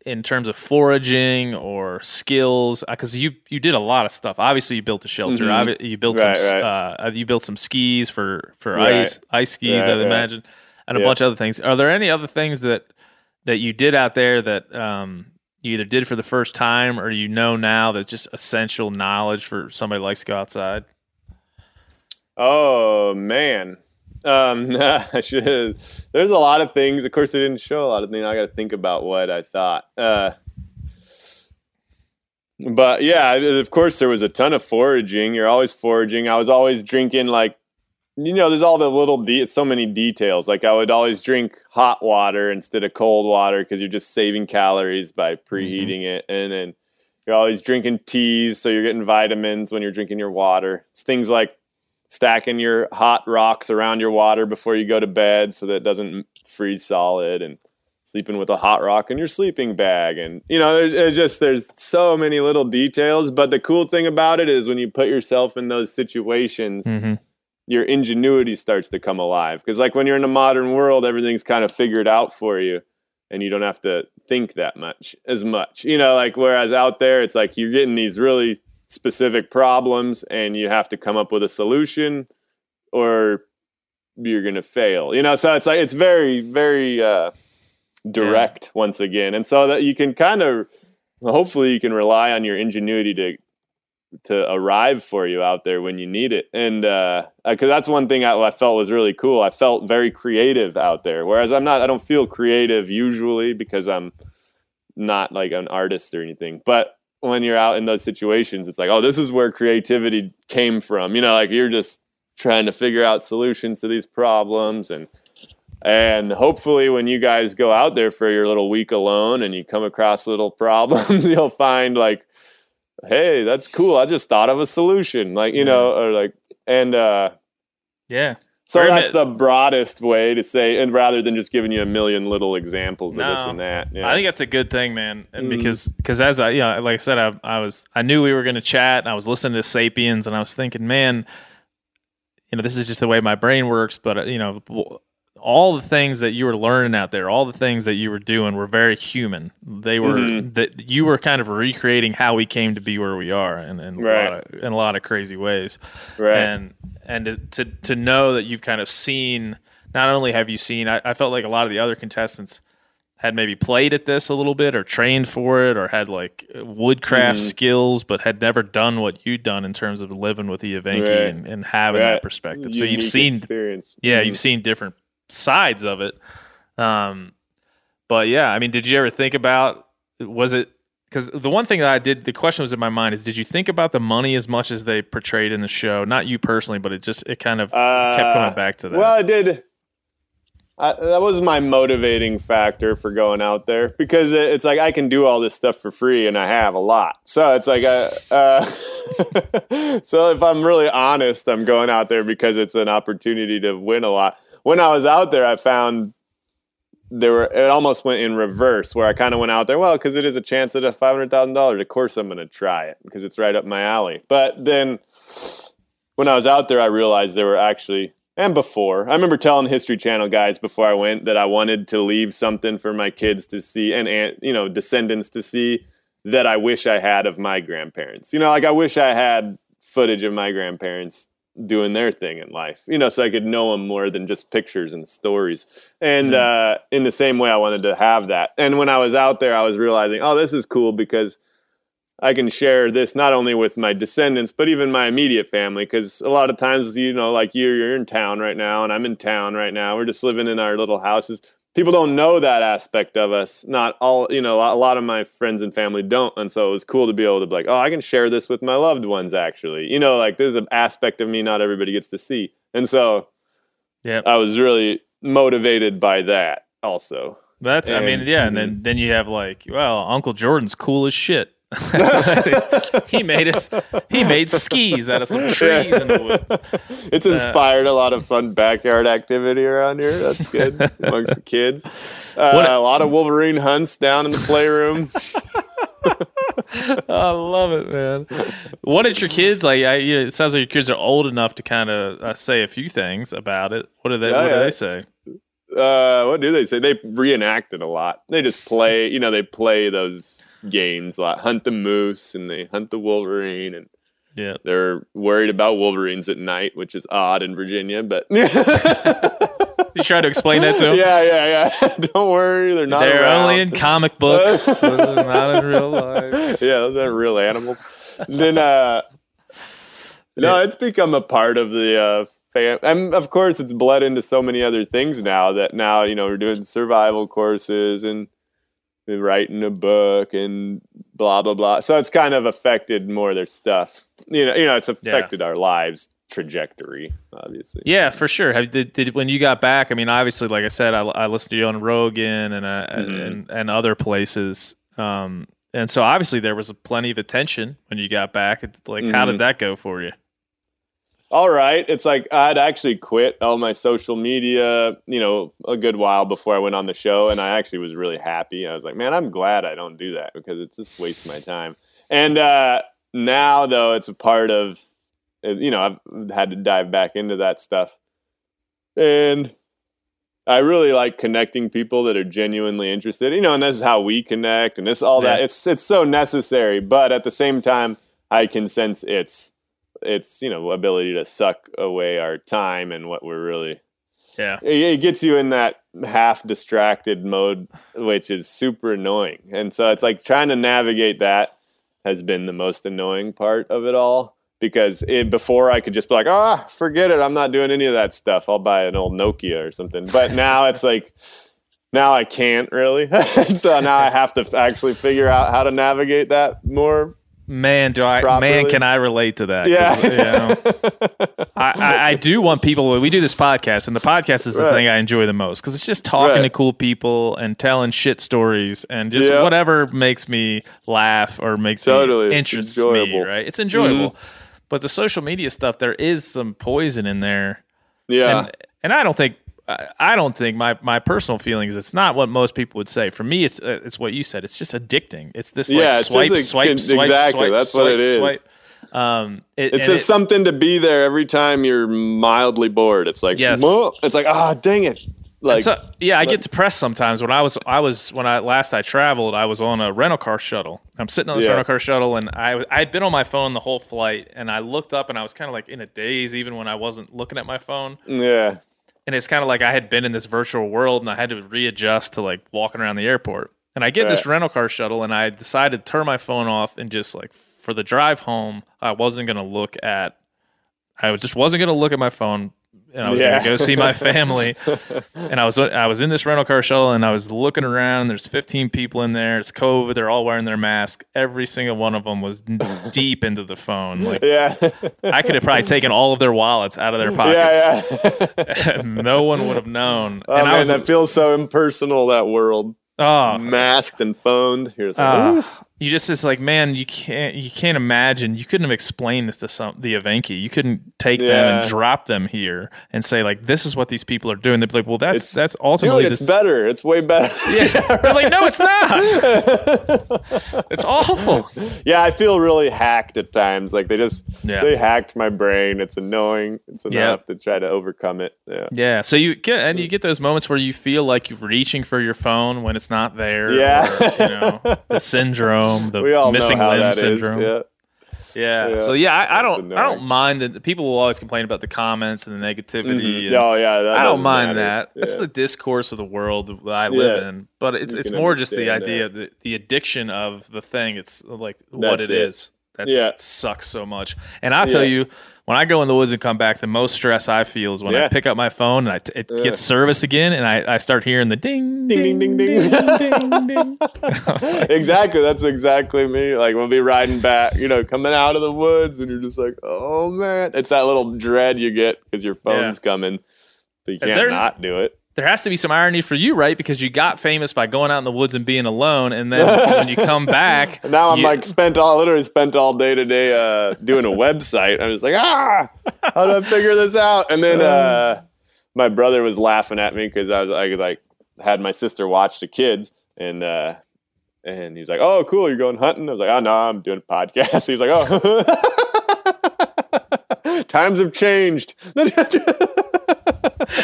in terms of foraging or skills? Because you you did a lot of stuff. Obviously, you built a shelter. Mhm. Obvi- You built Right, some right. Uh, you built some skis for for Right. ice ice skis. I'd imagine, and a Yeah. bunch of other things. Are there any other things that that you did out there that um, you either did for the first time or you know now that's just essential knowledge for somebody likes to go outside? Oh man. Um, should. There's a lot of things. Of course, they didn't show a lot of things. I got to think about what I thought. Uh, but yeah, of course, there was a ton of foraging. You're always foraging. I was always drinking like you know, there's all the little de- so many details. Like I would always drink hot water instead of cold water because you're just saving calories by preheating it, and then you're always drinking teas, so you're getting vitamins when you're drinking your water. It's things like stacking your hot rocks around your water before you go to bed so that it doesn't freeze solid, and sleeping with a hot rock in your sleeping bag, and you know, there's, just there's so many little details. But the cool thing about it is when you put yourself in those situations Mhm. Your ingenuity starts to come alive. Because like when you're in the modern world everything's kind of figured out for you and you don't have to think that much as much you know like whereas out there it's like you're getting these really specific problems and you have to come up with a solution or you're gonna fail you know? So it's like it's very very uh direct once again and so that you can kind of hopefully you can rely on your ingenuity to to arrive for you out there when you need it. And uh, because that's one thing I, I felt was really cool. I felt very creative out there, whereas I'm not. I don't feel creative usually because I'm not like an artist or anything. But when you're out in those situations, it's like, oh, this is where creativity came from. You know, like you're just trying to figure out solutions to these problems and and hopefully when you guys go out there for your little week alone and you come across little problems you'll find like hey that's cool i just thought of a solution like you know or like and uh Yeah. so that's the broadest way to say and rather than just giving you a million little examples of this and that yeah. I think that's a good thing, man. And Mhm. because because as I yeah, like I said, I, I was I knew we were going to chat. And I was listening to Sapiens, and I was thinking, man, you know, this is just the way my brain works. But uh, you know, all the things that you were learning out there, all the things that you were doing, were very human. They were Mhm. that you were kind of recreating how we came to be where we are, and in, a lot of, in a lot of crazy ways right and and to, to to know that you've kind of seen not only have you seen I, I felt like a lot of the other contestants had maybe played at this a little bit or trained for it or had like woodcraft Mhm. skills but had never done what you'd done in terms of living with an Evenki Right. and, and having Right. that perspective so you've seen experience yeah Mhm. you've seen different sides of it um but yeah i mean did you ever think about was it because the one thing that i did the question was in my mind is did you think about the money as much as they portrayed in the show not you personally but it just it kind of kept Uh, coming back to that Well, I did. I, that was my motivating factor for going out there because it, it's like I can do all this stuff for free and I have a lot. So it's like, uh, uh, so if I'm really honest, I'm going out there because it's an opportunity to win a lot. When I was out there, I found there were it almost went in reverse where I kind of went out there well because it is a chance at a five hundred thousand dollars. Of course, I'm going to try it because it's right up my alley. But then when I was out there, I realized there were actually, and before, I remember telling History Channel guys before I went that I wanted to leave something for my kids to see and, and you know, descendants to see that I wish I had of my grandparents. You know, like I wish I had footage of my grandparents doing their thing in life, you know, so I could know them more than just pictures and stories. And uh, in the same way, I wanted to have that. And when I was out there, I was realizing, oh, this is cool because I can share this not only with my descendants, but even my immediate family. Because a lot of times, you know, like you, you're in town right now, and I'm in town right now. We're just living in our little houses. People don't know that aspect of us. Not all, you know, a lot of my friends and family don't. And so it was cool to be able to be like, oh, I can share this with my loved ones, actually. You know, like there's an aspect of me not everybody gets to see. And so yeah I was really motivated by that also. that's i mean and- yeah and then mhm. then you have like well uncle jordan's cool as shit he made us he made skis out of some trees in the woods it's inspired a lot of fun backyard activity around here. That's good amongst the kids. Uh, What- a lot of Wolverine hunts down in the playroom. I love it, man. What did your kids like? I, you know, it sounds like your kids are old enough to kind of uh, say a few things about it. What do they? Yeah, what do they say? Uh, what do they say? They reenact it a lot. They just play. You know, they play those games a lot. Hunt the moose and they hunt the Wolverine and. Yeah, They're worried about Wolverines at night, which is odd in Virginia, but you try to explain that to them. yeah, yeah, yeah. Don't worry, they're not. They're around. only in comic books, not in real life. yeah, those aren't real animals. then, uh, no, it's become a part of the uh, fam. And of course, it's bled into so many other things now that now you know we're doing survival courses and we're writing a book and blah blah blah. So it's kind of affected more of their stuff. You know, you know, it's affected our lives trajectory, obviously. Yeah, for sure. Have did, did when you got back? I mean, obviously, like I said, I, I listened to you on Rogan and uh, Mhm. and and other places. Um, and so obviously there was plenty of attention when you got back. It's like, how Mhm. did that go for you? All right. It's like I'd actually quit all my social media, you know, a good while before I went on the show, and I actually was really happy. I was like, man, I'm glad I don't do that because it's just wasting my time. And uh, now, though, it's a part of, uh, you know, I've had to dive back into that stuff, and I really like connecting people that are genuinely interested. You know, and this is how we connect, and this all that. It's it's so necessary, but at the same time, I can sense its its you know ability to suck away our time and what we're really Yeah, it, it gets you in that half distracted mode which is super annoying. And so it's like trying to navigate that has been the most annoying part of it all because it, before i could just be like ah forget it. I'm not doing any of that stuff. I'll buy an old nokia or something. But now it's like now i can't really. So now i have to actually figure out how to navigate that more man, do I Properly. man can I relate to that? yeah you know, I, I, I do want people. We do this podcast, and the podcast is the Right. thing I enjoy the most because it's just talking Right. to cool people and telling shit stories and just Yeah. whatever makes me laugh or makes Totally. me It's interests me. enjoyable. Mm-hmm. Right? It's enjoyable, but the social media stuff, there is some poison in there, yeah and and I don't think. I don't think my, my personal feelings. It's not what most people would say. For me, it's uh, it's what you said. It's just addicting. It's this like Yeah, it's just swipe, like- swipe, swipe, exactly. swipe, That's what it is. Swipe. Um, it, It's just it- something to be there every time you're mildly bored. It's like, Yes. "Whoa." it's like, ah, dang it. Like, so, yeah, I get depressed sometimes. When I was, I was when I last I traveled, I was on a rental car shuttle. I'm sitting on this Yeah. rental car shuttle, and I I had been on my phone the whole flight, and I looked up, and I was kind of like in a daze, even when I wasn't looking at my phone. yeah, And it's kind of like I had been in this virtual world, and I had to readjust to like walking around the airport. And I get in this rental car shuttle, and I decided to turn my phone off and just like for the drive home, I wasn't gonna look at. I just wasn't gonna look at my phone, and I was Yeah. gonna go see my family. and I was I was in this rental car shuttle, and I was looking around. There's 15 people in there. It's COVID. They're all wearing their mask. Every single one of them was deep into the phone. Like yeah, I could have probably taken all of their wallets out of their pockets. yeah, yeah. no one would have known. Oh and I man, was that feels so impersonal. That world, oh, masked and phoned. Here's uh. You just it's like man, you can't you can't imagine. You couldn't have explained this to some the Evenki. You couldn't take them and drop them here and say like this is what these people are doing. They'd be like, well, that's It's- that's dude, ultimately it's this. better. It's way better. Yeah, they're like, no, it's not. it's awful. yeah, I feel really hacked at times. Like they just Yeah. they hacked my brain. It's annoying. It's Yeah. enough to try to overcome it. Yeah. Yeah, so you get and you get those moments where you feel like you're reaching for your phone when it's not there. Yeah. or, you know the syndrome, the we all missing limb that syndrome. Yeah. Yeah. Yeah, So yeah, I, I don't I don't mind that people will always complain about the comments and the negativity. Mhm. and Oh yeah, I don't mind matter. that. That's the discourse of the world that I live Yeah. in. But it's You it's more just the idea the the addiction of the thing. It's like what it it. is. That's Yeah. it sucks so much. And I'll tell Yeah. you, when I go in the woods and come back, the most stress I feel is when I pick up my phone and I t- it gets service again, and I, I start hearing the ding Ding, ding, ding, ding. ding, ding. exactly. That's exactly me. Like we'll be riding back, you know, coming out of the woods, and you're just like, oh man, it's that little dread you get because your phone's coming, but you can't not do it. There has to be some irony for you, right? Because you got famous by going out in the woods and being alone, and then when you come back, now I'm you- like spent all literally spent all day today uh, doing a website. I'm just like, ah, how do I figure this out? And then uh, my brother was laughing at me because I was I like had my sister watch the kids and. uh and he's like, "Oh, cool! You're going hunting." I was like, "Oh no, I'm doing a podcast." He was like, "Oh, times have changed."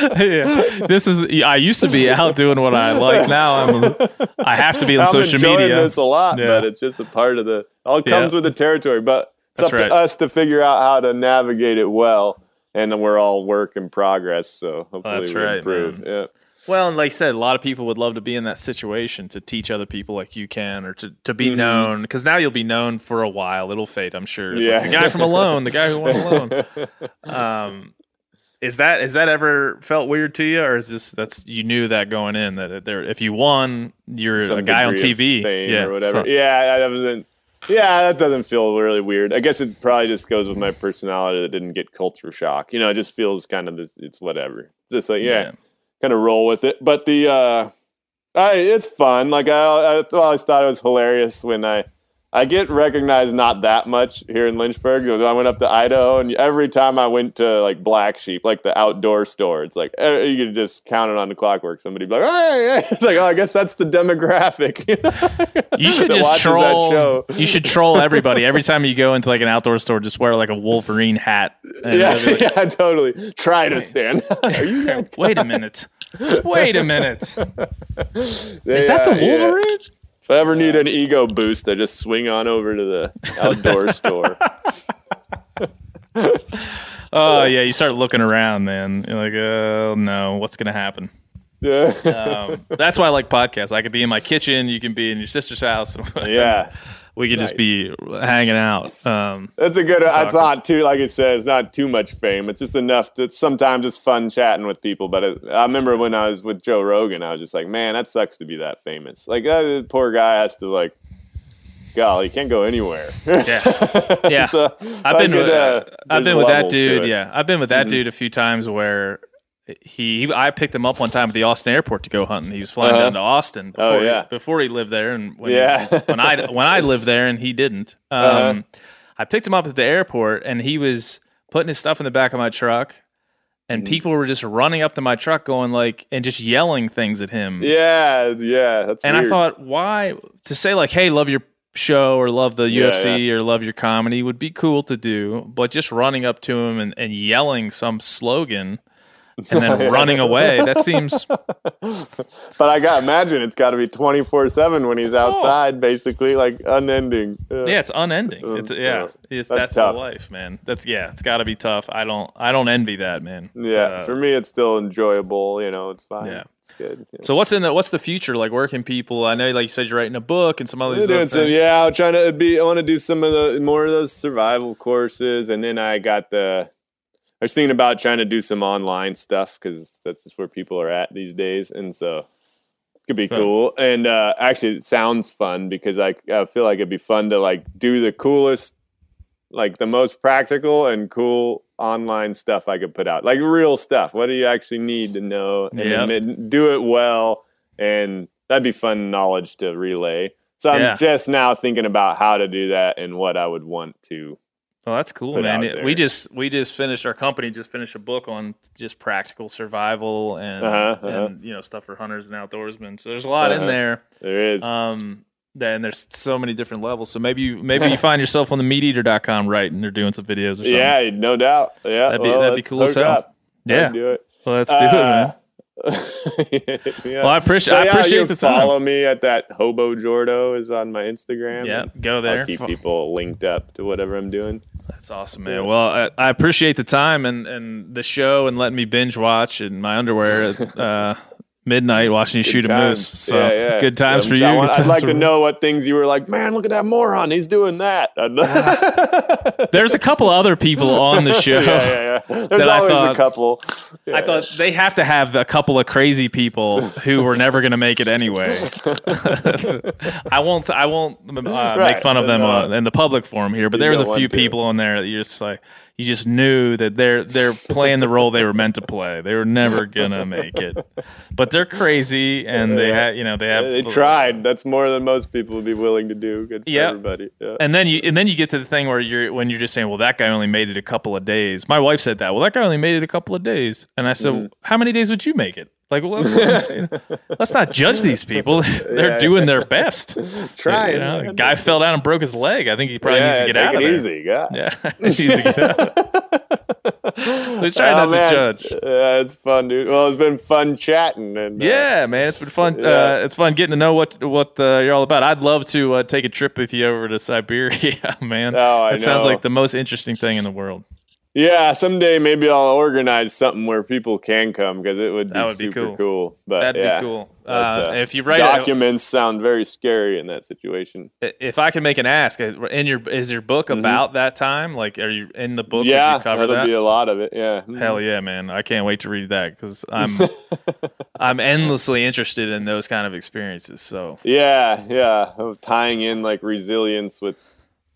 yeah. This is I used to be out doing what I like. Now I'm I have to be on I'm social enjoying media. this a lot, Yeah. but it's just a part of the all comes Yeah. with the territory. But it's That's up right. to us to figure out how to navigate it well, and then we're all work in progress. So hopefully That's we right, improve. Yeah. Well, and like I said, a lot of people would love to be in that situation to teach other people like you can, or to, to be Mhm. known. Because now you'll be known for a while. It'll fade, I'm sure. It's Yeah. like the guy from Alone, the guy who won Alone. Um, is that is that ever felt weird to you, or is this that's you knew that going in that there if you won, you're Some a guy on TV, yeah, or whatever. so- yeah, I wasn't. Yeah, that doesn't feel really weird. I guess it probably just goes with my personality that didn't get culture shock. You know, it just feels kind of this. It's whatever. It's just like yeah, Yeah. kind of roll with it. But the uh, I it's fun. Like I, I always thought it was hilarious when I I get recognized not that much here in Lynchburg. I went up to Idaho, and every time I went to like Black Sheep, like the outdoor store, it's like eh, you could just count it on the clockwork. Somebody be like, "Hey!" It's like, oh, I guess that's the demographic. You should just troll. show. You should troll everybody every time you go into like an outdoor store. Just wear like a Wolverine hat. And yeah, like, yeah, totally. Try to stand. Are you Wait a minute. Wait a minute. Is Is that the Wolverine? If I ever need an ego boost, I just swing on over to the outdoor store. Oh yeah, you start looking around, man. You're like, oh no, what's gonna happen? Yeah. Um, that's why I like podcasts. I could be in my kitchen, you can be in your sister's house. yeah. We could just be hanging out. Um, That's a good. Talking. not too, like I said, it's not too much fame. It's just enough that sometimes it's fun chatting with people. But it, I remember when I was with Joe Rogan, I was just like, man, that sucks to be that famous. Like that poor guy has to like, golly, he can't go anywhere. Yeah. Yeah. So, I've been with, uh, I've been with that dude. Mm-hmm. Yeah, I've been with that dude a few times where he, he I picked him up one time at the Austin airport to go hunting. He was flying Uh-huh. down to Austin before, Oh, he- yeah. before he lived there, and when he- Yeah. when I when I lived there and he didn't. Um, Uh-huh. I picked him up at the airport and he was putting his stuff in the back of my truck. And Mm. people were just running up to my truck, going like, and just yelling things at him. Yeah, yeah, that's And weird. I thought, why to say like, "Hey, love your show" or "Love the Yeah, UFC" or "Love your comedy" would be cool to do, but just running up to him and, and yelling some slogan and then running away that seems but I got imagine it's got to be twenty four seven when he's outside, basically like unending. yeah, it's unending. Um, It's yeah, it's, that's that's, tough. the life, man. That's yeah, it's got to be tough. I don't I don't envy that, man. Yeah, Uh, for me, it's still enjoyable. You know, it's fine. Yeah. it's good. Yeah. So what's in the what's the future like? Where can people? I know, like you said, you're writing a book and some other doing some, yeah, I'm trying to be. I want to do some of the more of those survival courses, and then I got the. I was thinking about trying to do some online stuff because that's just where people are at these days, and so it could be Huh. cool. And uh, actually, it sounds fun because I, I feel like it'd be fun to like do the coolest, like the most practical and cool online stuff I could put out, like real stuff. What do you actually need to know, and Yep. do it well, and that'd be fun knowledge to relay. So I'm Yeah. just now thinking about how to do that and what I would want to. Oh, that's cool, man. It- we just we just finished our company just finished a book on just practical survival and Uh-huh, uh-huh. and you know stuff for hunters and outdoorsmen. So there's a lot in Uh-huh. there. There is. Um, and there's so many different levels. So maybe you maybe you find yourself on themeateater.com writing or doing some videos or something. yeah, no doubt. Yeah, That'd be- well, that'd be cool as hell. up. Yeah. Do it. Well, let's do it, man. yeah. Well, I appreciate So, I appreciate you the time. follow me at that hobo jordo is on my Instagram. Yeah, go there. I'll keep people linked up to whatever I'm doing. That's awesome, man. Well, I, I appreciate the time and, and the show and letting me binge watch in my underwear uh, midnight watching you shoot a moose. So Yeah, yeah. good times Yeah, for you. I want- good I'd like to me. know what things you were like. Man, look at that moron. He's doing that. I'd- There's a couple other people on the show. yeah, yeah, yeah. There's always thought- a couple. I thought they have to have a couple of crazy people who were never going to make it anyway. I won't. I won't uh, make fun of them uh, in the public forum here. But You there was a few to. people on there that you just like. You just knew that they're they're playing the role they were meant to play. They were never gonna make it, but they're crazy and they have you know they have they tried. That's more than most people would be willing to do. Good for Yeah. everybody. Yeah. And then you and then you get to the thing where you're when you're just saying, well, that guy only made it a couple of days. My wife said that. Well, that guy only made it a couple of days, and I said, Mm-hmm. how many days would you make it? Like, well, let's not judge these people. They're Yeah. doing their best. Trying. You know, guy fell down and broke his leg. I think he probably yeah, needs to get out of it there. easy. God. Yeah, he needs to get out. so he's trying Oh, not man. to judge. Yeah, it's fun, dude. Well, it's been fun chatting. And uh, Yeah, man, it's been fun. Uh, it's fun getting to know what what uh, you're all about. I'd love to uh, take a trip with you over to Siberia, man. Oh, I that sounds like the most interesting thing in the world. Yeah. Someday maybe I'll organize something where people can come because it would be That would be super cool. But That'd yeah, be cool. Uh, uh, if you write documents sound very scary in that situation. if I can make an ask, uh, in your is your book about that time? Like, are you in the book? Mm-hmm. yeah, you cover that'll that? be a lot of it. Yeah. Hell yeah, man! I can't wait to read that because I'm I'm endlessly interested in those kind of experiences. So Yeah, yeah. Oh, Tying in like resilience with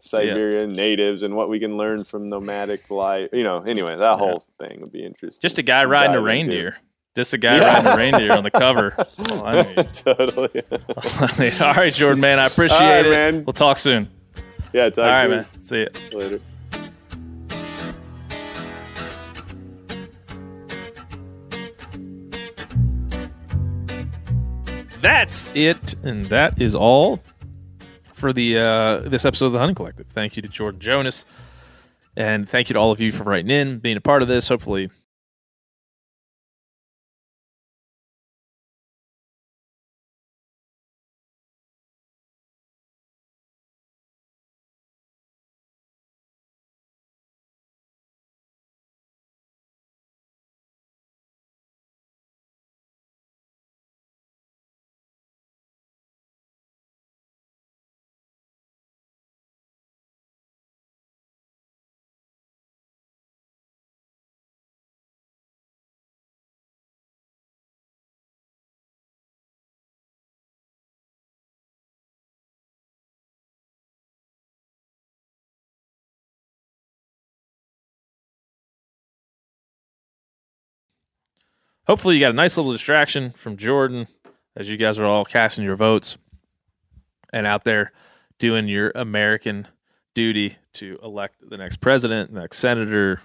Siberian natives and what we can learn from nomadic life. You know, anyway, that whole thing would be interesting. just a guy riding a reindeer. Just a guy Yeah. riding a reindeer on the cover. All I need. totally. I mean, all right, Jordan, man. I appreciate All right, it. man. We'll talk soon. yeah, talk all right, soon. man. See you Later. That's it, and that is all for the uh, this episode of the Hunting Collective. Thank you to Jordan Jonas, and thank you to all of you for writing in, being a part of this. Hopefully, hopefully you got a nice little distraction from Jordan as you guys are all casting your votes and out there doing your American duty to elect the next president, next senator,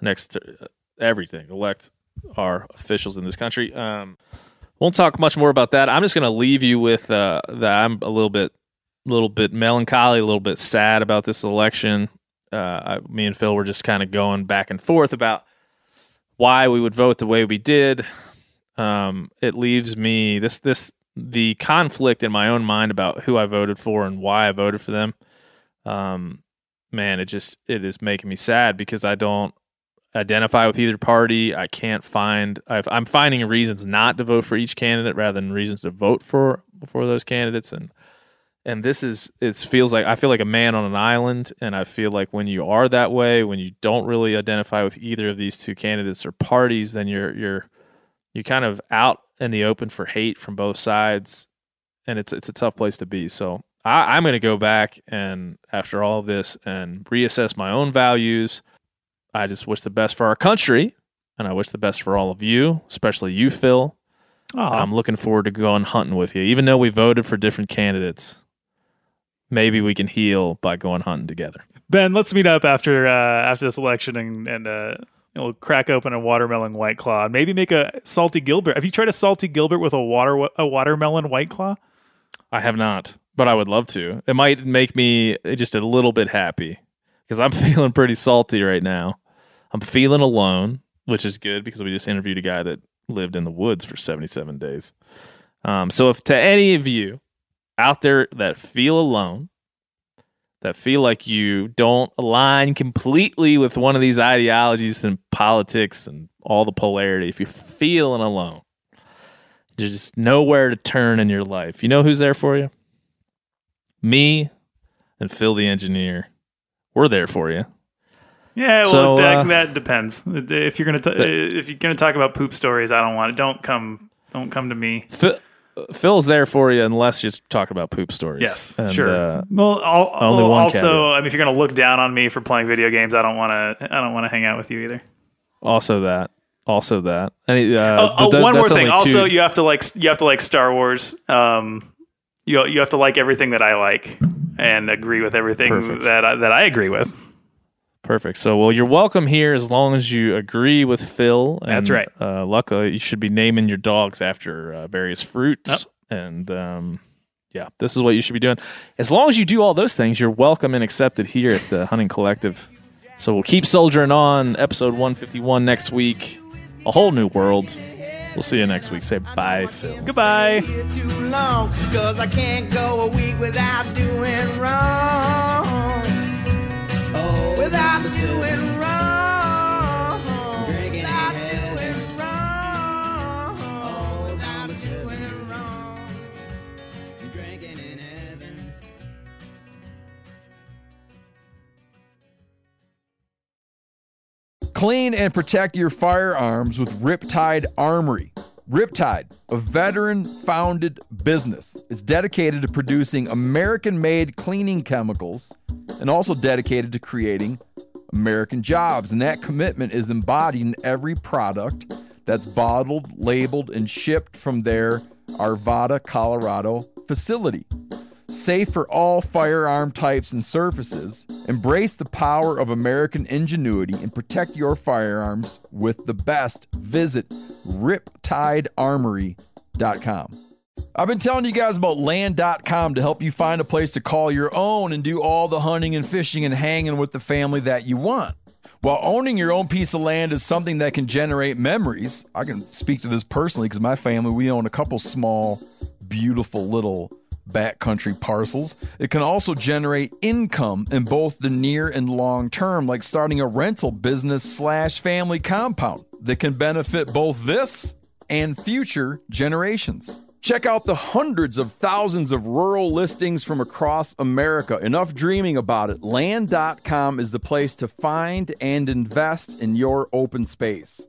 next uh, everything, elect our officials in this country. Um, won't talk much more about that. I'm just going to leave you with uh, that I'm a little bit, little bit melancholy, a little bit sad about this election. Uh, I, me and Phil were just kind of going back and forth about why we would vote the way we did. Um, it leaves me this this the conflict in my own mind about who I voted for and why I voted for them. Um, man, it just it is making me sad because I don't identify with either party. I can't find I've, I'm finding reasons not to vote for each candidate rather than reasons to vote for for those candidates and and this is it feels like I feel like a man on an island and I feel like when you are that way when you don't really identify with either of these two candidates or parties then you're you're you're kind of out in the open for hate from both sides and it's it's a tough place to be. So I, I'm going to go back and after all of this and reassess my own values. I just wish the best for our country and I wish the best for all of you especially you Phil. And I'm looking forward to going hunting with you. Even though we voted for different candidates, maybe we can heal by going hunting together. Ben, let's meet up after uh, after this election and and uh, know, crack open a watermelon white claw. Maybe make a salty Gilbert. Have you tried a salty Gilbert with a water a watermelon white claw? I have not, but I would love to. It might make me just a little bit happy because I'm feeling pretty salty right now. I'm feeling alone, which is good because we just interviewed a guy that lived in the woods for 77 days. Um, so, if to any of you out there that feel alone, that feel like you don't align completely with one of these ideologies and politics and all the polarity, if you're feeling alone, there's just nowhere to turn in your life. You know who's there for you? Me and Phil the engineer. We're there for you. Yeah, well, So, that, uh, that depends. If you're gonna t- if you're gonna talk about poop stories, I don't want it. Don't come don't come to me. Phil, Phil's there for you unless you're talking about poop stories. Yes, And, sure. uh, well, I'll, only well, one also, caveat. I mean, if you're gonna look down on me for playing video games, I don't want to. I don't want to hang out with you either. also that. Also that. Any, uh, Oh, oh, but that- one more thing. only Also, two- you have to like you have to like Star Wars. Um, you you have to like everything that I like and agree with everything Perfect. that I, that I agree with. Perfect. So, well, you're welcome here as long as you agree with Phil. And, That's right. Uh, luckily, you should be naming your dogs after uh, various fruits. And um, yeah, this is what you should be doing. As long as you do all those things, you're welcome and accepted here at the Hunting Collective. So we'll keep soldiering on. Episode 151 next week. A whole new world. We'll see you next week. Say bye, Phil. Goodbye. too long Cause I can't go a week without doing wrong Without doing wrong. Without doing wrong. Oh, without doing wrong. Drinking in heaven. Clean and protect your firearms with Riptide Armory. Riptide, a veteran founded business. It's dedicated to producing American made cleaning chemicals and also dedicated to creating American jobs. And that commitment is embodied in every product that's bottled, labeled, and shipped from their Arvada, Colorado facility. Safe for all firearm types and surfaces. Embrace the power of American ingenuity and protect your firearms with the best. Visit riptidearmory.com. I've been telling you guys about land.com to help you find a place to call your own and do all the hunting and fishing and hanging with the family that you want. While owning your own piece of land is something that can generate memories, I can speak to this personally because my family, we own a couple small, beautiful little backcountry parcels. It can also generate income in both the near and long term, like starting a rental business slash family compound that can benefit both this and future generations. Check out the hundreds of thousands of rural listings from across America. Enough dreaming about it. Land.com is the place to find and invest in your open space.